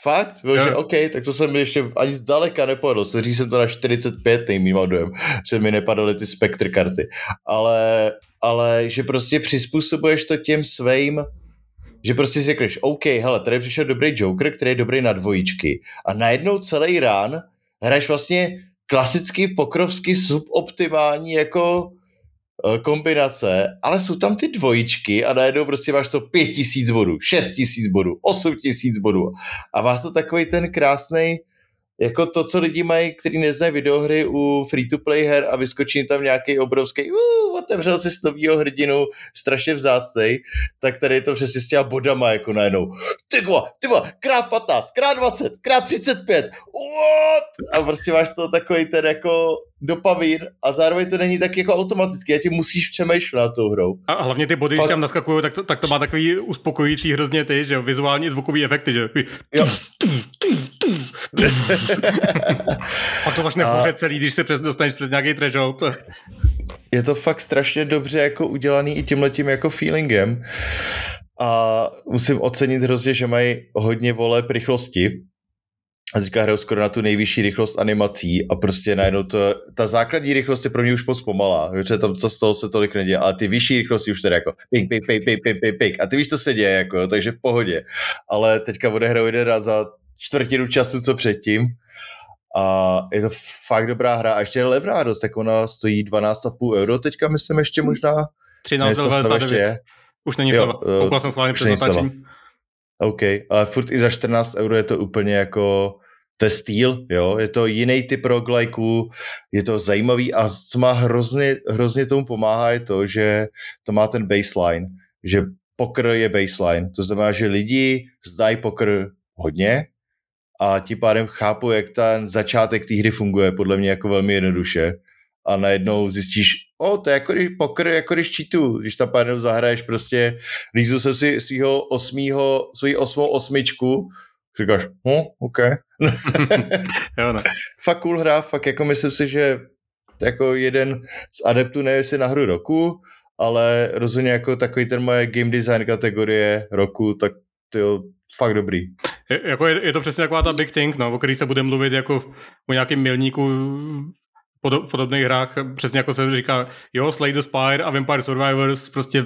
Fakt? Byl, že OK, tak to jsem ještě ani zdaleka nepovedl. Seří jsem to na 45, nejmým dojem, že mi nepadaly ty spektr karty. Ale, ale že prostě přizpůsobuješ to těm svým že prostě si řekneš, OK, hele, tady přišel dobrý Joker, který je dobrý na dvojičky a najednou celý rán hraješ vlastně klasicky pokrovsky suboptimální jako kombinace, ale jsou tam ty dvojičky a najednou prostě máš to pět tisíc bodů, šest tisíc bodů, osm tisíc bodů a máš to takový ten krásný jako to, co lidi mají, kteří neznají videohry u free-to-play her a vyskočí tam nějaký obrovský, uh, otevřel si novýho hrdinu, strašně vzácnej, tak tady je to přesně s těma bodama jako najednou. Ty vole, ty vole, krát 15, krát 20, krát 35, what? A prostě máš to takový ten jako dopavín a zároveň to není tak jako automaticky, a ti musíš přemýšlet tou hrou. A hlavně ty body, když tam naskakují, tak to, tak to má takový uspokojící hrozně ty, že vizuální zvukový efekty, že jo. a to začne a... celý, když se přes, dostaneš přes nějaký threshold. Je to fakt strašně dobře jako udělaný i tímhletím jako feelingem. A musím ocenit hrozně, že mají hodně voleb rychlosti, a teďka hraju skoro na tu nejvyšší rychlost animací a prostě najednou to, ta základní rychlost je pro mě už moc pomalá, protože tam co z toho se tolik neděje, ale ty vyšší rychlosti už tedy jako ping, ping, ping, ping, ping, ping, ping. a ty víš, co se děje, jako, takže v pohodě. Ale teďka odehraju jeden raz za čtvrtinu času, co předtím a je to fakt dobrá hra a ještě je levná dost, tak ona stojí 12,5 euro, teďka myslím ještě možná 13,99. Už není slova, koukal jsem schválně před natáčením. OK, ale furt i za 14 euro je to úplně jako to je styl, jo, je to jiný typ roguelikeů, je to zajímavý a co má hrozně, hrozně tomu pomáhá je to, že to má ten baseline, že pokr je baseline, to znamená, že lidi zdají pokr hodně a tím pádem chápu, jak ten začátek té hry funguje, podle mě jako velmi jednoduše a najednou zjistíš, o, to je jako když pokr, jako když cheatu, když tam pádem zahraješ prostě, lízu jsem si svýho osmýho, svůj osmou osmičku, říkáš, hm, OK. jo, no. fakt cool hra, fakt jako myslím si, že jako jeden z adeptů, nevím jestli na hru roku, ale rozhodně jako takový ten moje game design kategorie roku, tak to fakt dobrý. Je, jako je, je to přesně taková ta big thing, no, o který se bude mluvit jako o nějakém milníku v podobných hrách, přesně jako se říká, jo, Slay the Spire a Vampire Survivors, prostě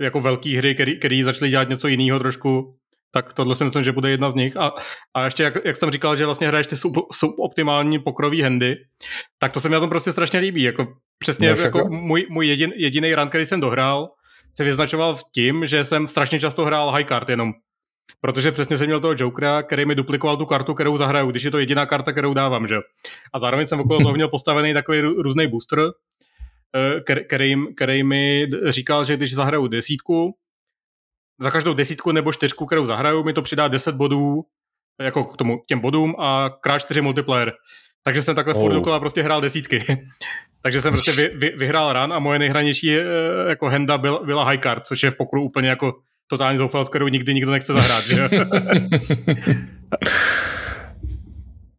jako velké hry, který, který začaly dělat něco jiného trošku, tak tohle si myslím, že bude jedna z nich. A, a ještě, jak, jak jsem říkal, že vlastně hraješ ty sub, suboptimální pokrový handy, tak to se mi na tom prostě strašně líbí. Jako, přesně no, jako můj, můj jedin, jediný run, který jsem dohrál, se vyznačoval v tím, že jsem strašně často hrál high card jenom. Protože přesně jsem měl toho Jokera, který mi duplikoval tu kartu, kterou zahraju, když je to jediná karta, kterou dávám, že A zároveň jsem okolo toho měl postavený takový různý booster, eh, který, který mi říkal, že když zahraju desítku, za každou desítku nebo čtyřku, kterou zahraju, mi to přidá 10 bodů jako k tomu, těm bodům a krát 4 multiplayer. Takže jsem takhle oh. furt dokola prostě hrál desítky. Takže jsem prostě vy, vy, vyhrál run a moje nejhranější eh, jako henda byl, byla high card, což je v pokru úplně jako totální zoufal, kterou nikdy nikdo nechce zahrát, že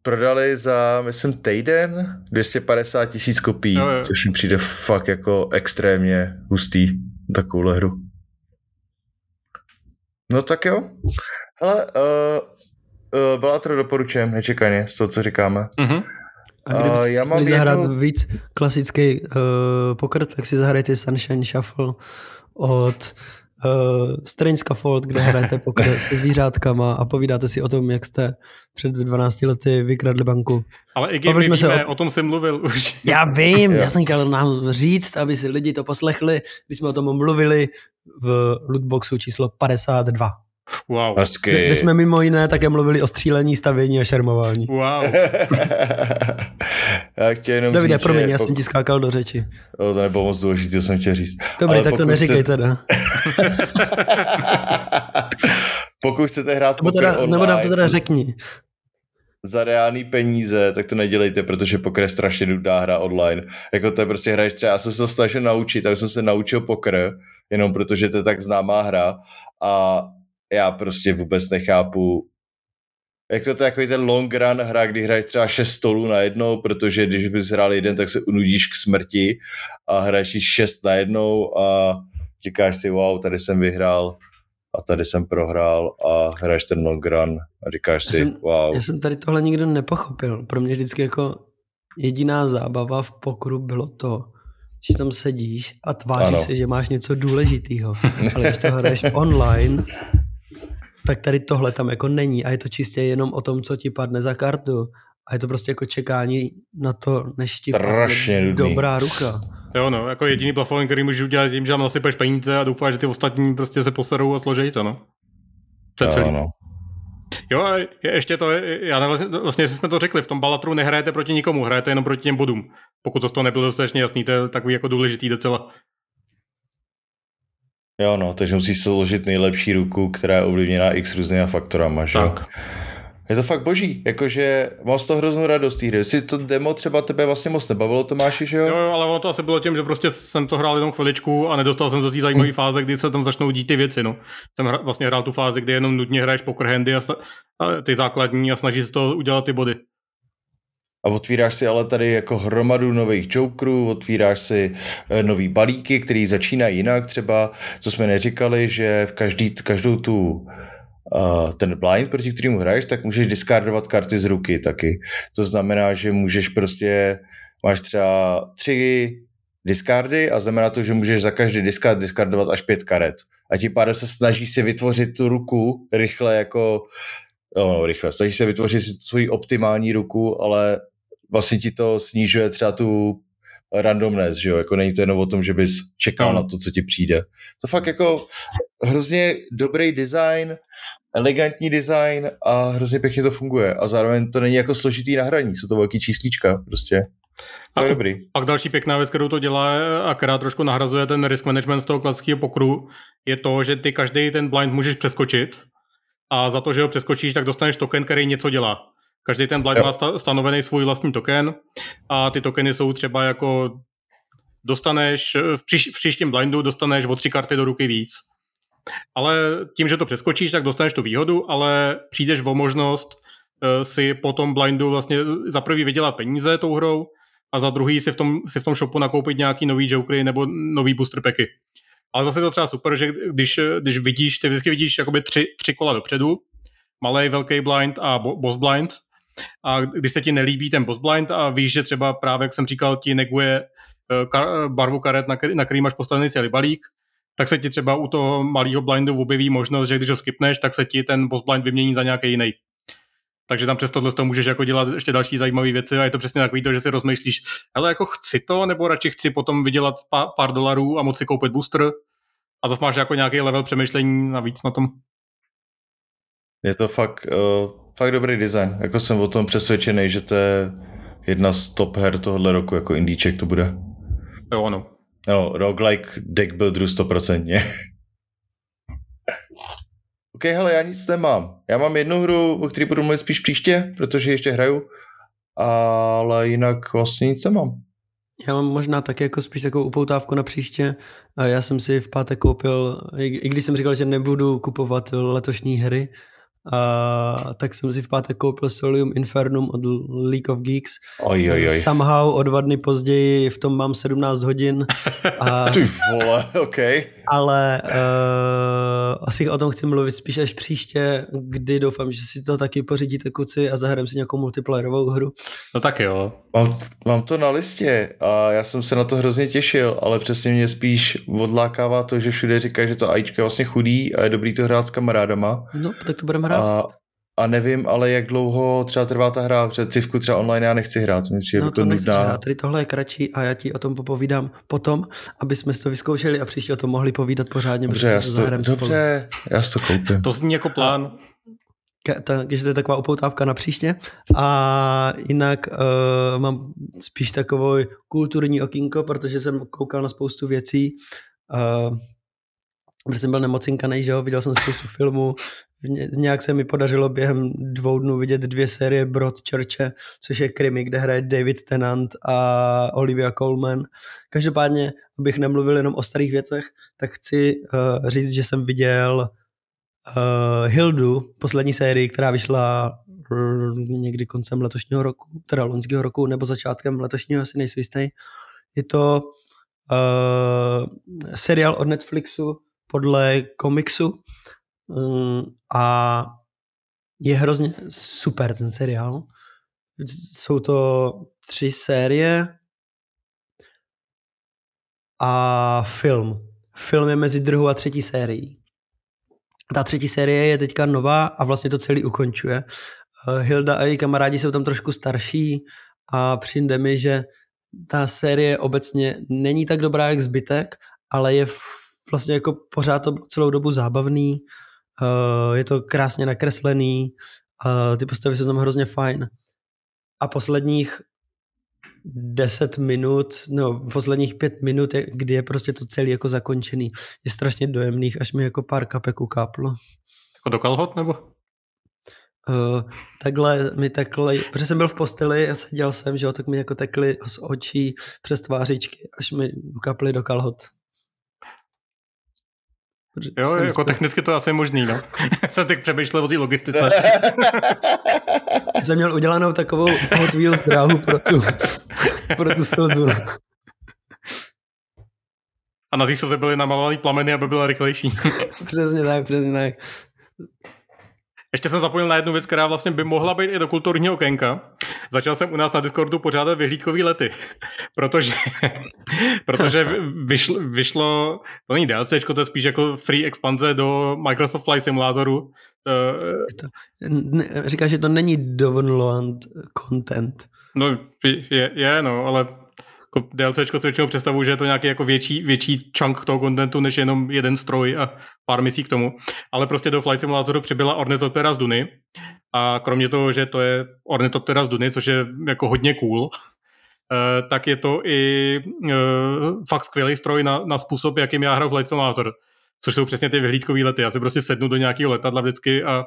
Prodali za, myslím, týden 250 tisíc kopií, jo. což mi přijde fakt jako extrémně hustý takovou hru. No tak jo. Hele, uh, uh, Bellator doporučujem, nečekaně, z toho, co říkáme. Uh-huh. A kdybyste uh, já mám zahrát jednu... víc klasický uh, poker, tak si zahrajte Sunshine Shuffle od uh, Strange Scaffold, kde hrajete poker se zvířátkama a povídáte si o tom, jak jste před 12 lety vykradli banku. Ale i my víme, se o... o tom jsem mluvil už. Já vím, já jsem chtěl nám říct, aby si lidi to poslechli, když jsme o tom mluvili v lootboxu číslo 52. Wow. Hezky. Kde jsme mimo jiné také mluvili o střílení, stavění a šermování. Wow. já chtěl jenom Davide, říct, promiň, já jsem ti skákal do řeči. O, to nebylo moc důležité, to jsem chtěl říct. Dobrý, Ale tak to neříkej chcete... teda. pokud chcete hrát nebo, teda, online, nebo nám to teda řekni. za reální peníze, tak to nedělejte, protože poker je strašně nudná hra online. Jako to je prostě hraješ třeba, já jsem se to snažil naučit, tak jsem se naučil poker, jenom protože to je tak známá hra a já prostě vůbec nechápu, jako to je takový ten long run hra, kdy hraješ třeba 6 stolů na jednou, protože když bys hrál jeden, tak se unudíš k smrti a hraješ 6 na jednou a říkáš si, wow, tady jsem vyhrál a tady jsem prohrál a hraješ ten long run a říkáš si, já jsem, wow. Já jsem tady tohle nikdo nepochopil. Pro mě vždycky jako jediná zábava v pokru bylo to, že tam sedíš a tváříš ano. se, že máš něco důležitého. Ale když to hraješ online, tak tady tohle tam jako není a je to čistě jenom o tom, co ti padne za kartu. A je to prostě jako čekání na to, než ti padne dobrá ruka. Jo, no, jako jediný bluffování, který můžeš udělat tím, že tam nasypeš peníze a doufáš, že ty ostatní prostě se poserou a složejí to, no. To je jo, celý. No. Jo, a je, ještě to, já vlastně, vlastně jsme to řekli, v tom balatru nehrajete proti nikomu, hrajete jenom proti těm bodům. Pokud to z toho nebylo dostatečně jasný, to je takový jako důležitý docela. Jo, no, takže musíš složit nejlepší ruku, která je ovlivněná x různými faktorama, že Tak. Je to fakt boží, jakože mám z toho hroznou radost té hry. Si to demo třeba tebe vlastně moc nebavilo, Tomáši, že jo? Jo, ale ono to asi bylo tím, že prostě jsem to hrál jenom chviličku a nedostal jsem se té zajímavé hmm. fáze, kdy se tam začnou dít ty věci, no. Jsem hra, vlastně hrál tu fázi, kdy jenom nudně hraješ poker handy a, a ty základní a snažíš se to udělat ty body. A otvíráš si ale tady jako hromadu nových jokerů, otvíráš si eh, nový balíky, který začínají jinak třeba, co jsme neříkali, že v každý, každou tu uh, ten blind, proti kterému hraješ, tak můžeš discardovat karty z ruky taky. To znamená, že můžeš prostě, máš třeba tři discardy a znamená to, že můžeš za každý discard discardovat až pět karet. A tím pádem se snaží si vytvořit tu ruku rychle jako no, rychle, snaží se vytvořit svoji optimální ruku, ale vlastně ti to snižuje třeba tu randomness, že jo, jako není to jenom o tom, že bys čekal no. na to, co ti přijde. To fakt jako hrozně dobrý design, elegantní design a hrozně pěkně to funguje a zároveň to není jako složitý na hraní, jsou to velký číslíčka prostě. To a, je dobrý. Pak další pěkná věc, kterou to dělá a která trošku nahrazuje ten risk management z toho klasického pokru, je to, že ty každý ten blind můžeš přeskočit a za to, že ho přeskočíš, tak dostaneš token, který něco dělá. Každý ten blind jo. má stanovený svůj vlastní token a ty tokeny jsou třeba jako dostaneš, v, příš, v příštím blindu dostaneš o tři karty do ruky víc. Ale tím, že to přeskočíš, tak dostaneš tu výhodu, ale přijdeš o možnost uh, si po tom blindu vlastně za prvý vydělat peníze tou hrou a za druhý si v tom, si v tom shopu nakoupit nějaký nový jokery nebo nový booster packy. Ale zase to třeba super, že když, když vidíš, ty vždycky vidíš jakoby tři, tři kola dopředu, malý, velký blind a boss blind a když se ti nelíbí ten boss blind a víš, že třeba právě, jak jsem říkal, ti neguje eh, kar- barvu karet, na který, na který máš postavený celý balík, tak se ti třeba u toho malého blindu objeví možnost, že když ho skipneš, tak se ti ten boss blind vymění za nějaký jiný. Takže tam přes tohle to můžeš jako dělat ještě další zajímavé věci a je to přesně takový to, že si rozmýšlíš, ale jako chci to, nebo radši chci potom vydělat pár, pár dolarů a moci koupit booster a zase máš jako nějaký level přemýšlení navíc na tom. Je to fakt, uh, fakt dobrý design. Jako jsem o tom přesvědčený, že to je jedna z top her tohohle roku, jako indíček to bude. Jo, ano. No, roguelike deck builderu 100%. OK, hele, já nic nemám. Já mám jednu hru, o které budu mluvit spíš příště, protože ještě hraju, ale jinak vlastně nic nemám. Já mám možná taky jako spíš takovou upoutávku na příště. Já jsem si v pátek koupil, i když jsem říkal, že nebudu kupovat letošní hry, a tak jsem si v pátek koupil Solium Infernum od League of Geeks. Oj, oj, oj. Somehow o dva dny později v tom mám 17 hodin. A, Ty vole, ok. Ale uh, asi o tom chci mluvit spíš až příště, kdy doufám, že si to taky pořídíte kuci a zahrajeme si nějakou multiplayerovou hru. No tak jo. Mám, mám to na listě a já jsem se na to hrozně těšil, ale přesně mě spíš odlákává to, že všude říkají, že to AIčko je vlastně chudý a je dobrý to hrát s kamarádama. No, tak to budeme hrát. A, a nevím, ale jak dlouho třeba trvá ta hra, protože civku třeba online já nechci hrát. No to nechci hrát, tady tohle je kratší a já ti o tom popovídám potom, aby jsme to vyzkoušeli a příště o tom mohli povídat pořádně. Dobře, já to, dobře já to koupím. To zní jako plán. Takže to je taková upoutávka na příště. A jinak uh, mám spíš takový kulturní okýnko, protože jsem koukal na spoustu věcí. Uh, protože jsem byl nemocinkaný, že jo, viděl jsem spoustu filmů, nějak se mi podařilo během dvou dnů vidět dvě série Broadchurche, což je krimi, kde hraje David Tennant a Olivia Colman. Každopádně, abych nemluvil jenom o starých věcech, tak chci uh, říct, že jsem viděl uh, Hildu, poslední sérii, která vyšla někdy koncem letošního roku, teda loňského roku, nebo začátkem letošního, asi nejsou jistý. Je to uh, seriál od Netflixu podle komiksu a je hrozně super ten seriál. Jsou to tři série a film. Film je mezi druhou a třetí sérií. Ta třetí série je teďka nová a vlastně to celý ukončuje. Eh, Hilda a její kamarádi jsou tam trošku starší a přijde mi, že ta série obecně není tak dobrá jak zbytek, ale je vlastně jako pořád to celou dobu zábavný, uh, je to krásně nakreslený, uh, ty postavy jsou tam hrozně fajn. A posledních deset minut, no posledních pět minut, kdy je prostě to celé jako zakončený, je strašně dojemných, až mi jako pár kapek ukáplo. Jako do kalhot nebo? Uh, takhle mi takhle, protože jsem byl v posteli a seděl jsem, že jo, tak mi jako tekly z očí přes tvářičky, až mi ukaply do kalhot. Jo, jsem jako spolu... technicky to asi je možný, no. jsem teď přemýšlel o té logistice. jsem měl udělanou takovou Hot Wheels dráhu pro tu, pro tu slzu. A na se byly namalovaný plameny, aby byla rychlejší. přesně tak, přesně tak. Ještě jsem zapomněl na jednu věc, která vlastně by mohla být i do kulturního okénka. Začal jsem u nás na Discordu pořádat vyhlídkový lety, protože, protože vyšlo, vyšlo, to není DLC, to je spíš jako free expanze do Microsoft Flight Simulatoru. Říkáš, že to není download content. No, je, je no, ale jako DLCčko si většinou představuji, že je to nějaký jako větší, větší chunk toho kontentu, než jenom jeden stroj a pár misí k tomu. Ale prostě do Flight Simulatoru přibyla Ornithoptera z Duny a kromě toho, že to je Ornithoptera z Duny, což je jako hodně cool, eh, tak je to i eh, fakt skvělý stroj na, na způsob, jakým já hraju Flight Simulator což jsou přesně ty vyhlídkové lety. Já si prostě sednu do nějakého letadla vždycky a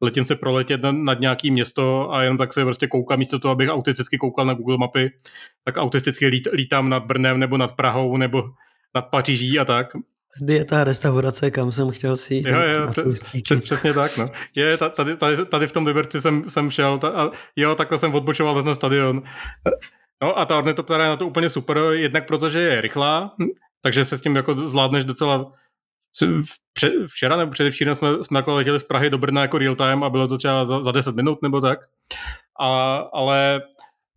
letím se proletět nad, nějaký město a jenom tak se prostě koukám místo toho, abych autisticky koukal na Google mapy, tak autisticky lít, lítám nad Brnem nebo nad Prahou nebo nad Paříží a tak. Tady je ta restaurace, kam jsem chtěl si jít. Jo, jo, přes, přesně tak, no. Je, tady, tady, tady v tom Liberci jsem, jsem šel ta, a jo, takhle jsem odbočoval na ten stadion. No a ta ornitoptera je na to úplně super, jednak protože je rychlá, takže se s tím jako zvládneš docela včera nebo předevčírem jsme, jsme takhle letěli z Prahy do Brna jako real time a bylo to třeba za, za 10 minut nebo tak. A, ale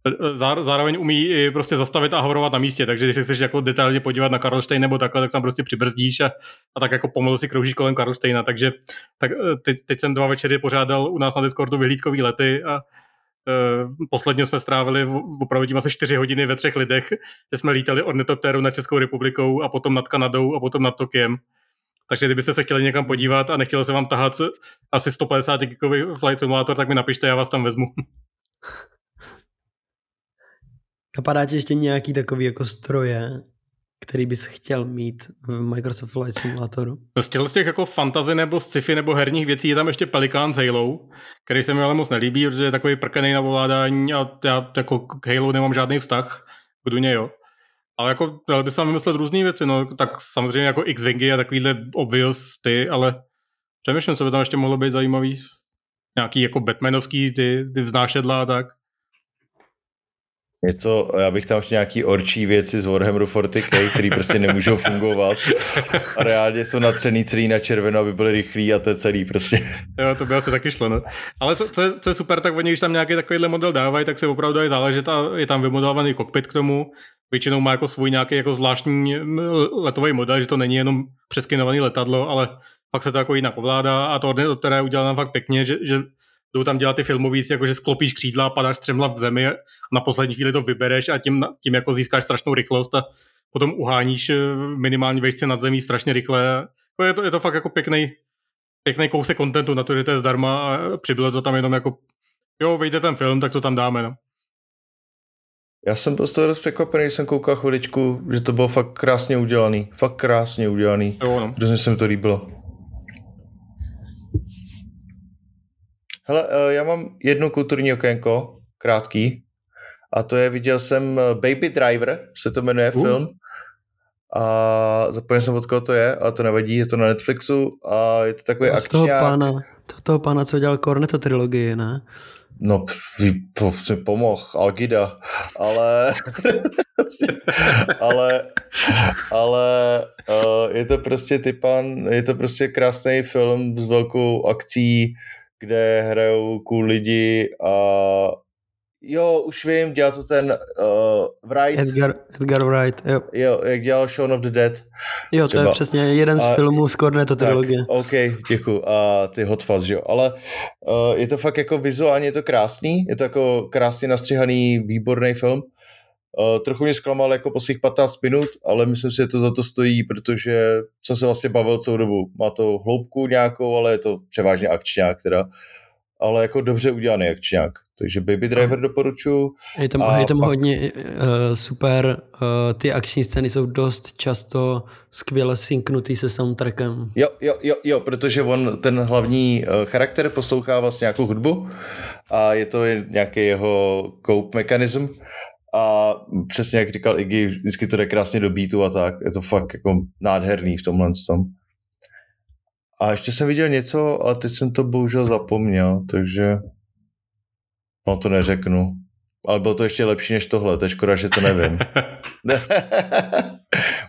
e, zároveň umí i prostě zastavit a hovorovat na místě, takže když se chceš jako detailně podívat na Karlštejn nebo takhle, tak tam prostě přibrzdíš a, a tak jako pomalu si kroužíš kolem Karlštejna, takže tak e, teď, teď jsem dva večery pořádal u nás na Discordu vyhlídkový lety a posledně jsme strávili opravdu tím asi 4 hodiny ve třech lidech, kde jsme lítali od Netopteru na Českou republikou a potom nad Kanadou a potom nad Tokiem. Takže kdybyste se chtěli někam podívat a nechtěli se vám tahat asi 150 gigový flight simulator, tak mi napište, já vás tam vezmu. Napadá ti ještě nějaký takový jako stroje, který bys chtěl mít v Microsoft Flight Simulatoru? Z těch, těch jako fantasy nebo sci-fi nebo herních věcí je tam ještě Pelican s Halo, který se mi ale moc nelíbí, protože je takový prkený na ovládání a já jako k Halo nemám žádný vztah. K Duně, jo. Ale jako dal by se vymyslet různé věci, no, tak samozřejmě jako X-Wingy a takovýhle obvious ty, ale přemýšlím, co by tam ještě mohlo být zajímavý. Nějaký jako Batmanovský, ty, ty vznášedla a tak. Něco, já bych tam ještě nějaký orčí věci z Warhammeru 40k, který prostě nemůžou fungovat. A reálně jsou natřený celý na červeno, aby byly rychlí a to je celý prostě. Jo, to by asi taky šlo, no. Ale co, co, je, co je super, tak oni, když tam nějaký takovýhle model dávají, tak se opravdu je záležet a je tam vymodelovaný kokpit k tomu, většinou má jako svůj nějaký jako zvláštní letový model, že to není jenom přeskinovaný letadlo, ale fakt se to jako jinak ovládá a to, které je fakt pěkně, že, že jdou tam dělat ty filmový, jako že sklopíš křídla, padáš střemla v zemi, na poslední chvíli to vybereš a tím, tím jako získáš strašnou rychlost a potom uháníš eh, minimální vejšce nad zemí strašně rychle. Je to, je to fakt jako pěkný, pěkný kousek kontentu na to, že to je zdarma a přibylo to tam jenom jako jo, vyjde ten film, tak to tam dáme. No. Já jsem byl z toho dost překvapený, jsem koukal chviličku, že to bylo fakt krásně udělaný. Fakt krásně udělaný. Jo, no. Hrozně se mi to líbilo. Hele, uh, já mám jedno kulturní okénko, krátký, a to je, viděl jsem eh, Baby Driver, se to jmenuje uh. film, a zapomněl jsem, od koho to je, ale to nevadí, je to na Netflixu a je to takový akčňák. toho pána, to toho pána, co dělal Cornetto trilogii, ne? No, to si pomohl, Algida, ale, ale, ale uh, je to prostě typan, je to prostě krásný film s velkou akcí, kde hrajou cool lidi a Jo, už vím, dělal to ten uh, Wright. Edgar, Edgar Wright, jo. Jo, jak dělal Shaun of the Dead. Jo, třeba. to je přesně jeden z a, filmů z Cornetto trilogie. OK, děkuji. A ty Hot Fuzz, jo. Ale uh, je to fakt jako vizuálně je to krásný, je to jako krásně nastřihaný, výborný film. Uh, trochu mě zklamal jako po svých 15 minut, ale myslím si, že to za to stojí, protože jsem se vlastně bavil celou dobu. Má to hloubku nějakou, ale je to převážně akčňák teda ale jako dobře udělaný akčňák. Takže Baby Driver doporučuji. Je tam, a je tam pak... hodně uh, super, uh, ty akční scény jsou dost často skvěle synknutý se soundtrackem. Jo, jo, jo, jo, protože on, ten hlavní uh, charakter poslouchá vlastně nějakou hudbu a je to nějaký jeho cope mechanism a přesně jak říkal Iggy, vždycky to jde krásně do beatu a tak, je to fakt jako nádherný v tomhle tom. A ještě jsem viděl něco, ale teď jsem to bohužel zapomněl, takže no to neřeknu. Ale bylo to ještě lepší než tohle, to je škoda, že to nevím.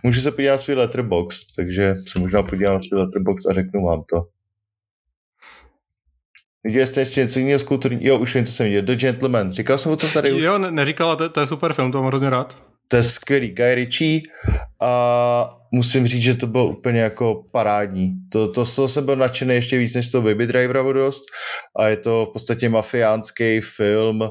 Můžu se podívat svůj letterbox, takže se možná podívám na svůj letterbox a řeknu vám to. Viděli jste ještě něco jiného z kulturní... Jo, už vím, co jsem viděl. The Gentleman. Říkal jsem o tom tady už? Jo, ne, neříkal, to, to je super film, to mám hrozně rád. To je skvělý. Guy Ritchie a musím říct, že to bylo úplně jako parádní. To, to, to jsem byl nadšený ještě víc než to Baby Drivera dost a je to v podstatě mafiánský film,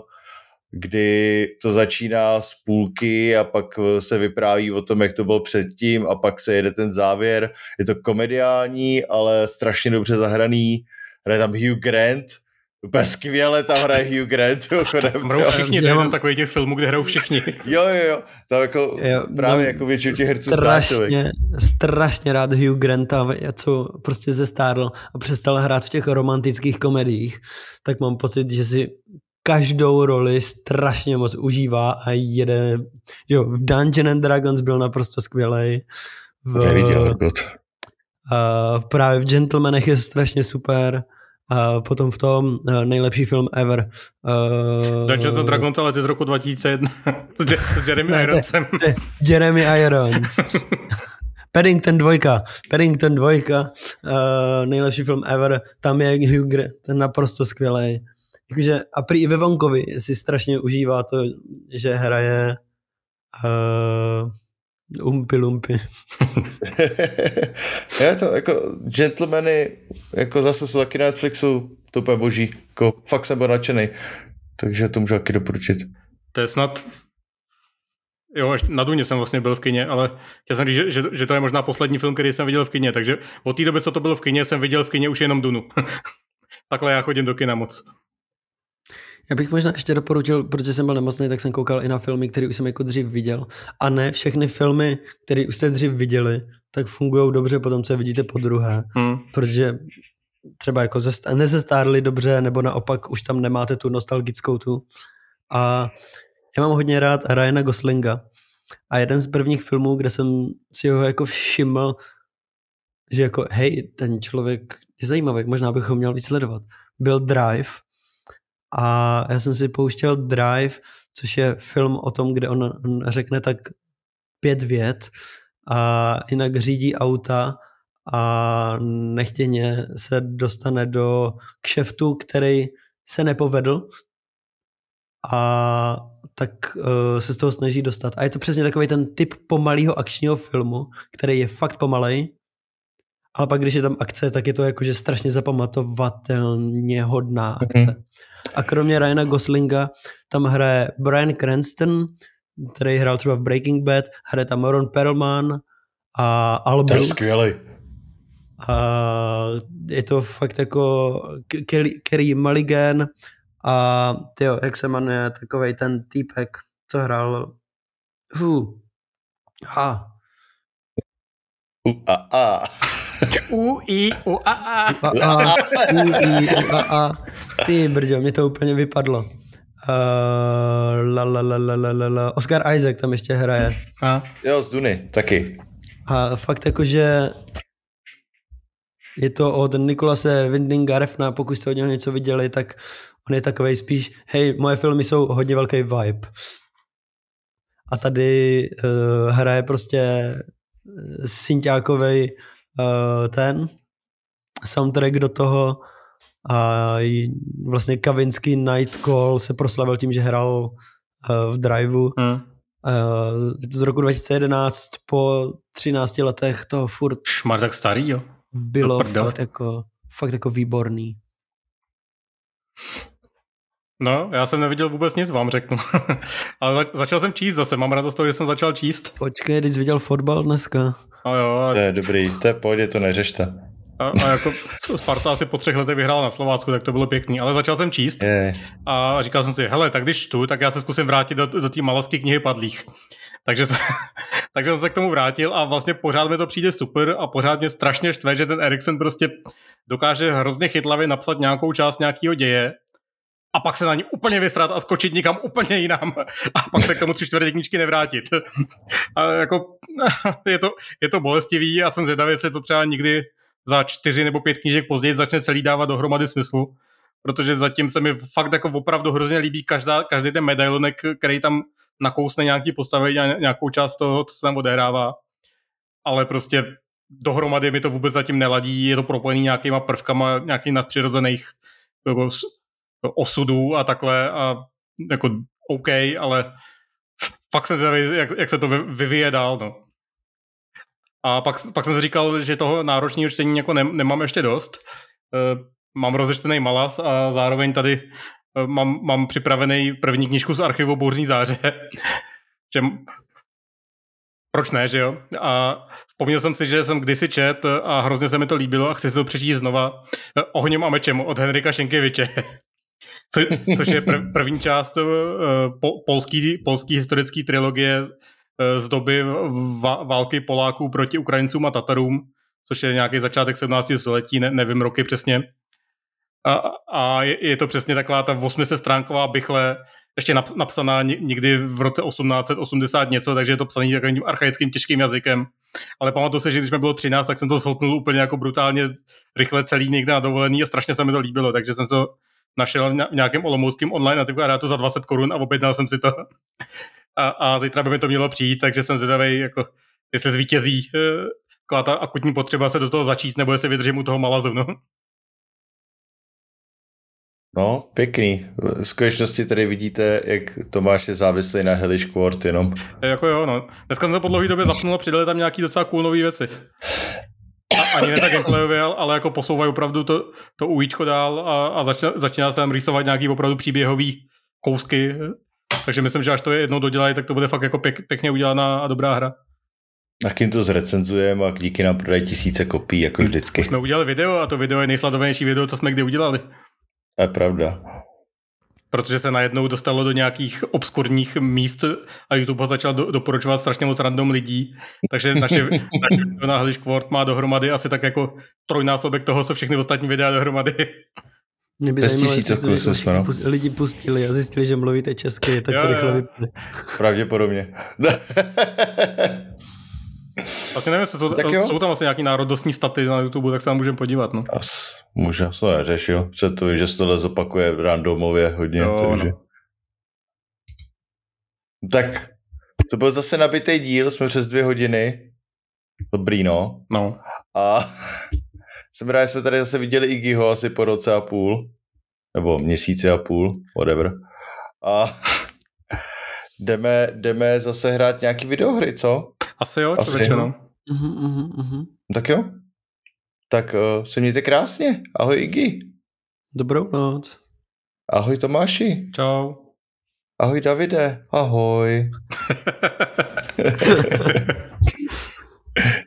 kdy to začíná z půlky a pak se vypráví o tom, jak to bylo předtím a pak se jede ten závěr. Je to komediální, ale strašně dobře zahraný. Hraje tam Hugh Grant, Úplně skvěle tam hraje Hugh Grant. Hrajou všichni, to je jeden z takových těch filmů, kde hrajou všichni. jo, jo, jo. Tam jako jo, právě jako většinu těch herců strašně, strašně rád Hugh Granta, co prostě zestárl a přestal hrát v těch romantických komediích, tak mám pocit, že si každou roli strašně moc užívá a jede, jo, v Dungeon and Dragons byl naprosto skvělý. V, Neviděl, uh, právě v Gentlemanech je strašně super. A potom v tom uh, nejlepší film ever. Uh, Dungeons and Dragons, ale ty z roku 2001 s, Je- s Jeremy ne, Ironsem. Jeremy Irons. Paddington 2, Paddington 2, uh, nejlepší film ever, tam je Hugh Grant, ten naprosto skvělý. Jakože a prý i ve Vonkovi si strašně užívá to, že hraje uh, Umpy lumpy. je to jako gentlemany, jako zase jsou taky na Netflixu, to úplně boží. Jako, fakt jsem byl nadšený. Takže to můžu taky doporučit. To je snad Jo, až na Duně jsem vlastně byl v kině, ale chtěl jsem říct, že, že, že to je možná poslední film, který jsem viděl v kině, takže od té doby, co to bylo v kině, jsem viděl v kině už jenom Dunu. Takhle já chodím do kina moc. Já bych možná ještě doporučil, protože jsem byl nemocný, tak jsem koukal i na filmy, které už jsem jako dřív viděl. A ne všechny filmy, které už jste dřív viděli, tak fungují dobře potom, co je vidíte po druhé. Hmm. Protože třeba jako zest- nezestárli dobře, nebo naopak už tam nemáte tu nostalgickou tu. A já mám hodně rád Ryana Goslinga. A jeden z prvních filmů, kde jsem si ho jako všiml, že jako hej, ten člověk je zajímavý, možná bych ho měl víc sledovat, byl Drive a já jsem si pouštěl Drive, což je film o tom, kde on, on řekne tak pět vět a jinak řídí auta a nechtěně se dostane do kšeftu, který se nepovedl a tak uh, se z toho snaží dostat. A je to přesně takový ten typ pomalého akčního filmu, který je fakt pomalej, ale pak když je tam akce, tak je to jakože strašně zapamatovatelně hodná akce. Mm-hmm. A kromě Ryana Goslinga tam hraje Brian Cranston, který hrál třeba v Breaking Bad, hraje tam Ron Perlman a Al To je skvělý. A je to fakt jako Kelly, Kerry Mulligan a tyjo, jak se jmenuje takovej ten týpek, co hrál Hu. A. U, a, a. U, I, U, A, A. U, I, U, A, A. Ty brďo, mě to úplně vypadlo. Uh, la, la, la, la, la, la, la. Oscar Isaac tam ještě hraje. A? Jo, z Duny, taky. A fakt jakože je to od Nikolase Windinga Refna, pokud jste od něho něco viděli, tak on je takový spíš, hej, moje filmy jsou hodně velký vibe. A tady uh, hraje prostě synťákovej uh, ten soundtrack do toho a vlastně Kavinsky Night Call se proslavil tím, že hrál uh, v Driveu. Hmm. Uh, z roku 2011 po 13 letech to furt... Šmar tak starý, jo? Bylo fakt jako, fakt jako výborný. No, já jsem neviděl vůbec nic, vám řeknu. Ale za, začal jsem číst zase, mám radost toho, že jsem začal číst. Počkej, když jsi viděl fotbal dneska. A jo. To je dobrý, to je pohodě, to neřešte. A, a jako Sparta asi po třech letech vyhrála na Slovácku, tak to bylo pěkný. Ale začal jsem číst je. a říkal jsem si, hele, tak když tu, tak já se zkusím vrátit do, do té malasky knihy padlých. Takže, se, takže jsem se k tomu vrátil a vlastně pořád mi to přijde super a pořád mě strašně štve, že ten Eriksen prostě dokáže hrozně chytlavě napsat nějakou část nějakého děje a pak se na ní úplně vysrat a skočit někam úplně jinam a pak se k tomu tři čtvrtě knížky nevrátit. A jako, je, to, je to bolestivý a jsem zvědavý, jestli to třeba nikdy za čtyři nebo pět knížek později začne celý dávat dohromady smysl, protože zatím se mi fakt jako opravdu hrozně líbí každá, každý ten medailonek, který tam nakousne nějaký postavy a nějakou část toho, co se tam odehrává. Ale prostě dohromady mi to vůbec zatím neladí, je to propojený nějakýma prvkama nějakých nadpřirozených jako osudů a takhle a jako OK, ale fakt jsem zvědavý, jak, jak se to vyvíje dál, no. A pak, pak jsem si říkal, že toho náročného čtení jako ne, nemám ještě dost. E, mám rozečtený malas a zároveň tady e, mám, mám připravený první knižku z archivu Bouřní záře. že proč ne, že jo? A vzpomněl jsem si, že jsem kdysi čet a hrozně se mi to líbilo a chci si to přečíst znova. E, Ohněm a mečem od Henrika Šenkeviče. Co, což je prv, první část uh, po, polský, polský historický trilogie uh, z doby války Poláků proti Ukrajincům a Tatarům, což je nějaký začátek 17. století, ne, nevím roky přesně. A, a je, je to přesně taková ta 800 stránková bychle, ještě napsaná někdy v roce 1880 něco, takže je to psaný takovým archaickým těžkým jazykem. Ale pamatuju se, že když mi bylo 13, tak jsem to zhotnul úplně jako brutálně rychle celý někde na dovolený a strašně se mi to líbilo, takže jsem se našel v nějakém olomouckém online antikvariátu za 20 korun a objednal jsem si to. A, a zítra by mi to mělo přijít, takže jsem zvědavý, jako, jestli zvítězí eh, taková ta akutní potřeba se do toho začíst, nebo jestli vydržím u toho malazu. No. No, pěkný. V skutečnosti tady vidíte, jak Tomáš je závislý na Hellish Quart jenom. Jako jo, no. Dneska jsem se po dlouhé době zapnul a přidali tam nějaký docela cool nový věci ani ne tak gameplayově, ale jako posouvají opravdu to, to ujíčko dál a, a začíná, začíná se tam rýsovat nějaký opravdu příběhový kousky. Takže myslím, že až to je jednou dodělají, tak to bude fakt jako pěk, pěkně udělaná a dobrá hra. A kým to zrecenzujeme a díky nám prodají tisíce kopií, jako vždycky. Už jsme udělali video a to video je nejsledovanější video, co jsme kdy udělali. To je pravda protože se najednou dostalo do nějakých obskurních míst a YouTube ho začal do, doporučovat strašně moc random lidí, takže naše, naše na Hliš Quart má dohromady asi tak jako trojnásobek toho, co všechny ostatní videa dohromady. Mě by jestli jsme, no. lidi pustili a zjistili, že mluvíte česky, tak jo, to rychle vypadne. Pravděpodobně. Vlastně nevím, jsou, jsou tam vlastně nějaký národnostní staty na YouTube, tak se tam můžeme podívat. No. As, může, to neřešil. Před to, že se tohle zopakuje randomově hodně. Jo, takže... no. Tak, to byl zase nabitý díl, jsme přes dvě hodiny. Dobrý, no. No. A jsem rád, že jsme tady zase viděli Iggyho asi po roce a půl. Nebo měsíci a půl, whatever. A jdeme, jdeme zase hrát nějaký videohry, co? Asi jo, Asi jo. no. Uh-huh, uh-huh, uh-huh. Tak jo. Tak uh, se mějte krásně. Ahoj Iggy. Dobrou noc. Ahoj Tomáši. Čau. Ahoj Davide. Ahoj.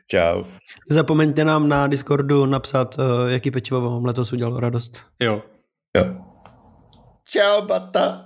Čau. Zapomeňte nám na Discordu napsat, uh, jaký pečivo vám letos udělalo radost. Jo. Jo. Čau, bata.